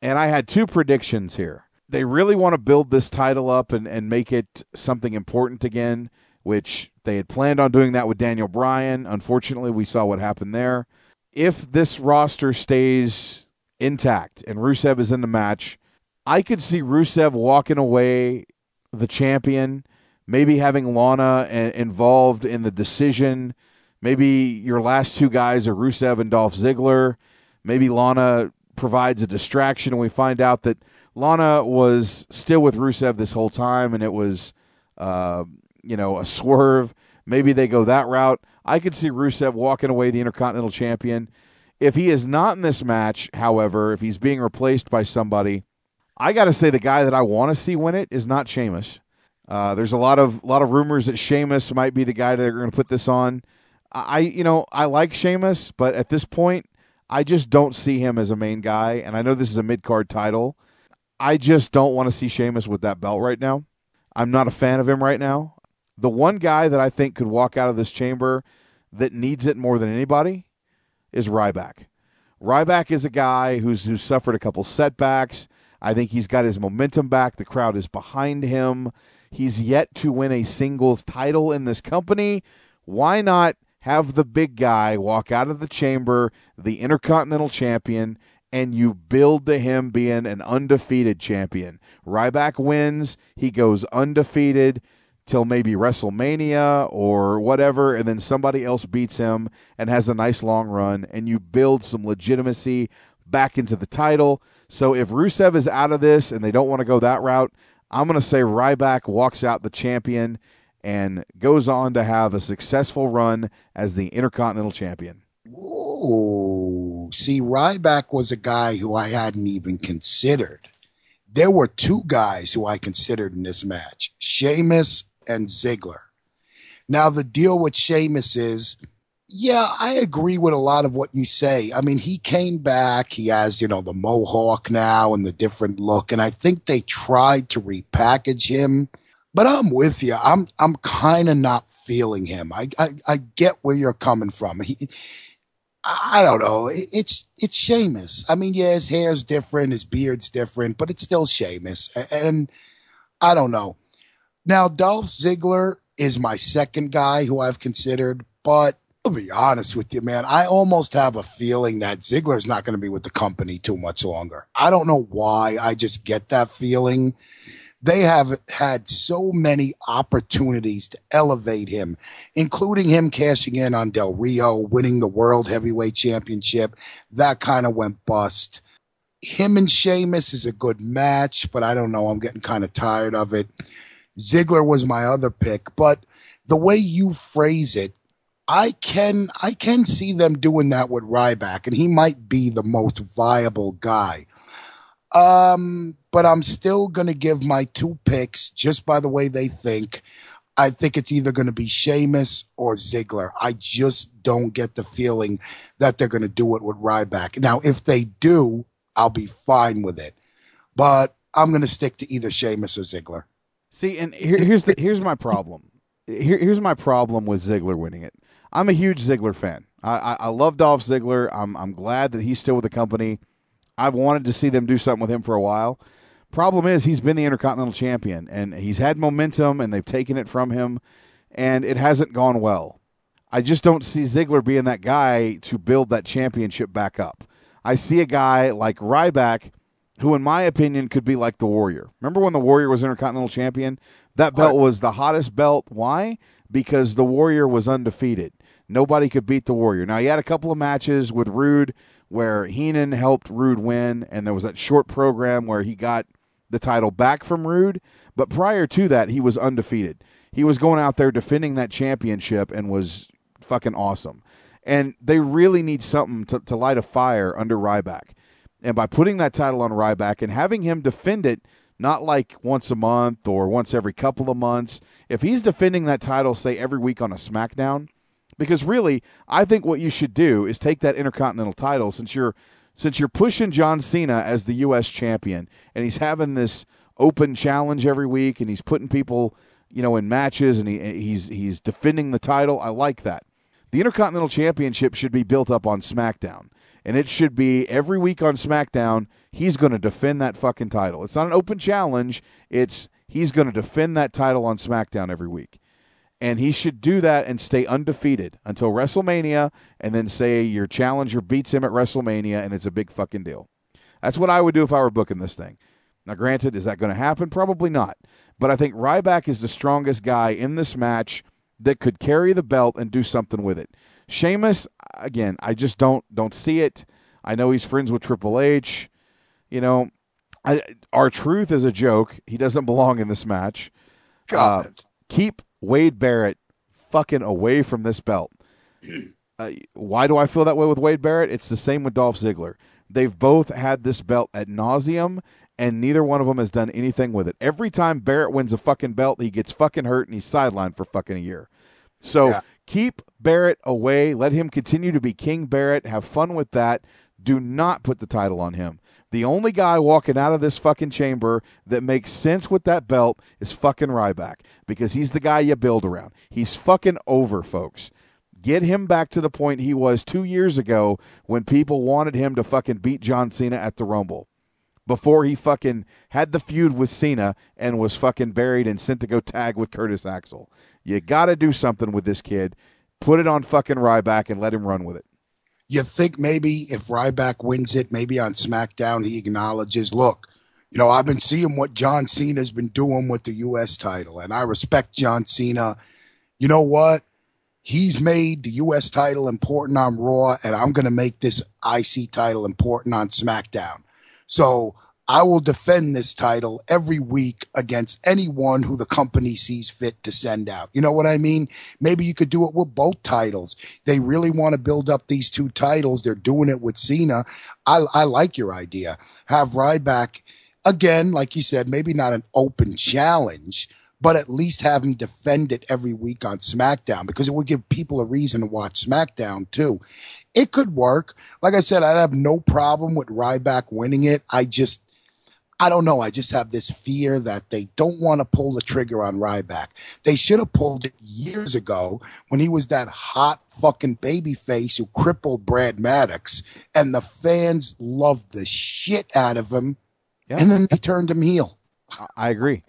And I had two predictions here. They really want to build this title up and, and make it something important again, which they had planned on doing that with Daniel Bryan. Unfortunately, we saw what happened there. If this roster stays intact and Rusev is in the match, I could see Rusev walking away the champion, maybe having Lana a- involved in the decision. Maybe your last two guys are Rusev and Dolph Ziggler. Maybe Lana provides a distraction, and we find out that Lana was still with Rusev this whole time, and it was, uh, you know, a swerve. Maybe they go that route. I could see Rusev walking away the Intercontinental Champion. If he is not in this match, however, if he's being replaced by somebody, I got to say the guy that I want to see win it is not Sheamus. Uh, there's a lot of lot of rumors that Sheamus might be the guy that they're going to put this on. I you know I like Sheamus, but at this point, I just don't see him as a main guy. And I know this is a mid card title. I just don't want to see Sheamus with that belt right now. I'm not a fan of him right now. The one guy that I think could walk out of this chamber that needs it more than anybody is Ryback. Ryback is a guy who's who's suffered a couple setbacks. I think he's got his momentum back. The crowd is behind him. He's yet to win a singles title in this company. Why not have the big guy walk out of the chamber, the Intercontinental Champion, and you build to him being an undefeated champion? Ryback wins. He goes undefeated till maybe WrestleMania or whatever, and then somebody else beats him and has a nice long run, and you build some legitimacy back into the title. So if Rusev is out of this and they don't want to go that route, I'm going to say Ryback walks out the champion and goes on to have a successful run as the Intercontinental Champion. Oh, see, Ryback was a guy who I hadn't even considered. There were two guys who I considered in this match Sheamus and Ziggler. Now, the deal with Sheamus is, yeah, I agree with a lot of what you say. I mean, he came back. He has, you know, the mohawk now and the different look. And I think they tried to repackage him. But I'm with you. I'm I'm kind of not feeling him. I, I I get where you're coming from. He, I don't know. It- It's it's Sheamus. I mean, yeah, his hair's different, his beard's different, but it's still Sheamus. And I don't know. Now, Dolph Ziggler is my second guy who I've considered, but I'll be honest with you, man. I almost have a feeling that Ziggler's not going to be with the company too much longer. I don't know why. I just get that feeling. They have had so many opportunities to elevate him, including him cashing in on Del Rio, winning the World Heavyweight Championship. That kind of went bust. Him and Sheamus is a good match, but I don't know. I'm getting kind of tired of it. Ziggler was my other pick, but the way you phrase it, I can I can see them doing that with Ryback, and he might be the most viable guy. Um, but I'm still gonna give my two picks just by the way they think. I think it's either going to be Sheamus or Ziggler. I just don't get the feeling that they're going to do it with Ryback. Now, if they do, I'll be fine with it. But I'm going to stick to either Sheamus or Ziggler. See, and here, here's the here's my problem. Here, here's my problem with Ziggler winning it. I'm a huge Ziggler fan. I, I, I love Dolph Ziggler. I'm I'm glad that he's still with the company. I've wanted to see them do something with him for a while. Problem is, he's been the Intercontinental Champion, and he's had momentum, and they've taken it from him, and it hasn't gone well. I just don't see Ziggler being that guy to build that championship back up. I see a guy like Ryback, who, in my opinion, could be like the Warrior. Remember when the Warrior was Intercontinental Champion? That belt was the hottest belt. Why? Because the Warrior was undefeated. Nobody could beat the Warrior. Now, he had a couple of matches with Rude where Heenan helped Rude win, and there was that short program where he got the title back from Rude. But prior to that, he was undefeated. He was going out there defending that championship and was fucking awesome. And they really need something to, to light a fire under Ryback. And by putting that title on Ryback and having him defend it, not like once a month or once every couple of months, if he's defending that title, say, every week on a SmackDown, because really, I think what you should do is take that Intercontinental title since you're since you're pushing John Cena as the U.S. champion and he's having this open challenge every week and he's putting people, you know, in matches and he, he's he's defending the title. I like that. The Intercontinental Championship should be built up on SmackDown. And it should be every week on SmackDown, he's going to defend that fucking title. It's not an open challenge. It's he's going to defend that title on SmackDown every week. And he should do that and stay undefeated until WrestleMania and then say your challenger beats him at WrestleMania and it's a big fucking deal. That's what I would do if I were booking this thing. Now, granted, is that going to happen? Probably not. But I think Ryback is the strongest guy in this match that could carry the belt and do something with it. Sheamus, again, I just don't don't see it. I know he's friends with Triple H. You know, R Truth is a joke. He doesn't belong in this match. God. Uh, keep Wade Barrett fucking away from this belt. *clears throat* Uh, why do I feel that way with Wade Barrett? It's the same with Dolph Ziggler. They've both had this belt at nauseum, and neither one of them has done anything with it. Every time Barrett wins a fucking belt, he gets fucking hurt and he's sidelined for fucking a year. So Yeah. Keep Barrett away. Let him continue to be King Barrett. Have fun with that. Do not put the title on him. The only guy walking out of this fucking chamber that makes sense with that belt is fucking Ryback because he's the guy you build around. He's fucking over, folks. Get him back to the point he was two years ago when people wanted him to fucking beat John Cena at the Rumble before he fucking had the feud with Cena and was fucking buried and sent to go tag with Curtis Axel. You got to do something with this kid. Put it on fucking Ryback and let him run with it. You think maybe if Ryback wins it, maybe on SmackDown he acknowledges, look, you know, I've been seeing what John Cena's been doing with the U.S. title, and I respect John Cena. You know what? He's made the U.S. title important on Raw, and I'm going to make this IC title important on SmackDown. So I will defend this title every week against anyone who the company sees fit to send out. You know what I mean? Maybe you could do it with both titles. They really want to build up these two titles. They're doing it with Cena. I, I like your idea. Have Ryback again, like you said, maybe not an open challenge, but at least have him defend it every week on SmackDown because it would give people a reason to watch SmackDown too. It could work. Like I said, I'd have no problem with Ryback winning it. I just, I don't know. I just have this fear that they don't want to pull the trigger on Ryback. They should have pulled it years ago when he was that hot fucking baby face who crippled Brad Maddox and the fans loved the shit out of him. Yeah. And then they turned him heel. I- agree.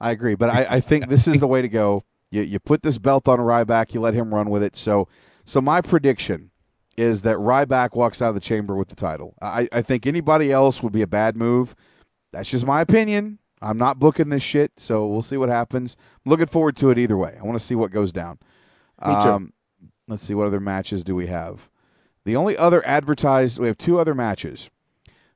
I agree. But I, I think this is the way to go. You, you put this belt on Ryback, you let him run with it. So, so my prediction is that Ryback walks out of the chamber with the title. I, I think anybody else would be a bad move. That's just my opinion. I'm not booking this shit, so we'll see what happens. I'm looking forward to it either way. I want to see what goes down. Me too. Um, let's see what other matches do we have. The only other advertised, we have two other matches.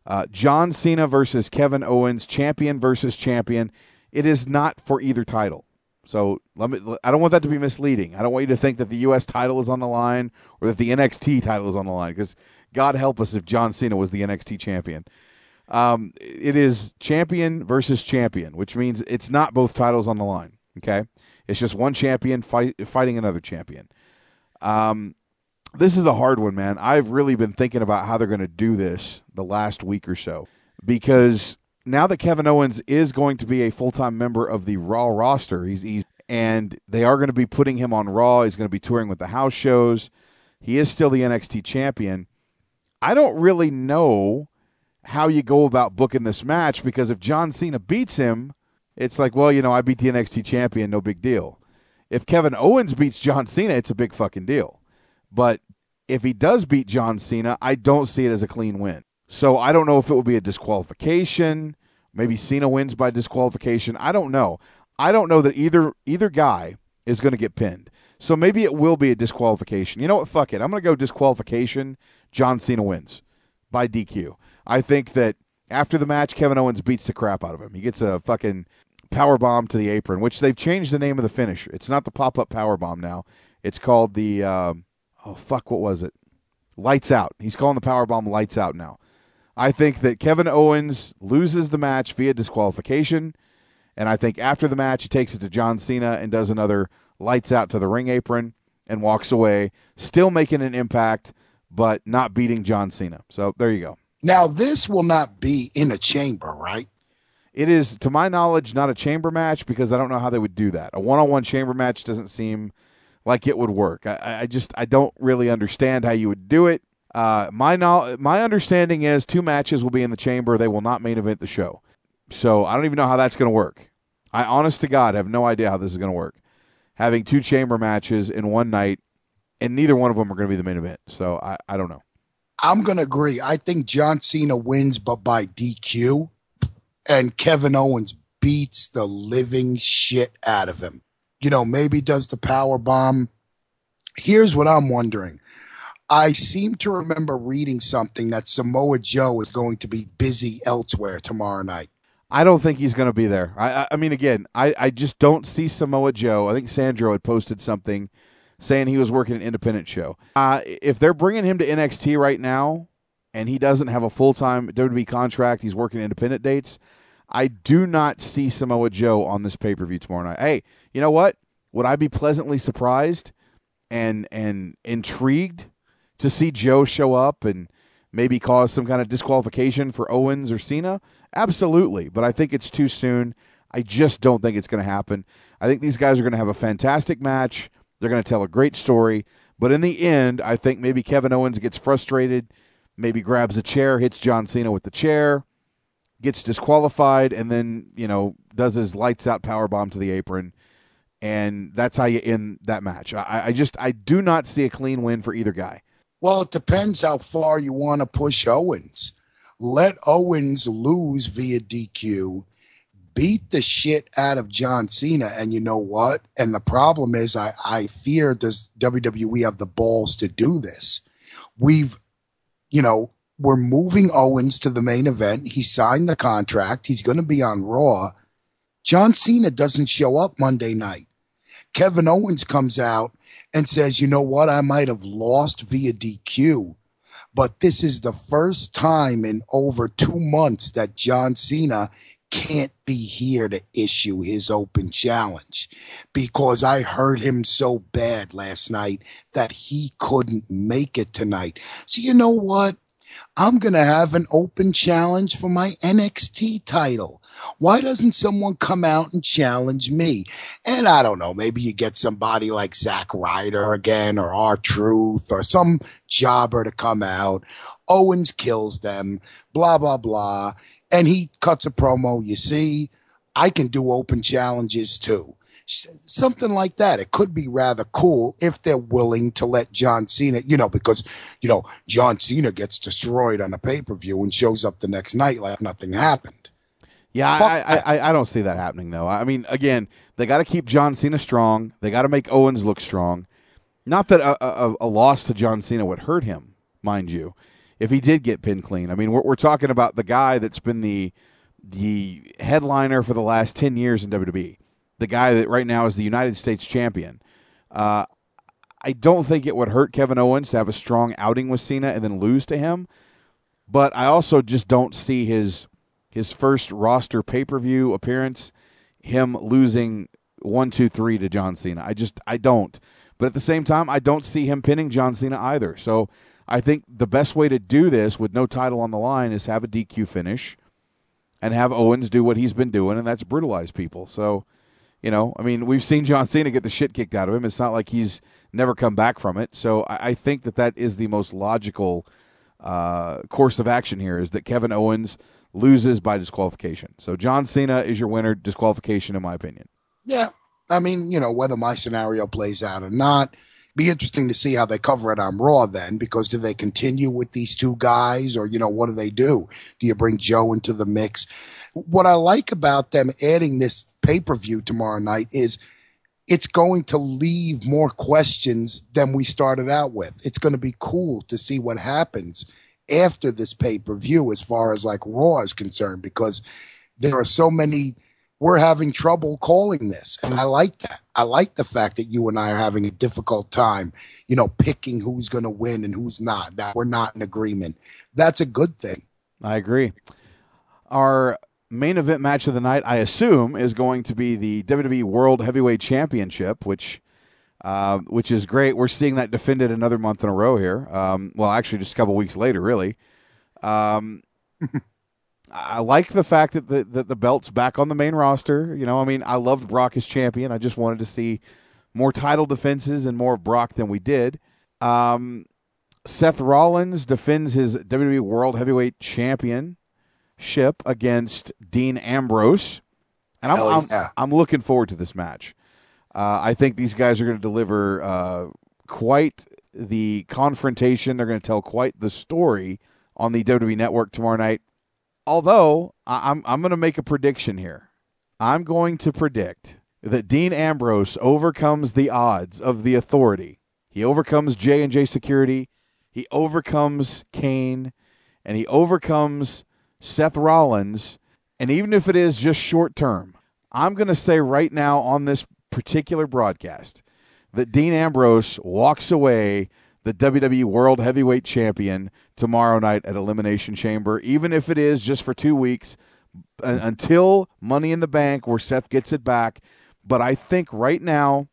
Uh, John Cena versus Kevin Owens, champion versus champion. It is not for either title. So let me. I don't want that to be misleading. I don't want you to think that the U.S. title is on the line or that the NXT title is on the line. Because God help us if John Cena was the NXT champion. Um, it is champion versus champion, which means it's not both titles on the line. Okay, it's just one champion fight, fighting another champion. Um, this is a hard one, man. I've really been thinking about how they're going to do this the last week or so because now that Kevin Owens is going to be a full time member of the Raw roster, he's, he's and they are going to be putting him on Raw. He's going to be touring with the house shows. He is still the NXT champion. I don't really know how you go about booking this match because if John Cena beats him, it's like, well, you know, I beat the NXT champion, no big deal. If Kevin Owens beats John Cena, it's a big fucking deal. But if he does beat John Cena, I don't see it as a clean win. So I don't know if it will be a disqualification. Maybe Cena wins by disqualification. I don't know. I don't know that either either guy is going to get pinned. So maybe it will be a disqualification. You know what? Fuck it. I'm going to go disqualification. John Cena wins by DQ. I think that after the match, Kevin Owens beats the crap out of him. He gets a fucking power bomb to the apron, which they've changed the name of the finisher. It's not the pop up power bomb now. It's called the um, oh fuck, what was it? Lights out. He's calling the power bomb lights out now. I think that Kevin Owens loses the match via disqualification, and I think after the match he takes it to John Cena and does another lights out to the ring apron and walks away, still making an impact, but not beating John Cena. So there you go. Now, this will not be in a chamber, right? It is, to my knowledge, not a chamber match because I don't know how they would do that. A one-on-one chamber match doesn't seem like it would work. I, I just I don't really understand how you would do it. Uh, my no, my understanding is two matches will be in the chamber. They will not main event the show. So I don't even know how that's going to work. I, honest to God, have no idea how this is going to work. Having two chamber matches in one night, and neither one of them are going to be the main event. So I, I don't know. I'm going to agree. I think John Cena wins, but by DQ, and Kevin Owens beats the living shit out of him. You know, maybe does the power bomb. Here's what I'm wondering. I seem to remember reading something that Samoa Joe is going to be busy elsewhere tomorrow night. I don't think he's going to be there. I, I, I mean, again, I, I just don't see Samoa Joe. I think Sandro had posted something saying he was working an independent show. Uh, if they're bringing him to NXT right now, and he doesn't have a full time WWE contract, he's working independent dates. I do not see Samoa Joe on this pay per view tomorrow night. Hey, you know what? Would I be pleasantly surprised and and intrigued to see Joe show up and maybe cause some kind of disqualification for Owens or Cena? Absolutely, but I think it's too soon. I just don't think it's going to happen. I think these guys are going to have a fantastic match. They're going to tell a great story, but in the end, I think maybe Kevin Owens gets frustrated, maybe grabs a chair, hits John Cena with the chair, gets disqualified, and then you know does his lights out power bomb to the apron, and that's how you end that match. I, I just I do not see a clean win for either guy. Well, it depends how far you want to push Owens. Let Owens lose via DQ, beat the shit out of John Cena, and you know what? And the problem is, I, I fear does WWE have the balls to do this? We've, you know, we're moving Owens to the main event. He signed the contract. He's going to be on Raw. John Cena doesn't show up Monday night. Kevin Owens comes out and says, you know what? I might have lost via DQ, but this is the first time in over two months that John Cena can't be here to issue his open challenge because I heard him so bad last night that he couldn't make it tonight. So, you know what? I'm going to have an open challenge for my NXT title. Why doesn't someone come out and challenge me? And I don't know, maybe you get somebody like Zack Ryder again or R Truth or some jobber to come out. Owens kills them, blah, blah, blah. And he cuts a promo. You see, I can do open challenges too. Something like that. It could be rather cool if they're willing to let John Cena, you know, because, you know, John Cena gets destroyed on a pay per view and shows up the next night like nothing happened. Yeah, I, I, I, don't see that happening though. I mean, again, they got to keep John Cena strong. They got to make Owens look strong. Not that a, a, a, loss to John Cena would hurt him, mind you, if he did get pinned clean. I mean, we're, we're talking about the guy that's been the the headliner for the last ten years in WWE, the guy that right now is the United States champion. Uh, I don't think it would hurt Kevin Owens to have a strong outing with Cena and then lose to him, but I also just don't see his his first roster pay per view appearance, him losing one, two, three to John Cena. I just I don't. But at the same time, I don't see him pinning John Cena either. So I think the best way to do this with no title on the line is have a DQ finish. and have Owens do what he's been doing, and that's brutalize people. So, you know, I mean, we've seen John Cena get the shit kicked out of him. It's not like he's never come back from it. So I, I think that that is the most logical uh, course of action here is that Kevin Owens loses by disqualification. So John Cena is your winner, disqualification, in my opinion. Yeah. I mean, you know, whether my scenario plays out or not, be interesting to see how they cover it on Raw then, because do they continue with these two guys or, you know, what do they do? Do you bring Joe into the mix? What I like about them adding this pay per view tomorrow night is it's going to leave more questions than we started out with. It's going to be cool to see what happens after this pay per view as far as like Raw is concerned, because there are so many we're having trouble calling this. And I like that. I like the fact that you and I are having a difficult time, you know, picking who's going to win and who's not, that we're not in agreement. That's a good thing. I agree. Our main event match of the night, I assume, is going to be the WWE World Heavyweight Championship, which. Uh, which is great. We're seeing that defended another month in a row here. Um, well, actually, just a couple weeks later, really. Um, *laughs* I like the fact that the, that the belt's back on the main roster. You know, I mean, I loved Brock as champion. I just wanted to see more title defenses and more of Brock than we did. Um, Seth Rollins defends his WWE World Heavyweight Championship against Dean Ambrose, and I'm I'm. I'm looking forward to this match. Uh, I think these guys are going to deliver uh, quite the confrontation. They're going to tell quite the story on the WWE Network tomorrow night although I- I'm I'm going to make a prediction here. I'm going to predict that Dean Ambrose overcomes the odds of the authority. He overcomes J and J Security. He overcomes Kane, and he overcomes Seth Rollins. And even if it is just short term, I'm going to say right now on this particular broadcast that Dean Ambrose walks away the WWE World Heavyweight Champion tomorrow night at Elimination Chamber, even if it is just for two weeks until Money in the Bank, where Seth gets it back. But I think right now,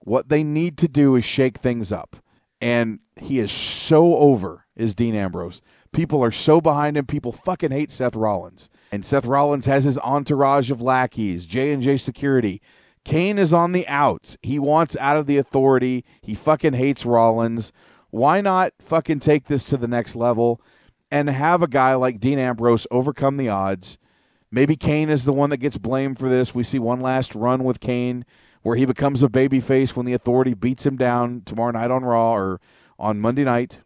what they need to do is shake things up. And he is so over, is Dean Ambrose. People are so behind him. People fucking hate Seth Rollins. And Seth Rollins has his entourage of lackeys, J and J Security. Kane is on the outs. He wants out of the authority. He fucking hates Rollins. Why not fucking take this to the next level and have a guy like Dean Ambrose overcome the odds? Maybe Kane is the one that gets blamed for this. We see one last run with Kane where he becomes a babyface when the authority beats him down tomorrow night on Raw or on Monday night.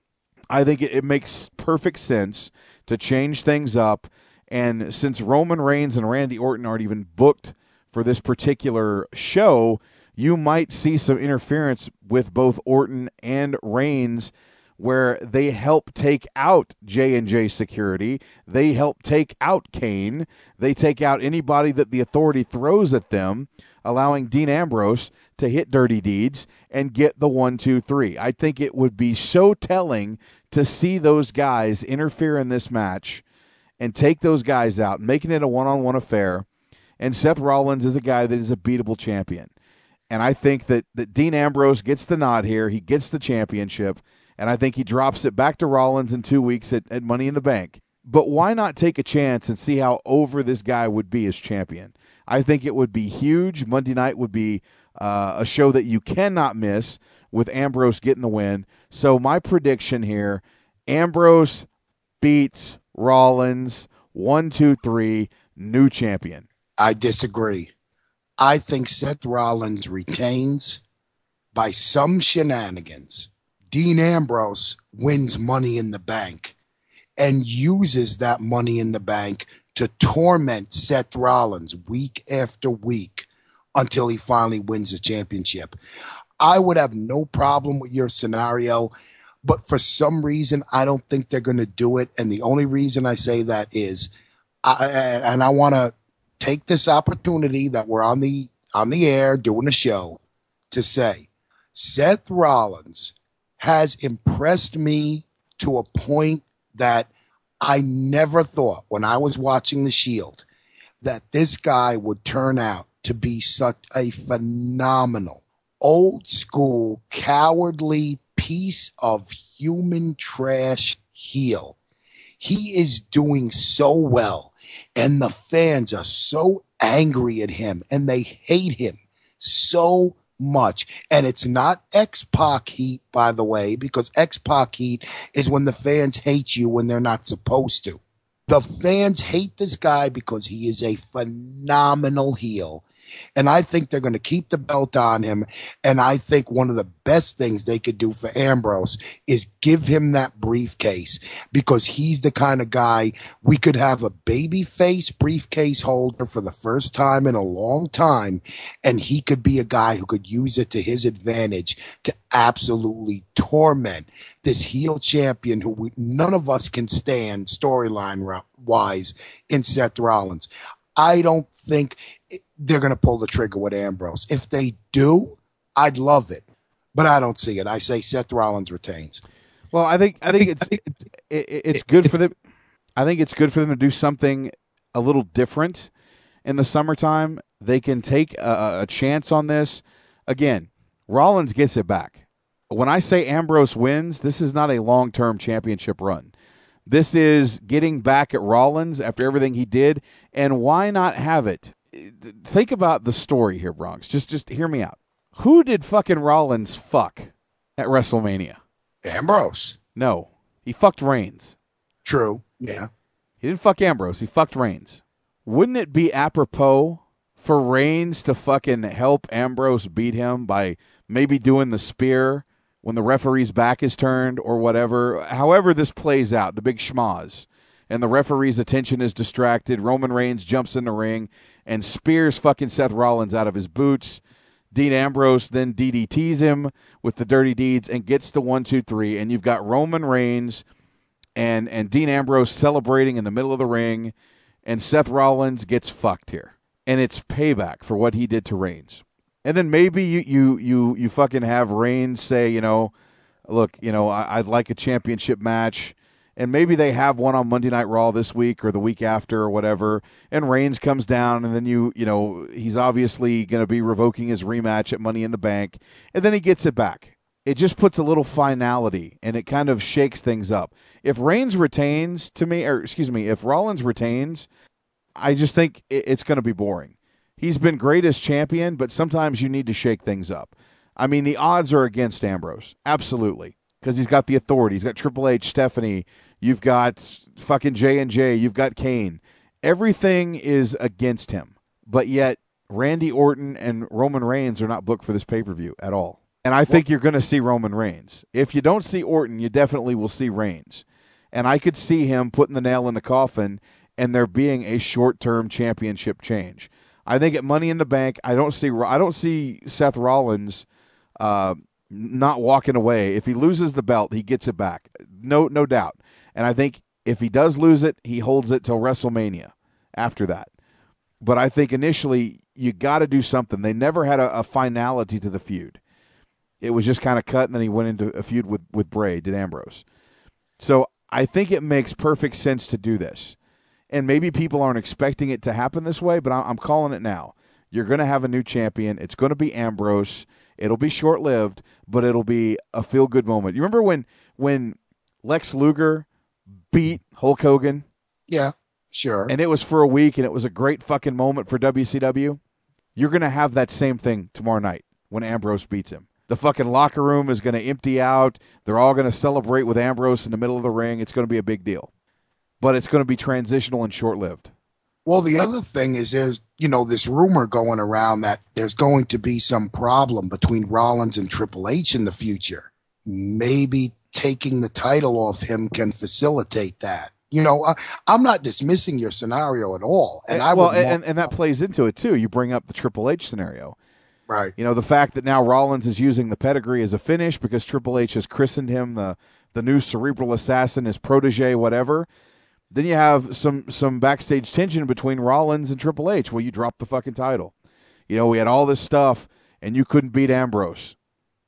I think it, it makes perfect sense to change things up. And since Roman Reigns and Randy Orton aren't even booked for this particular show, you might see some interference with both Orton and Reigns where they help take out J&J Security, they help take out Kane, they take out anybody that the authority throws at them, allowing Dean Ambrose to hit dirty deeds and get the one, two, three. I think it would be so telling to see those guys interfere in this match and take those guys out, making it a one-on-one affair. And Seth Rollins is a guy that is a beatable champion. And I think that, that Dean Ambrose gets the nod here. He gets the championship. And I think he drops it back to Rollins in two weeks at, at Money in the Bank. But why not take a chance and see how over this guy would be as champion? I think it would be huge. Monday night would be uh, a show that you cannot miss with Ambrose getting the win. So my prediction here Ambrose beats Rollins. One, two, three, new champion. I disagree. I think Seth Rollins retains by some shenanigans. Dean Ambrose wins money in the bank and uses that money in the bank to torment Seth Rollins week after week until he finally wins the championship. I would have no problem with your scenario, but for some reason, I don't think they're going to do it. And the only reason I say that is, I, and I want to take this opportunity that we're on the on the air doing a show to say Seth Rollins has impressed me to a point that I never thought when I was watching The Shield that this guy would turn out to be such a phenomenal, old school, cowardly piece of human trash heel. He is doing so well. And the fans are so angry at him and they hate him so much. And it's not X Pac heat, by the way, because X Pac heat is when the fans hate you when they're not supposed to. The fans hate this guy because he is a phenomenal heel. And I think they're going to keep the belt on him. And I think one of the best things they could do for Ambrose is give him that briefcase because he's the kind of guy we could have a baby face briefcase holder for the first time in a long time. And he could be a guy who could use it to his advantage to absolutely torment this heel champion who we, none of us can stand storyline wise in Seth Rollins. I don't think they're going to pull the trigger with Ambrose. If they do, I'd love it, but I don't see it. I say Seth Rollins retains. Well, I think I think it's it, it's good for them. I think it's good for them to do something a little different in the summertime. They can take a, a chance on this. Again, Rollins gets it back. When I say Ambrose wins, this is not a long term championship run. This is getting back at Rollins after everything he did, and why not have it? Think about the story here, Bronx. Just just hear me out. Who did fucking Rollins fuck at WrestleMania? Ambrose. No, he fucked Reigns. True. Yeah. He didn't fuck Ambrose. He fucked Reigns. Wouldn't it be apropos for Reigns to fucking help Ambrose beat him by maybe doing the spear when the referee's back is turned or whatever? However, this plays out, the big schmaz, and the referee's attention is distracted. Roman Reigns jumps in the ring and spears fucking Seth Rollins out of his boots. Dean Ambrose then DDTs him with the dirty deeds and gets the one, two, three. And you've got Roman Reigns and and Dean Ambrose celebrating in the middle of the ring, and Seth Rollins gets fucked here, and it's payback for what he did to Reigns. And then maybe you you you you fucking have Reigns say, you know, look, you know, I, I'd like a championship match. And maybe they have one on Monday Night Raw this week or the week after or whatever. And Reigns comes down, and then you, you know, he's obviously going to be revoking his rematch at Money in the Bank, and then he gets it back. It just puts a little finality, and it kind of shakes things up. If Reigns retains, to me, or excuse me, if Rollins retains, I just think it's going to be boring. He's been great as champion, but sometimes you need to shake things up. I mean, the odds are against Ambrose, absolutely, because he's got the authority. He's got Triple H, Stephanie. You've got fucking J and J. You've got Kane. Everything is against him, but yet Randy Orton and Roman Reigns are not booked for this pay per view at all. And I think you're going to see Roman Reigns. If you don't see Orton, you definitely will see Reigns. And I could see him putting the nail in the coffin and there being a short-term championship change. I think at Money in the Bank, I don't see I don't see Seth Rollins uh, not walking away. If he loses the belt, he gets it back. No, no doubt. And I think if he does lose it, he holds it till WrestleMania. After that, but I think initially you got to do something. They never had a, a finality to the feud. It was just kind of cut, and then he went into a feud with with Bray, did Ambrose. So I think it makes perfect sense to do this. And maybe people aren't expecting it to happen this way, but I- I'm calling it now. You're going to have a new champion. It's going to be Ambrose. It'll be short lived, but it'll be a feel good moment. You remember when when Lex Luger beat Hulk Hogan? Yeah. Sure. and it was for a week and it was a great fucking moment for WCW. You're going to have that same thing tomorrow night when Ambrose beats him. The fucking locker room is going to empty out. They're all going to celebrate with Ambrose in the middle of the ring. It's going to be a big deal. But it's going to be transitional and short lived. Well, the other thing is there's, you know, this rumor going around that there's going to be some problem between Rollins and Triple H in the future. Maybe taking the title off him can facilitate that. You know, I, I'm not dismissing your scenario at all. And eh, I well, would and, and that plays into it too. You bring up the Triple H scenario. Right. You know, the fact that now Rollins is using the pedigree as a finish because Triple H has christened him the the new cerebral assassin, his protege, whatever. Then you have some some backstage tension between Rollins and Triple H. Well, you dropped the fucking title. You know, we had all this stuff and you couldn't beat Ambrose.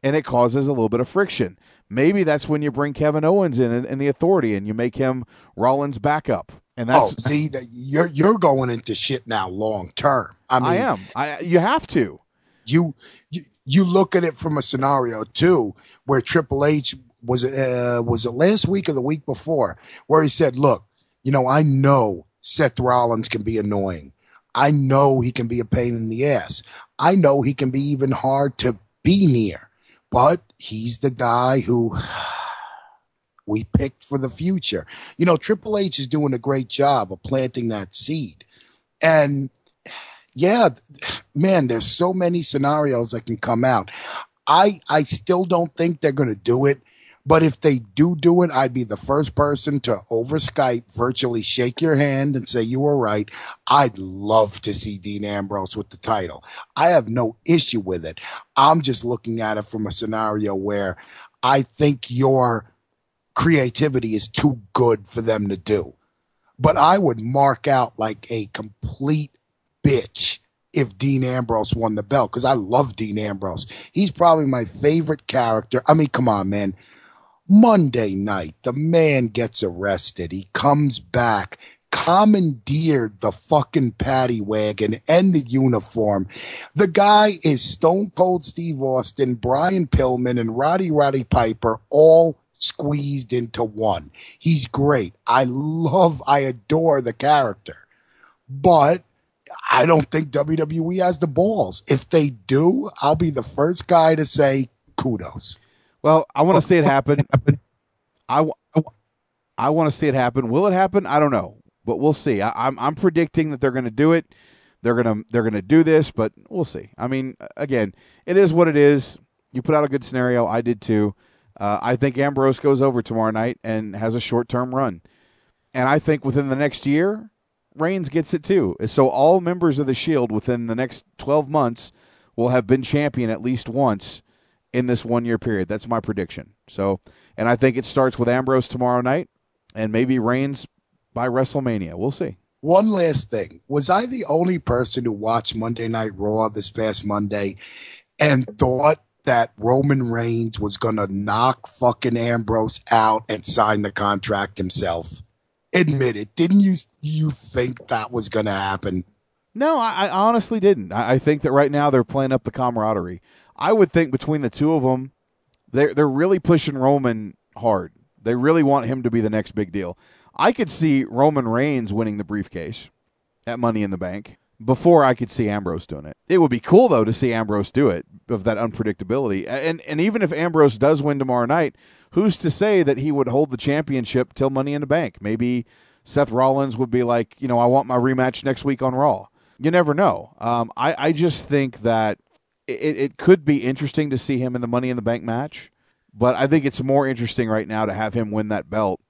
And it causes a little bit of friction. Maybe that's when you bring Kevin Owens in and, and the authority and you make him Rollins backup. And that's oh, see, that you're you're going into shit now long term. I mean, I am. I you have to. you you you look at it from a scenario too where Triple H was uh, was it last week or the week before where he said, "Look, you know, I know Seth Rollins can be annoying. I know he can be a pain in the ass. I know he can be even hard to be near, but he's the guy who *sighs* we picked for the future. You know, Triple H is doing a great job of planting that seed. And *sighs* yeah, *sighs* man, there's so many scenarios that can come out. I I still don't think they're going to do it, but if they do do it, I'd be the first person to over Skype virtually shake your hand and say you were right. I'd love to see Dean Ambrose with the title. I have no issue with it. I'm just looking at it from a scenario where I think your creativity is too good for them to do. But I would mark out like a complete bitch if Dean Ambrose won the belt because I love Dean Ambrose. He's probably my favorite character. I mean, come on, man. Monday night, the man gets arrested. He comes back, commandeered the fucking paddy wagon and the uniform. The guy is Stone Cold Steve Austin, Brian Pillman, and Roddy Roddy Piper all squeezed into one. He's great. I love, I adore the character. But I don't think WWE has the balls. If they do, I'll be the first guy to say kudos. Well, I want to see it *laughs* happen. I want to see it happen. Will it happen? I don't know, but we'll see. I, I'm I'm predicting that they're going to do it. They're gonna they're gonna do this, but we'll see. I mean, again, it is what it is. You put out a good scenario. I did too. Uh, I think Ambrose goes over tomorrow night and has a short term run, and I think within the next year, Reigns gets it too. So all members of the Shield within the next 12 months will have been champion at least once in this one year period. That's my prediction. So, and I think it starts with Ambrose tomorrow night, and maybe Reigns by WrestleMania. We'll see. One last thing. Was I the only person who watched Monday Night Raw this past Monday and thought that Roman Reigns was going to knock fucking Ambrose out and sign the contract himself? Admit it. Didn't you you think that was going to happen? No, I, I honestly didn't. I, I think that right now they're playing up the camaraderie. I would think between the two of them, they're they're really pushing Roman hard. They really want him to be the next big deal. I could see Roman Reigns winning the briefcase at Money in the Bank before I could see Ambrose doing it. It would be cool though to see Ambrose do it of that unpredictability. And and even if Ambrose does win tomorrow night, who's to say that he would hold the championship till Money in the Bank? Maybe Seth Rollins would be like, you know, I want my rematch next week on Raw. You never know. Um, I I just think that it, it could be interesting to see him in the Money in the Bank match, but I think it's more interesting right now to have him win that belt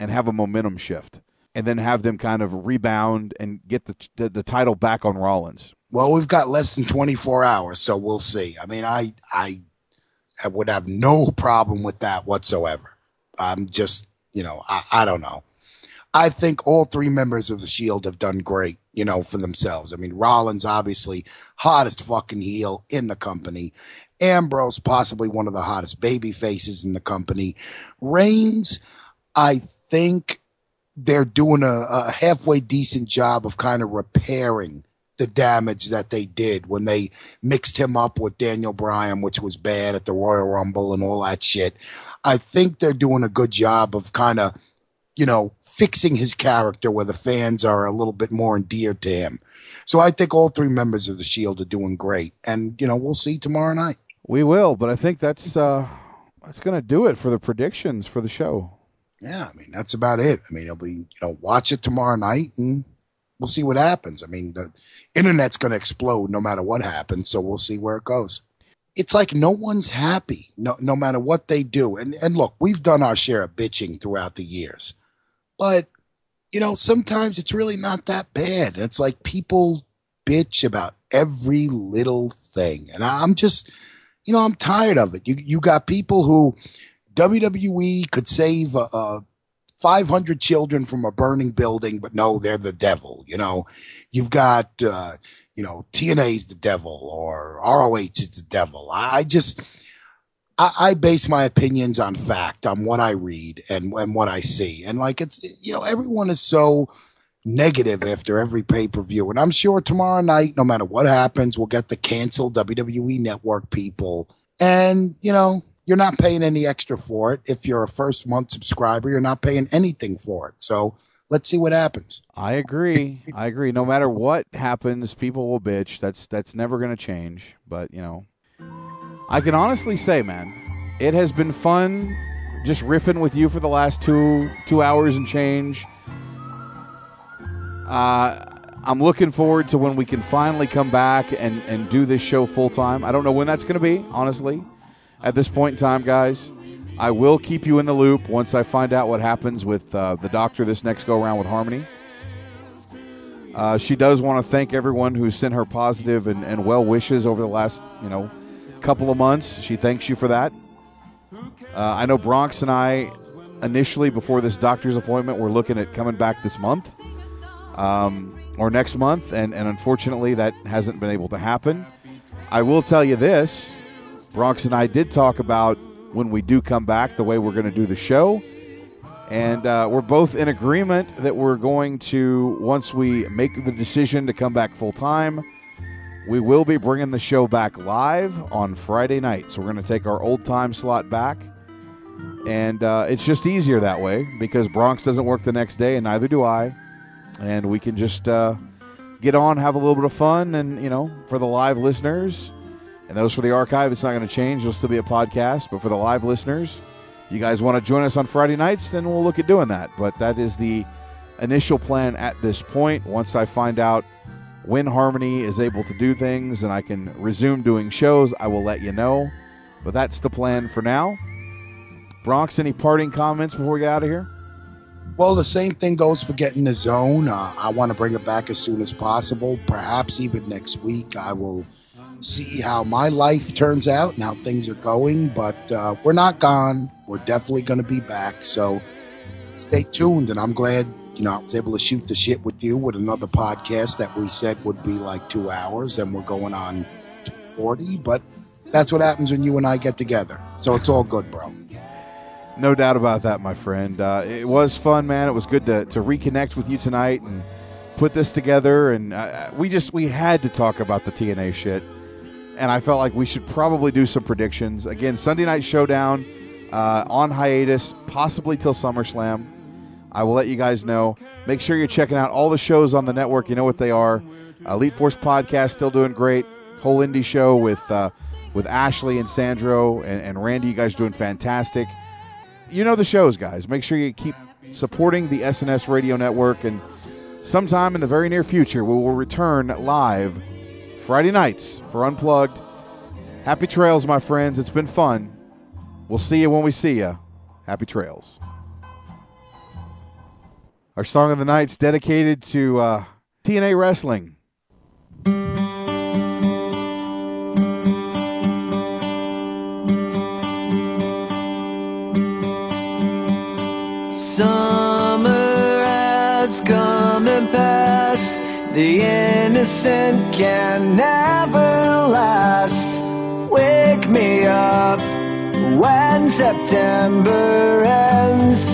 and have a momentum shift, and then have them kind of rebound and get the the, the title back on Rollins. Well, we've got less than 24 hours, so we'll see. I mean, I I, I would have no problem with that whatsoever. I'm just, you know, I, I don't know. I think all three members of the Shield have done great, you know, for themselves. I mean, Rollins, obviously, hottest fucking heel in the company. Ambrose, possibly one of the hottest baby faces in the company. Reigns, I think they're doing a, a halfway decent job of kind of repairing the damage that they did when they mixed him up with Daniel Bryan, which was bad at the Royal Rumble and all that shit. I think they're doing a good job of kind of, you know, fixing his character where the fans are a little bit more endeared to him. So I think all three members of the Shield are doing great, and you know we'll see tomorrow night. We will, but I think that's uh, that's going to do it for the predictions for the show. Yeah, I mean that's about it. I mean, it'll be you know watch it tomorrow night, and we'll see what happens. I mean, the internet's going to explode no matter what happens, so we'll see where it goes. It's like no one's happy, no no matter what they do. And and look, we've done our share of bitching throughout the years, but you know sometimes it's really not that bad. It's like people bitch about every little thing, and I'm just you know I'm tired of it. You you got people who WWE could save uh, uh, 500 children from a burning building, but no, they're the devil. You know, you've got, uh, you know, TNA's the devil or ROH is the devil. I, I just, I, I base my opinions on fact, on what I read and, and what I see. And like, it's, you know, everyone is so negative after every pay per view. And I'm sure tomorrow night, no matter what happens, we'll get the canceled WWE network people. And, you know, you're not paying any extra for it. If you're a first month subscriber, you're not paying anything for it. So let's see what happens. I agree. I agree. No matter what happens, people will bitch. That's that's never going to change. But you know, I can honestly say, man, it has been fun just riffing with you for the last two two hours and change. Uh, I'm looking forward to when we can finally come back and and do this show full time. I don't know when that's going to be, honestly. At this point in time, guys, I will keep you in the loop once I find out what happens with uh, the doctor this next go around with Harmony. Uh, she does want to thank everyone who sent her positive and, and well wishes over the last, you know, couple of months. She thanks you for that. Uh, I know Bronx and I, initially before this doctor's appointment, were looking at coming back this month um, or next month, and, and unfortunately that hasn't been able to happen. I will tell you this Bronx and I did talk about when we do come back the way we're going to do the show. And uh, we're both in agreement that we're going to, once we make the decision to come back full time, we will be bringing the show back live on Friday night. So We're going to take our old time slot back. And uh, it's just easier that way because Bronx doesn't work the next day, and neither do I. And we can just uh, get on, have a little bit of fun, and, you know, for the live listeners, and those for the archive, it's not going to change. It'll still be a podcast. But for the live listeners, you guys want to join us on Friday nights, then we'll look at doing that. But that is the initial plan at this point. Once I find out when Harmony is able to do things and I can resume doing shows, I will let you know. But that's the plan for now. Bronx, any parting comments before we get out of here? Well, the same thing goes for getting the zone. Uh, I want to bring it back as soon as possible, perhaps even next week. I will see how my life turns out and how things are going, but uh, we're not gone. We're definitely going to be back. So stay tuned. And I'm glad, you know, I was able to shoot the shit with you with another podcast that we said would be like two hours, and we're going on 240. But that's what happens when you and I get together. So it's all good, bro. No doubt about that, my friend. Uh, it was fun, man. It was good to, to reconnect with you tonight and put this together. And uh, we just we had to talk about the TNA shit. And I felt like we should probably do some predictions. Again, Sunday Night Showdown uh, on hiatus, possibly till SummerSlam. I will let you guys know. Make sure you're checking out all the shows on the network. You know what they are. Elite Force podcast still doing great. Whole indie show with uh, with Ashley and Sandro and, and Randy. You guys are doing fantastic. You know the shows, guys. Make sure you keep supporting the SNS Radio Network. And sometime in the very near future, we will return live Friday nights for Unplugged. Happy trails, my friends. It's been fun. We'll see you when we see you. Happy trails. Our song of the night's dedicated to uh, TNA Wrestling. Summer has come and passed. The innocent can never last. Wake me up when September ends.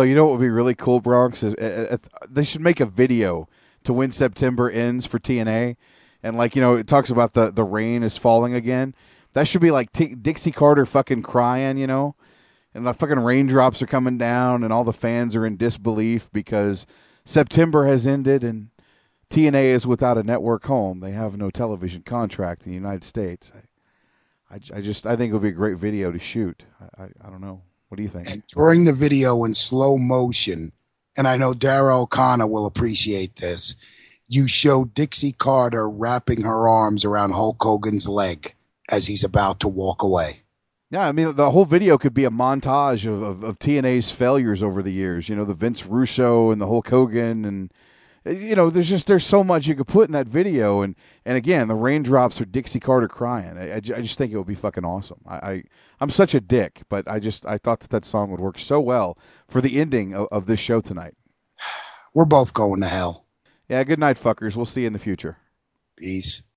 Although you know what would be really cool, Bronx is uh, uh, they should make a video to when September ends for TNA, and like you know it talks about the the rain is falling again. That should be like T- Dixie Carter fucking crying, you know, and the fucking raindrops are coming down, and all the fans are in disbelief because September has ended and TNA is without a network home. They have no television contract in the United States. I, I, I just I think it would be a great video to shoot. I, I, I don't know. What do you think? And during the video in slow motion, and I know Daryl O'Connor will appreciate this. You show Dixie Carter wrapping her arms around Hulk Hogan's leg as he's about to walk away. Yeah, I mean, the whole video could be a montage of, of, of TNA's failures over the years. You know, the Vince Russo and the Hulk Hogan, and you know, there's just there's so much you could put in that video. And and again, the raindrops are Dixie Carter crying. I, I, I just think it would be fucking awesome. I, I I'm such a dick, but I just I thought that that song would work so well for the ending of, of this show tonight. We're both going to hell. Yeah, good night, fuckers. We'll see you in the future. Peace.